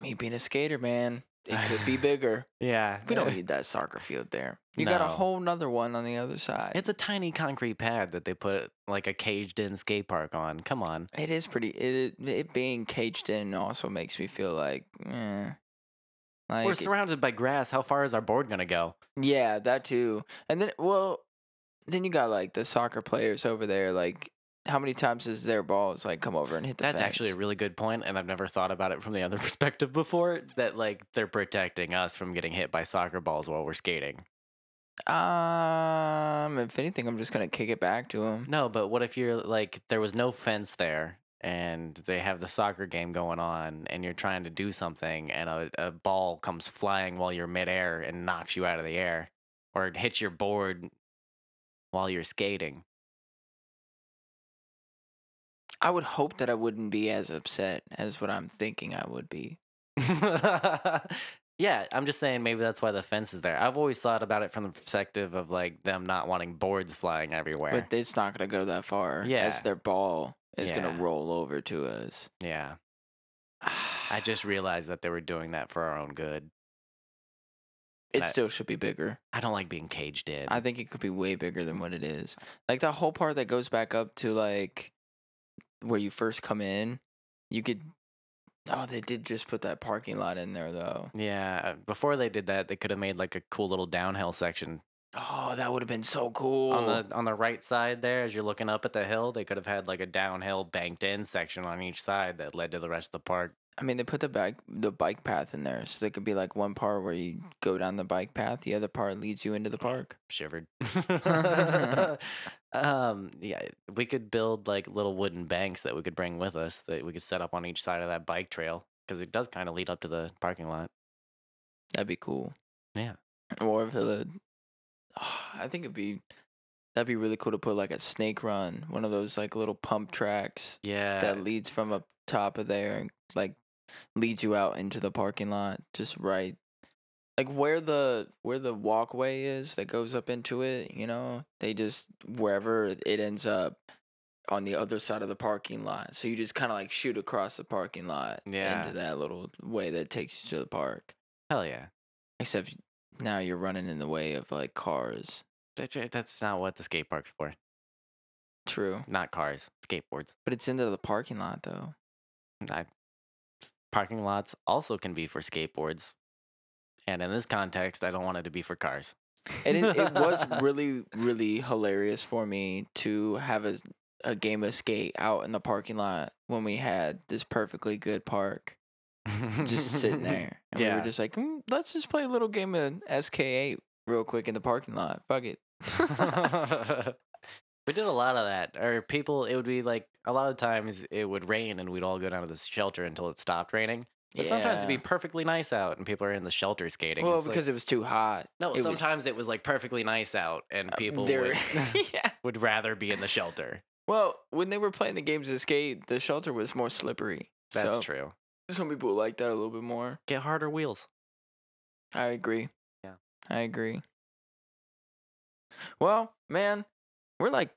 me being a skater, man, it could be bigger. Yeah. We don't need that soccer field there. You got a No. whole nother one on the other side. It's a tiny concrete pad that they put like a caged in skate park on. Come on. it is pretty. It it being caged in also makes me feel like, eh. Like We're surrounded by grass. How far is our board gonna go? yeah, that too. And then, well, then you got like the soccer players over there. Like, how many times does their balls like come over and hit the? That's actually a really good point, and I've never thought about it from the other perspective before. That like they're protecting us from getting hit by soccer balls while we're skating. Um, if anything, I'm just gonna kick it back to him. No, but what if you're like there was no fence there and they have the soccer game going on and you're trying to do something and a, a ball comes flying while you're midair and knocks you out of the air or it hits your board while you're skating. I would hope that I wouldn't be as upset as what I'm thinking I would be. yeah, I'm just saying maybe that's why the fence is there. I've always thought about it from the perspective of like them not wanting boards flying everywhere. But it's not gonna go that far. Yeah. As their ball is Yeah. gonna roll over to us. yeah. I just realized that they were doing that for our own good. It that- still should be bigger. I don't like being caged in. I think it could be way bigger than what it is. Like the whole part that goes back up to like where you first come in, you could. Oh, they did just put that parking lot in there though. yeah, uh, before they did that, they could have made like a cool little downhill section Oh, that would have been so cool. on the on the right side there as you're looking up at the hill. They could have had like a downhill banked in section on each side that led to the rest of the park. I mean, they put the bike the bike path in there, so there could be like one part where you go down the bike path, the other part leads you into the park. Shivered. um, yeah, we could build like little wooden banks that we could bring with us that we could set up on each side of that bike trail because it does kind of lead up to the parking lot. That'd be cool. Yeah. Or if the, I think it'd be, that'd be really cool to put like a snake run, one of those like little pump tracks Yeah. that leads from up top of there and like leads you out into the parking lot, just right, like where the where the walkway is that goes up into it. You know, they just wherever it ends up on the other side of the parking lot. So you just kind of like shoot across the parking lot Yeah. into that little way that takes you to the park. Hell yeah. Except now you're running in the way of like cars. That- That's not what the skate park's for. True. Not cars, skateboards. But it's into the parking lot though. I, parking lots also can be for skateboards. And in this context, I don't want it to be for cars. And it, it was really, really hilarious for me to have a, a game of skate out in the parking lot when we had this perfectly good park just sitting there. And we Yeah. were just like, "Mm, let's just play a little game of SK8 real quick in the parking lot. Fuck it. we did a lot of that. Or people, it would be like a lot of times it would rain and we'd all go down to the shelter until it stopped raining. But sometimes it'd be perfectly nice out and people are in the shelter skating. Well, It's like- because it was too hot. no, it was- sometimes it was like perfectly nice out and uh, people They're- would, yeah. would rather be in the shelter. Well, when they were playing the games of skate, the shelter was more slippery. That's so true. Some people like that a little bit more. Get harder wheels. I agree. Yeah. I agree. Well, man, we're like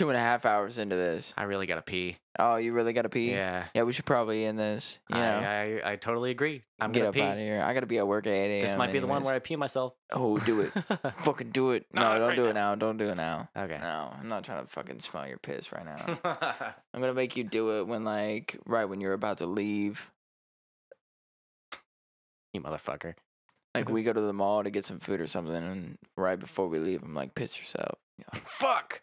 two and a half hours into this. I really gotta pee. Oh, you really got to pee? Yeah. Yeah, we should probably end this. You know, I, I I totally agree. I'm get gonna up pee. out of here. I got to be at work at 8 a.m. This might be the one anyways. where I pee myself. Oh, do it. fucking do it. No, Not don't right do it now. Don't do it now. okay. No, I'm not trying to fucking smell your piss right now. I'm gonna make you do it when like right when you're about to leave. you motherfucker. Like we go to the mall to get some food or something, and right before we leave, I'm like, piss yourself. You're like, Fuck.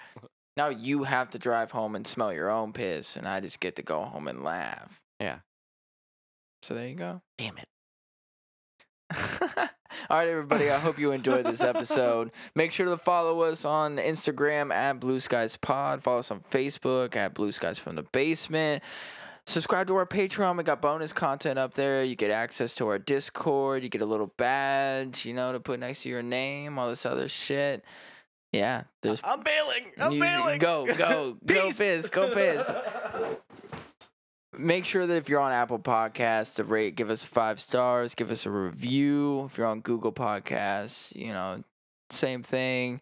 Now you have to drive home and smell your own piss, and I just get to go home and laugh. Yeah. So there you go. Damn it. All right, everybody. I hope you enjoyed this episode. Make sure to follow us on Instagram at Blue Skies Pod. Follow us on Facebook at Blue Skies from the Basement. Subscribe to our Patreon. We got bonus content up there. You get access to our Discord. You get a little badge, you know, to put next to your name. All this other shit. Yeah, there's I'm bailing. I'm You- bailing. go, go, go piss, go piss. Make sure that if you're on Apple Podcasts, to rate, give us five stars, give us a review. If you're on Google Podcasts, you know, same thing.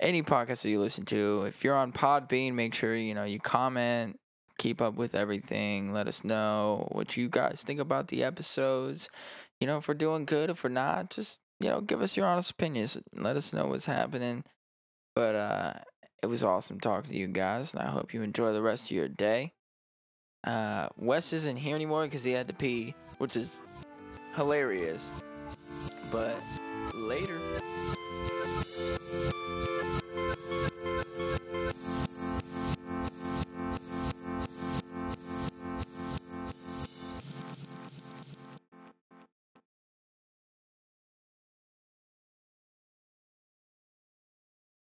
Any podcast that you listen to. If you're on Podbean, make sure you know you comment, keep up with everything. Let us know what you guys think about the episodes. You know, if we're doing good, if we're not, just you know, give us your honest opinions. Let us know what's happening. But uh it was awesome talking to you guys, and I hope you enjoy the rest of your day. Uh, Wes isn't here anymore because he had to pee, which is hilarious. But later.